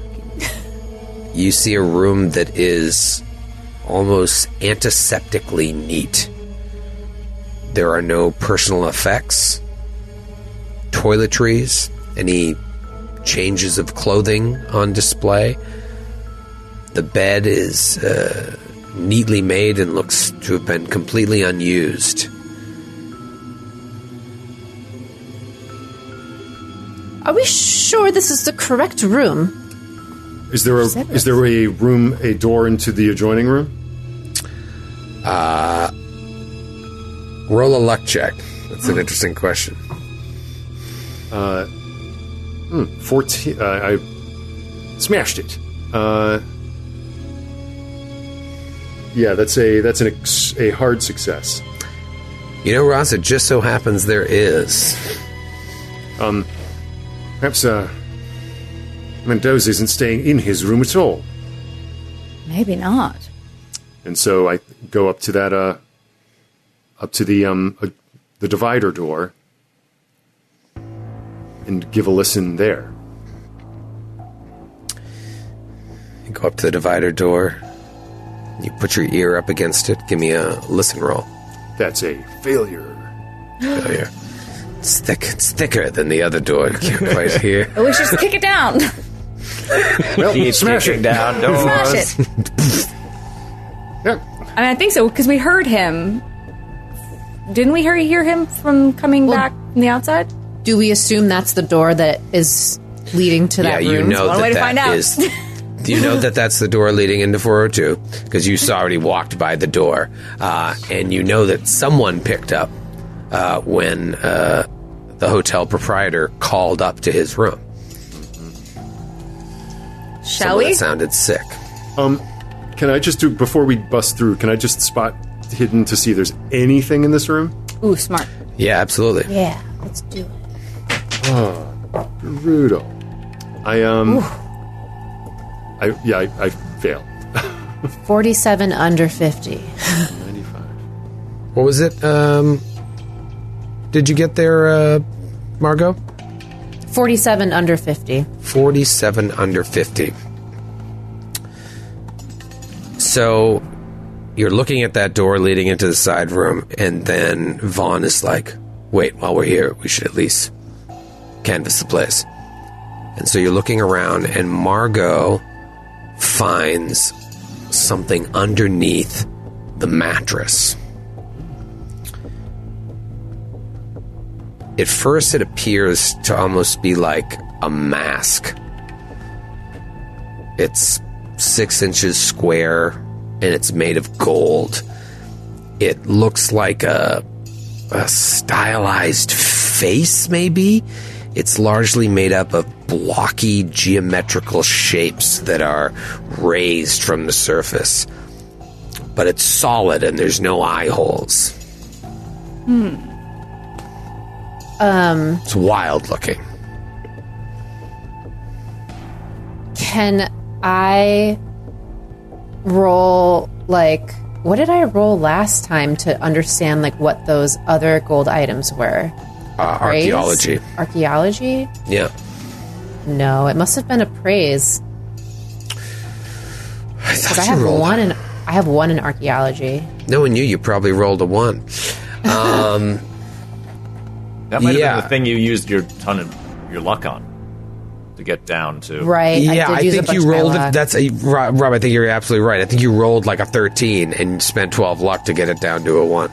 You see a room that is almost antiseptically neat. There are no personal effects, toiletries, any changes of clothing on display. The bed is uh, neatly made and looks to have been completely unused. Are we sure this is the correct room? Is there a Separate. is there a room a door into the adjoining room? Uh, roll a luck check. That's an interesting question. Uh, Fourteen. Uh, I smashed it. Uh, yeah, that's a that's an ex- a hard success. You know, Ross, it just so happens there is. Um, perhaps uh, Mendoza isn't staying in his room at all, Maybe not. and so I go up to that uh, up to the um uh, the divider door and give a listen there. You go up to the divider door. You put your ear up against it. Give me a listen roll. That's a failure. Failure. It's thick. It's thicker than the other door. You can't quite hear. But we should just kick it down. Well, Keep smash it. down doors. Smash it. Yeah. I mean, I think so because we heard him. Didn't we hear hear him from coming back from the outside? Do we assume that's the door that is leading to yeah, that you room? know One that way to that find out. is- you know that that's the door leading into 402 because you saw already walked by the door, uh, and you know that someone picked up uh, when uh, the hotel proprietor called up to his room. Shall Someone we? that sounded sick. Um, can I just do before we bust through? Can I just spot hidden to see if there's anything in this room? Ooh, smart. Yeah, absolutely. Yeah, let's do it. Oh, Brutal. I um. I yeah I, I fail. 47 under 50. Ninety-five. What was it? Um, did you get there, uh, Margot? 47 under 50. 47 under 50. So you're looking at that door leading into the side room, and then Vaughn is like, wait, while we're here, we should at least canvass the place. And so you're looking around, and Margot finds something underneath the mattress. At first, it appears to almost be like a mask. It's six inches square and it's made of gold. It looks like a, a stylized face, maybe. It's largely made up of blocky geometrical shapes that are raised from the surface. But it's solid and there's no eye holes. Hmm. Um, It's wild looking. can I roll like what did I roll last time to understand like what those other gold items were? Uh, archaeology. Archaeology? Yeah. No, it must have been a praise. I thought I have rolled- one in I have one in archaeology. Knowing you, you probably rolled a one. Um, That might Yeah. have been the thing you used your ton of your luck on to get down to. Right. yeah, I, I, did use a think you rolled it. That's a Rob, Rob. I think you're absolutely right. I think you rolled like a thirteen and spent twelve luck to get it down to a one.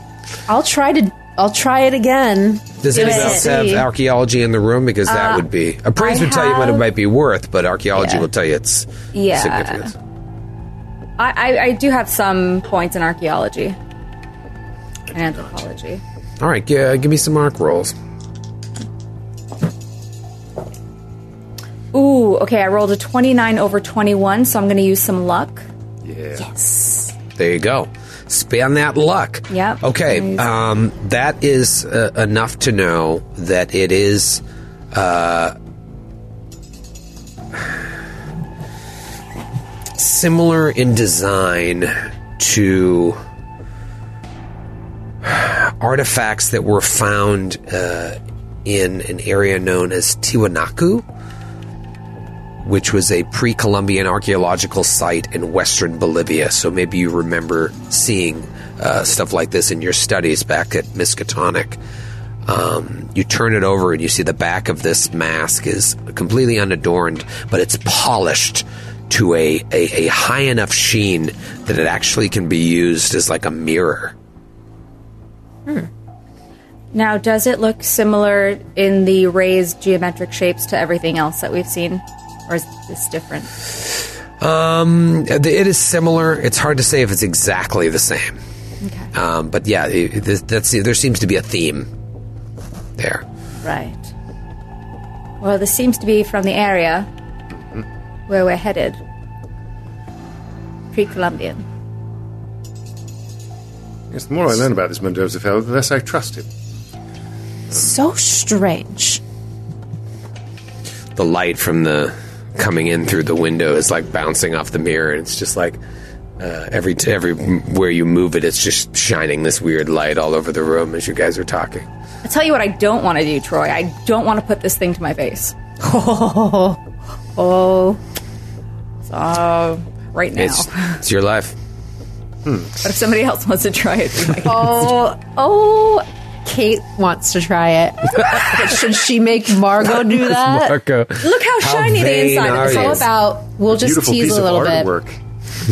I'll try to I'll try it again. Does Give anyone it a else have archaeology in the room? Because that would be appraise I would tell you what it might be worth, but archaeology Yeah. will tell you its Yeah. significance. I, I, I do have some points in archaeology and anthropology. All right, g- uh, give me some arc rolls. Ooh, okay. I rolled a 29 over 21, so I'm going to use some luck. Yeah. Yes. There you go. Spend that luck. Yep. Okay. Um, that is uh, enough to know that it is. Uh, similar in design to artifacts that were found uh, in an area known as Tiwanaku, which was a pre Columbian archaeological site in western Bolivia. So maybe you remember seeing uh, stuff like this in your studies back at Miskatonic. Um, you turn it over and you see the back of this mask is completely unadorned, but it's polished to a, a, a high enough sheen that it actually can be used as like a mirror. Hmm. Now, does it look similar in the raised geometric shapes to everything else that we've seen? Or is this different? Um, it is similar. It's hard to say if it's exactly the same. Okay. Um, but yeah, it, it- that's there seems to be a theme there. Right. Well, this seems to be from the area where we're headed. Pre Columbian. Yes, the more I learn about this Mendoza fellow, the less I trust him. So strange. The light from the coming in through the window is like bouncing off the mirror, and it's just like uh, every every where you move it, it's just shining this weird light all over the room as you guys are talking. I'll tell you what I don't want to do, Troy. I don't want to put this thing to my face. Oh, oh, So, right now. It's it's your life. but if somebody else wants to try it, we oh, oh. Kate wants to try it. Should she make Margot do that? Marco, look how, shiny the inside of you? this about we'll just Beautiful tease a little bit.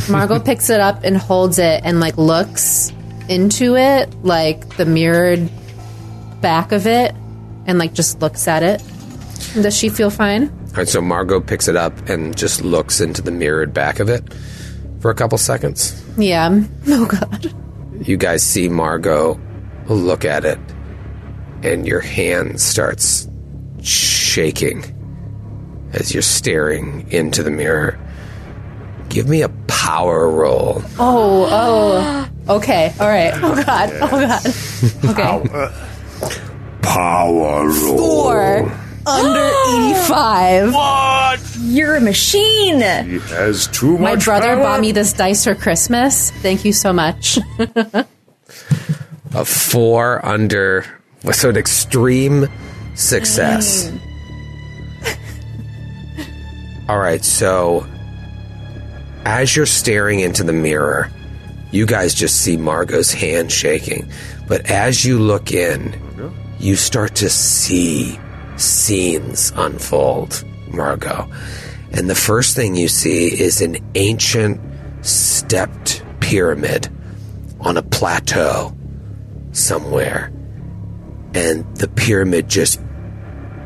Margot picks it up and holds it and like looks into it, like the mirrored back of it, and like just looks at it. Does she feel fine? All right, so Margot picks it up and just looks into the mirrored back of it for a couple seconds. Yeah. Oh god. You guys see Margot look at it, and your hand starts shaking as you're staring into the mirror. Give me a power roll. Oh, oh. Okay. All right. Oh god. Oh god. Okay. Power roll. Four under eighty-five. What? You're a machine. He has too much. My much brother power. bought me this dice for Christmas. Thank you so much. A four under, so an extreme success. All right, so as you're staring into the mirror, you guys just see Margot's hand shaking. But as you look in, you start to see scenes unfold, Margot. And the first thing you see is an ancient stepped pyramid on a plateau somewhere. And the pyramid just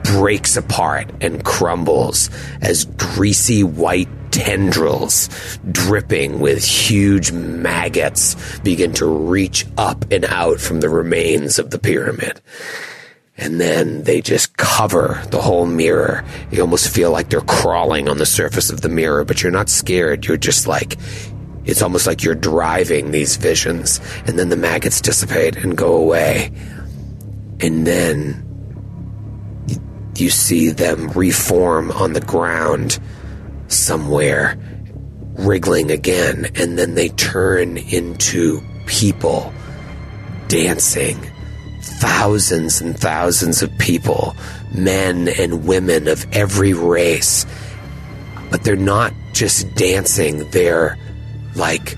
breaks apart and crumbles as greasy white tendrils dripping with huge maggots begin to reach up and out from the remains of the pyramid. And then they just cover the whole mirror. You almost feel like they're crawling on the surface of the mirror, but you're not scared. You're just like, it's almost like you're driving these visions. And then the maggots dissipate and go away. And then you see them reform on the ground somewhere, wriggling again, and then they turn into people dancing. Thousands and thousands of people, men and women of every race. But they're not just dancing, they're like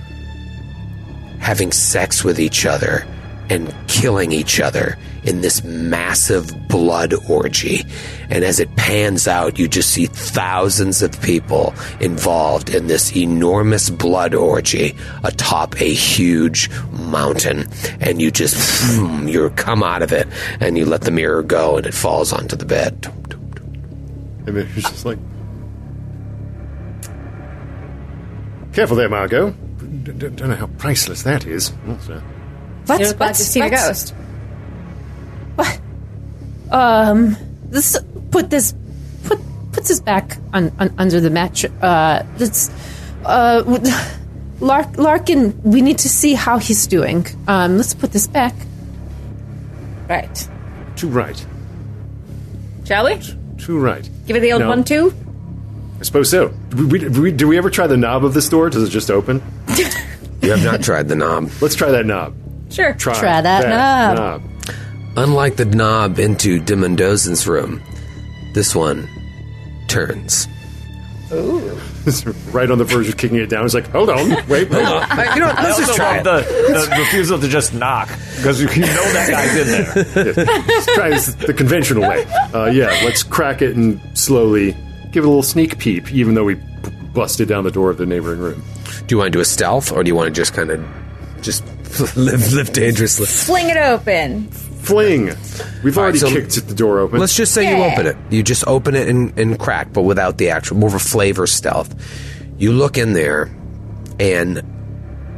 having sex with each other and killing each other in this massive blood orgy. And as it pans out, you just see thousands of people involved in this enormous blood orgy atop a huge mountain. And you just, you come out of it and you let the mirror go and it falls onto the bed. And he's just like, Careful there, Margot. D- d- don't know how priceless that is. Also. What's, You're glad to see a ghost. What? Um, this put this put put this back on, on under the mattress. Uh, let's uh, Lark, Larkin. We need to see how he's doing. Um, let's put this back. Right. Too right. Shall we? Too right. Give it the old No. one, too? I suppose so. Do we, we, do we ever try the knob of this door? Does it just open? You have not tried the knob. Let's try that knob. Sure. Try, Try that knob. Unlike the knob into De Mendoza's room, this one turns. Ooh. right on the verge of kicking it down. He's like, hold on, wait, hold on. Uh, you know what? I Let's also just try it. the, the refusal to just knock because you know that guy's in there. Let's try this the conventional way. Uh, yeah, let's crack it and slowly give it a little sneak peep, even though we b- busted down the door of the neighboring room. Do you want to do a stealth, or do you want to just kind of just live live dangerously? Fling it open. Fling! We've already so- kicked the door open. Let's just say you open it. You just open it and, and crack, but without the actual more of a flavor stealth. You look in there, and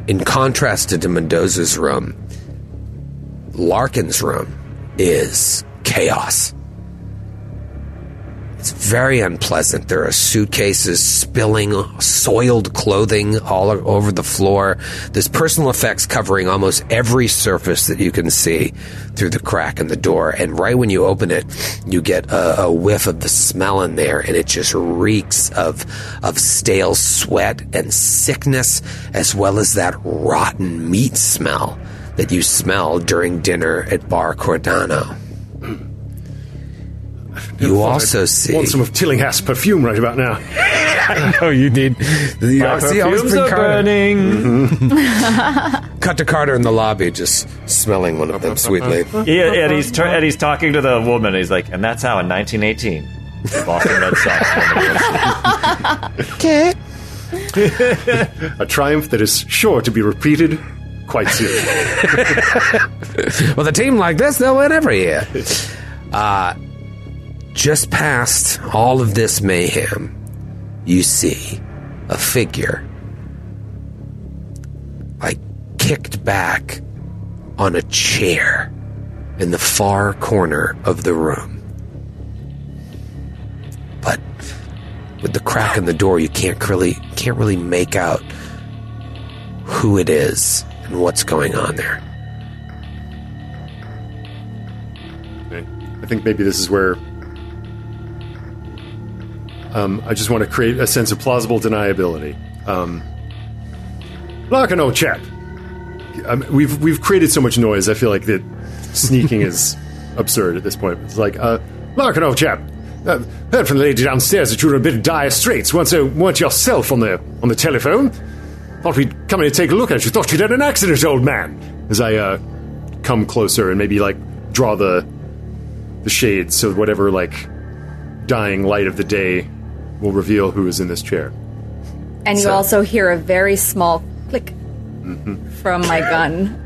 in contrast to Mendoza's room, Larkin's room is chaos. It's very unpleasant. There are suitcases spilling soiled clothing all over the floor. There's personal effects covering almost every surface that you can see through the crack in the door. And right when you open it, you get a, a whiff of the smell in there, and it just reeks of of stale sweat and sickness, as well as that rotten meat smell that you smell during dinner at Bar Cordano. You also see. want some of Tillinghast perfume right about now. Oh, you need. You My see, always perfumes bring are Carter. burning. Cut to Carter in the lobby, just smelling one of them sweetly. Yeah, and he's tur- and he's talking to the woman. He's like, and that's how in 1918, the Boston Red Sox. won A triumph that is sure to be repeated quite soon. With a team like this, they'll win every year. Uh, just past all of this mayhem, you see a figure like kicked back on a chair in the far corner of the room. But with the crack in the door, you can't really can't really make out who it is and what's going on there. I think maybe this is where um, I just want to create a sense of plausible deniability. Um, Larkin, old chap, um, we've we've created so much noise. I feel like that sneaking is absurd at this point. It's like, uh, Larkin, old chap, uh, heard from the lady downstairs that you were in a bit of dire straits. Weren't, so, weren't yourself on the on the telephone? Thought we'd come in and take a look at you. Thought you'd had an accident, old man. As I uh, come closer and maybe like draw the the shades so whatever like dying light of the day will reveal who is in this chair. And you So- also hear a very small click mm-hmm. from my gun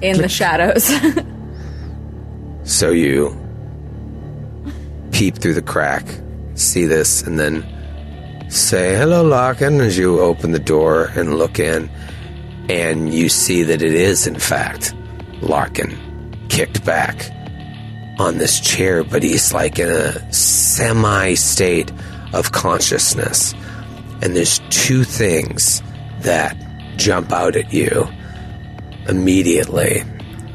in the shadows. So you peep through the crack, see this, and then say, Hello, Larkin, as you open the door and look in, and you see that it is, in fact, Larkin kicked back on this chair, but he's like in a semi state of consciousness. And there's two things that jump out at you immediately.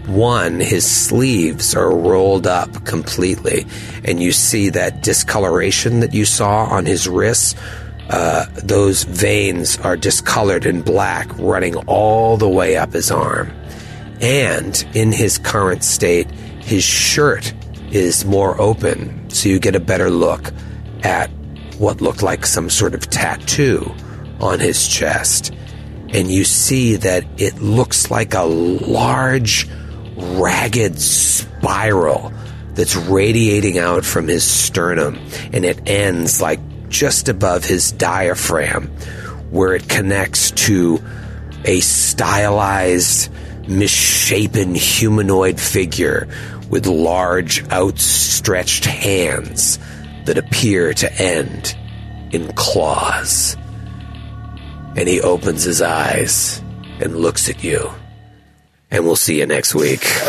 One, his sleeves are rolled up completely, and you see that discoloration that you saw on his wrists. Uh, those veins are discolored in black, running all the way up his arm. And in his current state, his shirt is more open, so you get a better look at what looked like some sort of tattoo on his chest. And you see that it looks like a large, ragged spiral that's radiating out from his sternum, and it ends like just above his diaphragm, where it connects to a stylized, misshapen humanoid figure with large, outstretched hands that appear to end in claws. And he opens his eyes and looks at you. And we'll see you next week.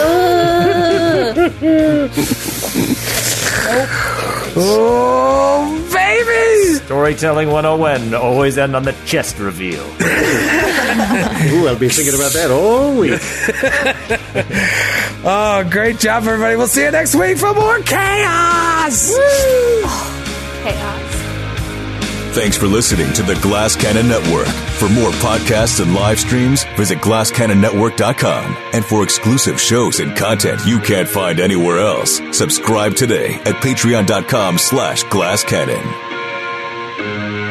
oh, baby! Storytelling 101 always end on the chest reveal. Ooh, I'll be thinking about that all week. Oh, great job, everybody. We'll see you next week for more chaos! Chaos. Thanks for listening to the Glass Cannon Network. For more podcasts and live streams, visit glasscannonnetwork.com. And for exclusive shows and content you can't find anywhere else, subscribe today at patreon.com slash glasscannon. Thank you.